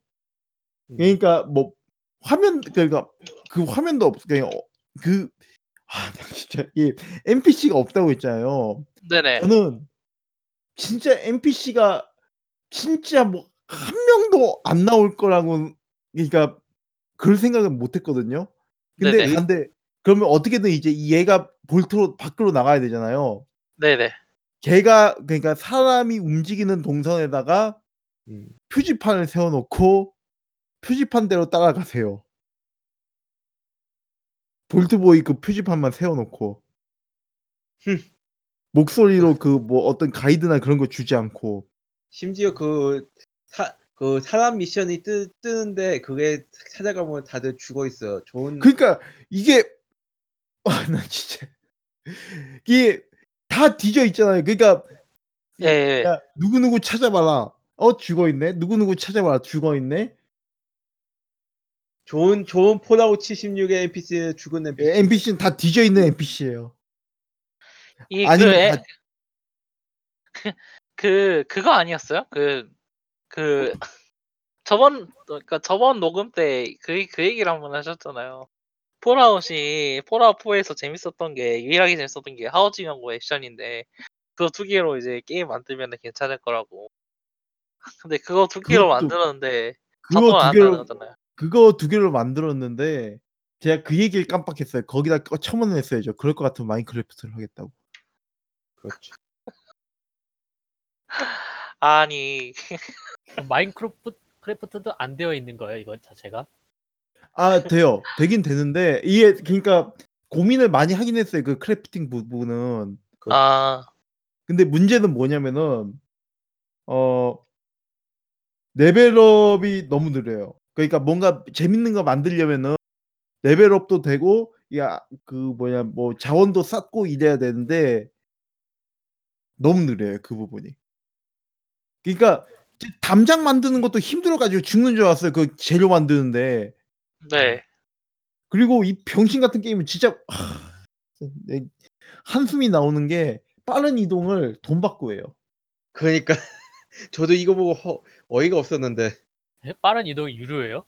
그러니까 뭐 화면 그러니까 그 화면도 없 그냥 어, 그 아, 나 진짜 이 NPC가 없다고 했잖아요. 네네. 저는 진짜 NPC가 진짜 뭐 한 명도 안 나올 거라고 그러니까 그럴 생각은 못 했거든요. 근데 네네. 근데 그러면 어떻게든 이제 이 얘가 볼트로 밖으로 나가야 되잖아요. 네네. 걔가 그러니까 사람이 움직이는 동선에다가 음. 표지판을 세워 놓고 표지판대로 따라가세요. 볼트보이 그 표지판만 세워 놓고. 흠. 목소리로 그 뭐 어떤 가이드나 그런 거 주지 않고. 심지어 그, 사, 그 사람 미션이 뜨, 뜨는데 그게 찾아가면 다들 죽어 있어요. 좋은 그러니까 이게 아, 나 진짜 이게 다 뒤져 있잖아요. 그러니까 예, 예. 야, 누구누구 찾아봐라. 어 죽어 있네. 누구누구 찾아봐라. 죽어 있네. 좋은 좋은 폴아웃 76의 NPC 죽은 NPC. 예, NPC는 다 뒤져 있는 NPC예요. 이, 그, 아니면 애, 다 그, 그거 아니었어요? 그, 그, 저번, 그니까 저번 녹음 때 그, 그 얘기를 한번 하셨잖아요. 폴아웃이, 폴아웃 4에서 재밌었던 게, 유일하게 재밌었던 게 housing 연구 액션인데, 그거 두 개로 이제 게임 만들면 괜찮을 거라고. 근데 그거 두 개로 그것도- 만들었는데, 그거 두안 개로. 그거 두 개로 만들었는데 제가 그 얘기를 깜빡했어요. 거기다 거- 첨언했어야죠. 그럴 것 같으면 마인크래프트를 하겠다고. 그렇죠. 아니, 마인크래프트도 안 되어 있는 거예요, 이거 자체가. 아 돼요. 되긴 되는데 이게 그러니까 고민을 많이 하긴 했어요. 그 crafting 부분은. 아, 근데 문제는 뭐냐면은 어 level up이 너무 느려요. 그러니까 뭔가 재밌는 거 만들려면은 level up도 되고 야 그 뭐냐 뭐 자원도 쌓고 이래야 되는데 너무 느려요 그 부분이. 그러니까 담장 만드는 것도 힘들어가지고 죽는 줄 알았어요. 그 재료 만드는데. 네. 그리고 이 병신 같은 게임은 진짜 하, 내 한숨이 나오는 게 빠른 이동을 돈 받고 해요. 그러니까 저도 이거 보고 허, 어이가 없었는데 예? 빠른 이동이 유료예요?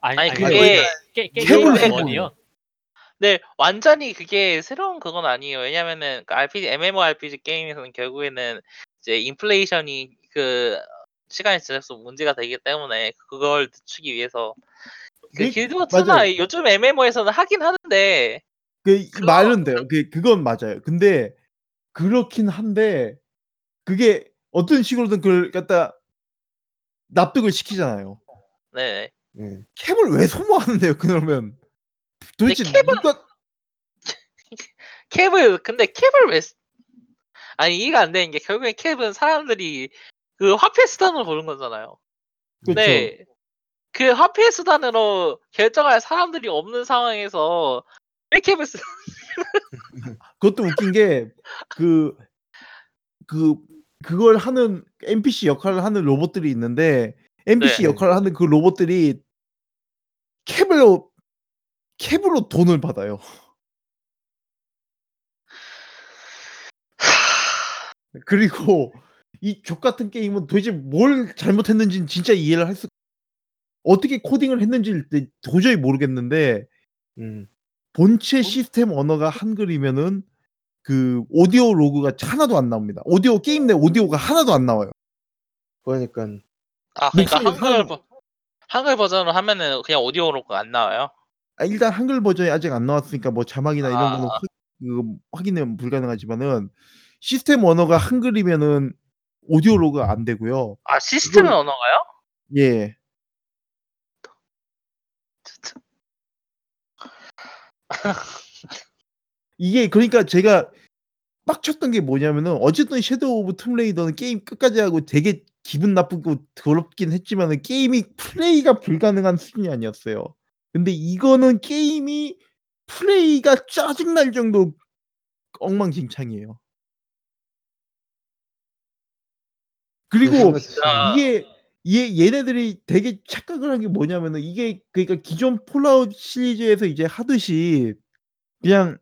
아니, 아니, 아니 그게 게, 게, 캡을 게임 해보는 원이요? 네, 완전히 그게 새로운 그건 아니에요. 왜냐면은 그 RPG, MMORPG 게임에서는 결국에는 이제 인플레이션이 그 시간이 지날수록 문제가 되기 때문에 그걸 늦추기 위해서 그 그- 길드워트나 맞아요. 요즘 MMO에서는 하긴 하는데 그 말은 돼요. 그 그건 맞아요. 근데 그렇긴 한데 그게 어떤 식으로든 그걸 갖다 납득을 시키잖아요. 네. 예. 캡을 왜 소모하는데요? 그러면 도대체 캡은- 누가 캡을 근데 캡을 왜 쓰- 아니 이해가 안 되는 게 결국엔 캡은 사람들이 그 화폐 수단으로 보는 거잖아요. 그렇죠. 네. 그 화폐 수단으로 결정할 사람들이 없는 상황에서 왜 캡을 쓰? 그것도 웃긴 게그그 그걸 하는 NPC 역할을 하는 로봇들이 있는데 NPC 네. 역할을 하는 그 로봇들이 캡으로 캡으로 돈을 받아요. 그리고 이 족 같은 게임은 도대체 뭘 잘못했는지는 진짜 이해를 할 수. 어떻게 코딩을 했는지 도저히 모르겠는데 음. 본체 시스템 언어가 한글이면은 그 오디오 로그가 하나도 안 나옵니다. 오디오 게임 내 오디오가 하나도 안 나와요. 그러니까 아 그러니까 한글 버, 한글 버전으로 하면은 그냥 오디오로가 안 나와요. 아, 일단 한글 버전이 아직 안 나왔으니까 뭐 자막이나 이런 아. 거는 확, 그, 확인은 불가능하지만은 시스템 언어가 한글이면은 오디오 로그가 안 되고요. 아 시스템 이걸- 언어가요? 예. 진짜. 이게 그러니까 제가 빡쳤던 게 뭐냐면은 어쨌든 섀도우 오브 툼레이더는 게임 끝까지 하고 되게 기분 나쁘고 더럽긴 했지만은 게임이 플레이가 불가능한 수준이 아니었어요. 근데 이거는 게임이 플레이가 짜증날 정도 엉망진창이에요. 그리고 진짜 이게 얘 얘네들이 되게 착각을 한 게 뭐냐면은 이게 그러니까 기존 폴아웃 시리즈에서 이제 하듯이 그냥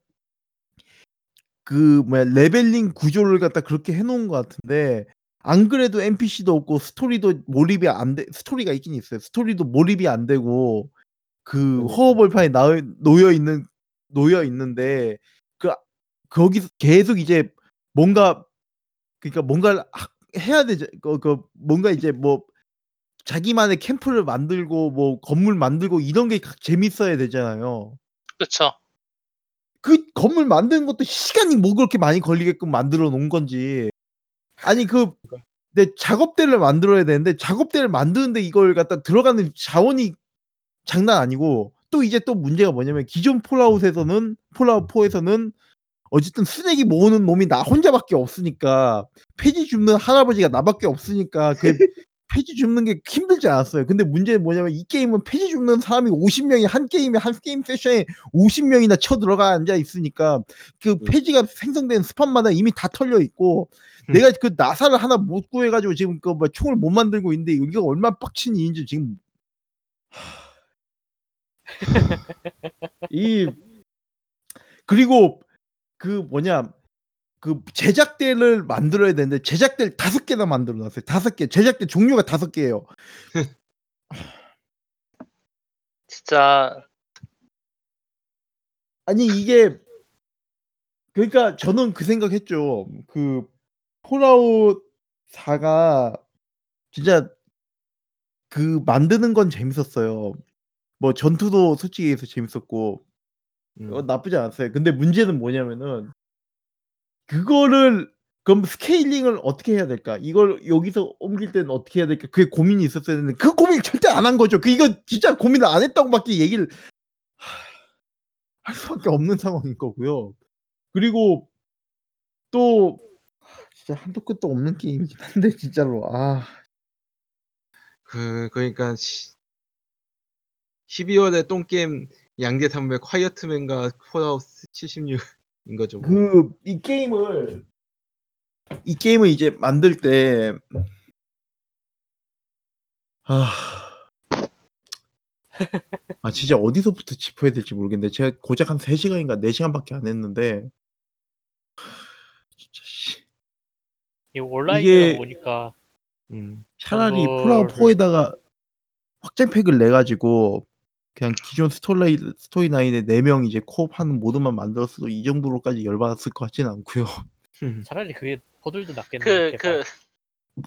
그 뭐야 leveling 구조를 갖다 그렇게 해 놓은 것 같은데 안 그래도 NPC도 없고 스토리도 몰입이 안 돼 스토리가 있긴 있어요. 스토리도 몰입이 안 되고 그 그러니까. 허허벌판에 놓여 있는 놓여 있는데 그 거기서 계속 이제 뭔가 그러니까 뭔가를 하 해야 되죠. 그 그 뭔가 이제 뭐 자기만의 캠프를 만들고 뭐 건물 만들고 이런 게 재밌어야 되잖아요. 그쵸. 그 건물 만드는 것도 시간이 뭐 그렇게 많이 걸리게끔 만들어 놓은 건지. 아니 그 내 작업대를 만들어야 되는데 작업대를 만드는데 이걸 갖다 들어가는 자원이 장난 아니고 또 이제 또 문제가 뭐냐면 기존 폴아웃에서는 폴아웃 4에서는 어쨌든 쓰레기 모으는 놈이 나 혼자밖에 없으니까 폐지 줍는 할아버지가 나밖에 없으니까 그 폐지 줍는 게 힘들지 않았어요. 근데 문제는 뭐냐면 이 게임은 폐지 줍는 사람이 50명이 한 게임에 한 게임 세션에 50명이나 쳐 들어가 앉아 있으니까 그 폐지가 생성된 스팟마다 이미 다 털려 있고 음. 내가 그 나사를 하나 못 구해 가지고 지금 그뭐 총을 못 만들고 있는데 이게 얼마나 빡친 일인지 지금 이 그리고 그 뭐냐 그 제작대를 만들어야 되는데 제작대를 다섯 개나 만들어 놨어요. 다섯 개 제작대 종류가 다섯 개예요. 진짜 아니 이게 그러니까 저는 그 생각했죠. 그 폴아웃 4가 진짜 그 만드는 건 재밌었어요. 뭐 전투도 솔직히 해서 재밌었고 음. 어, 나쁘지 않았어요. 근데 문제는 뭐냐면은 그거를 그럼 scaling을 어떻게 해야 될까? 이걸 여기서 옮길 때는 어떻게 해야 될까? 그게 고민이 있었어야 되는데 그 고민을 절대 안 한 거죠. 그 이거 진짜 고민을 안 했다고밖에 얘기를 할 수밖에 없는 상황인 거고요. 그리고 또 진짜 한도 끝도 없는 게임이긴 한데 진짜로 아 그 그러니까 시, 12월에 똥 게임 양대 산맥 콰이어트맨과 폴아웃 76 인 거죠. 뭐. 그이 게임을 이 게임을 이제 만들 때 아. 아 진짜 어디서부터 짚어야 될지 모르겠는데 제가 고작 한 3시간인가 4시간밖에 안 했는데 진짜 씨. 이 온라인 이게- 보니까 음. 차라리 그거를- 폴아웃 4에다가 확장팩을 내 가지고 그냥 기존 스토리 스토리 라인에 4명 이제 co-op 하는 모드만 만들었어도 이 정도로까지 열받았을 것 같지는 않고요. 차라리 그게 포들도 낫겠네. 그. 그,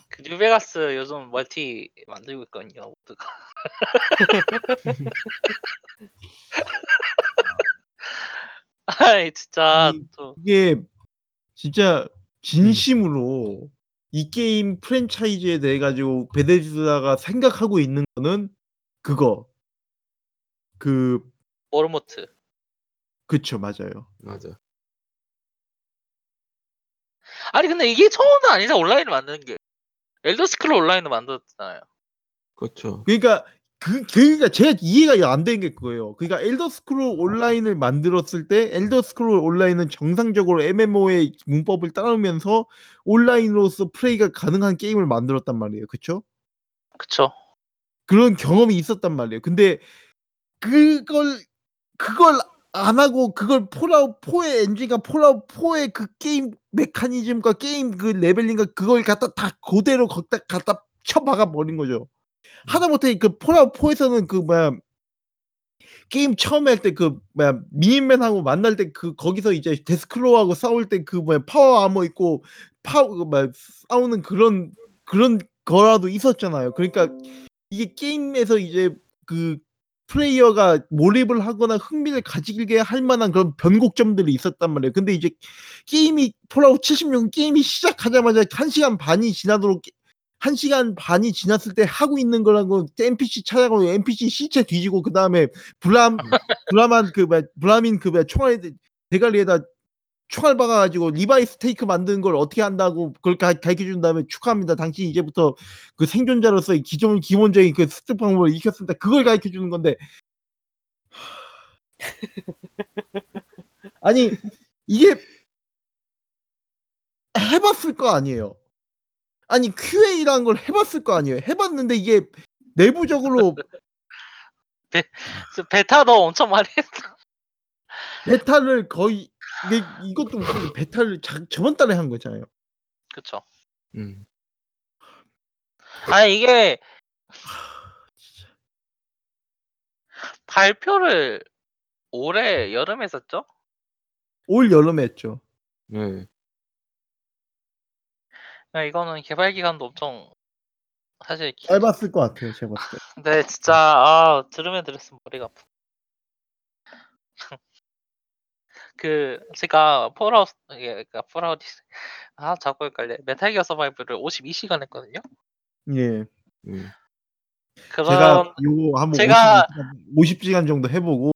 그 뉴베가스 요즘 multi 만들고 있거든요. mod가. 아이 진짜 이- 또 이게 진짜 진심으로 이 게임 프랜차이즈에 대해 가지고 베데스다가 생각하고 있는 거는 그거. 그 모르모트. 그쵸. 맞아요. 맞아. 아니 근데 이게 처음은 아니잖아 온라인을 만드는 게. 엘더 스크롤 온라인을 만들었잖아요. 그렇죠. 그러니까 그 그러니까 제가 이해가 안 되는 게 그거예요. 그러니까 엘더 스크롤 온라인을 만들었을 때 엘더 스크롤 온라인은 정상적으로 MMO의 문법을 따르면서 온라인으로서 플레이가 가능한 게임을 만들었단 말이에요. 그쵸? 그쵸. 그런 경험이 있었단 말이에요. 근데 그걸 그걸 안 하고 그걸 폴아웃 4의 엔진과 폴아웃 4의 그 게임 메커니즘과 게임 그 leveling과 그걸 갖다 다 그대로 거기다 갖다 쳐박아 버린 거죠. 하다못해 그 폴아웃 4에서는 그 뭐야 게임 처음에 할 때 그 뭐야 미닛맨하고 만날 때 그 거기서 이제 데스클로하고 싸울 때 그 뭐야 power armor 있고 파워 그 뭐야 싸우는 그런 그런 거라도 있었잖아요. 그러니까 이게 게임에서 이제 그 플레이어가 몰입을 하거나 흥미를 가지게 할 만한 그런 변곡점들이 있었단 말이에요. 근데 이제 게임이 폴아웃 76 게임이 시작하자마자 1시간 반이 지나도록 1시간 반이 지났을 때 하고 있는 거라고 NPC 찾아가고 NPC 시체 뒤지고 그다음에 브람 브라만 그 뭐야 브라민 그 뭐야 총알 대가리에다 총알 박아 가지고 리바이 스테이크 만드는 걸 어떻게 한다고 그걸 가, 가르쳐 준 다음에 축하합니다. 당신 이제부터 그 생존자로서의 기존 기본적인 그 습득 방법을 익혔습니다. 그걸 가르쳐 주는 건데 아니 이게 해봤을 거 아니에요. 아니 QA라는 걸 해봤을 거 아니에요. 해봤는데 이게 내부적으로 저 베타도 엄청 많이 했어. 베타를 거의 이게 이것도 웃긴 게 베타를 자, 저번 달에 한 거잖아요. 그쵸. 음. 아니 이게 발표를 올해 여름에 했었죠? 올 여름에 했죠. 네. 그러니까 이거는 개발 기간도 엄청 사실 기- 짧았을 것 같아요. 제가 봤을 때. 근데 진짜 아 들으면 들을수록 머리가 아파. 그 제가 폴아웃 이게 그러니까 폴아웃 아 자꾸 헷갈려. 메탈 기어 서바이브를 52시간 했거든요. 예. 음. 그런 제가 요거 한번 제가- 50, 시간 정도 해보고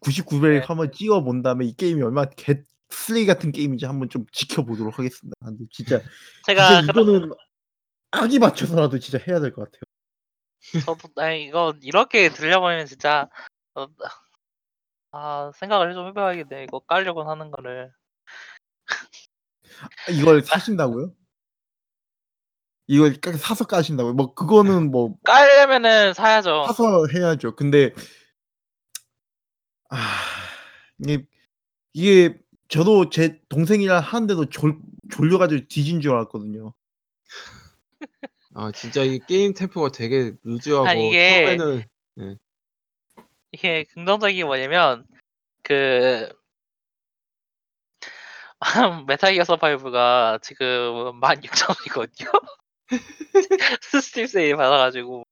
99배 네. 한번 찍어 본 다음에 이 게임이 얼마나 개 쓰레기 같은 게임인지 한번 좀 지켜보도록 하겠습니다. 근데 진짜 제가 진짜 이거는 악이 맞춰서라도 진짜 해야 될 것 같아요. 저도 아니 이거 이렇게 들려버리면 진짜 어, 아 생각을 좀 해봐야겠네. 이거 깔려고 하는 거를 아, 이걸 사신다고요? 이걸 까- 사서 까신다고요? 뭐 그거는 뭐 깔려면은 사야죠. 사서 해야죠. 근데 아 이게 이게 저도 제 동생이랑 하는데도 졸 졸려가지고 뒤진 줄 알았거든요. 아 진짜 이 게임 템포가 되게 loose하고 아, 이게- 처음에는 이게 긍정적인 게 뭐냐면 그 메탈 기어 서바이브가 지금 16,000원이거든요. 스팀 세일 받아가지고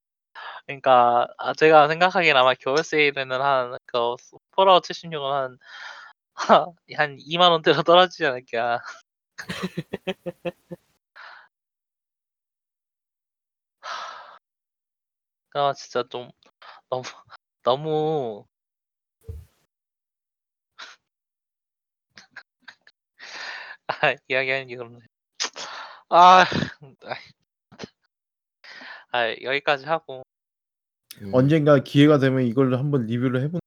그러니까 아, 제가 생각하기엔 아마 겨울 세일에는 한그 폴아웃 76은 한, 한 2만 원대로 떨어지지 않을까. 아 진짜 좀 너무 너무 아, 이야기하는 게 그렇네. 아, 아, 여기까지 하고 음. 언젠가 기회가 되면 이걸 한번 리뷰를 해보는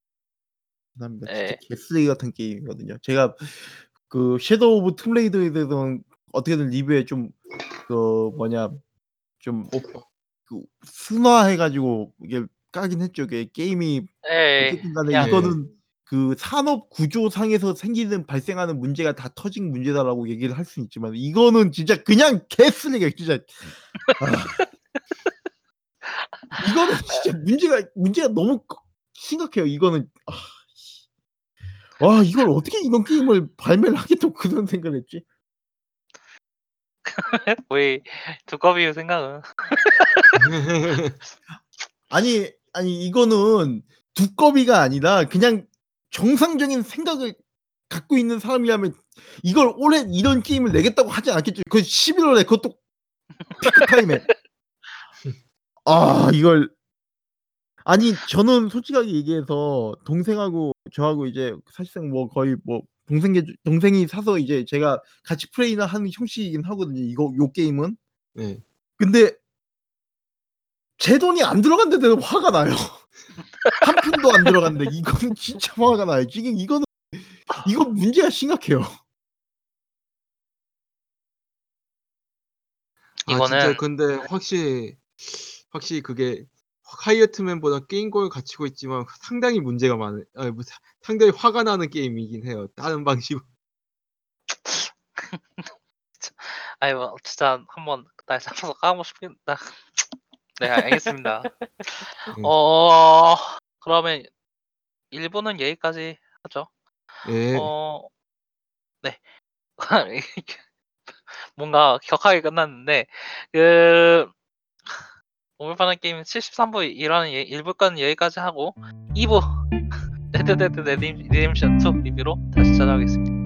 합니다. 진짜 네. 개쓰레기 같은 게임이거든요. 제가 그 섀도우 오브 툼레이더에 대해서는 어떻게든 리뷰에 좀 그 뭐냐 좀 그 순화해가지고 이게 까긴 했죠. 이게 게임이 예. 어쨌든 간에 그냥 이거는 그 산업 구조상에서 생기는 발생하는 문제가 다 터진 문제다라고 얘기를 할 수는 있지만 이거는 진짜 그냥 개쓰레기야 진짜. 아. 이거는 진짜 문제가 문제가 너무 거- 심각해요. 이거는 아, 씨. 와 이걸 어떻게 이런 게임을 발매를 하겠다고 그런 생각을 했지? 우리 두꺼비 생각은 아니 아니 이거는 두꺼비가 아니라 그냥 정상적인 생각을 갖고 있는 사람이라면 이걸 올해 이런 게임을 내겠다고 하지 않겠죠. 그 11월에 그것도 피크 타임에 아 이걸 아니 저는 솔직하게 얘기해서 동생하고 저하고 이제 사실상 뭐 거의 뭐 동생 동생이 사서 이제 제가 같이 플레이나 하는 형식이긴 하거든요. 이거 요 게임은 네. 근데 제 돈이 안 들어간데도 화가 나요. 한 푼도 안 들어간데 이거는 진짜 화가 나요. 지금 이거는 이거 문제가 심각해요. 아, 진짜 이거는 근데 확실히 확실히 그게 하이어트맨보다 게임공을 갖추고 있지만 상당히 문제가 많은 아니, 뭐, 사- 상당히 화가 나는 게임이긴 해요. 다른 방식으로. 아니 뭐 진짜 한번 날 잡아서 까고 싶겠다. 네 알겠습니다. 네. 어 그러면 1부는 여기까지 하죠. 예. 어 네. 뭔가 격하게 끝났는데 그 오물파는 게임 73부 이런 1부까지는 여기까지 하고 2부 레드데드 리뎀션 2 리뷰로 다시 찾아오겠습니다.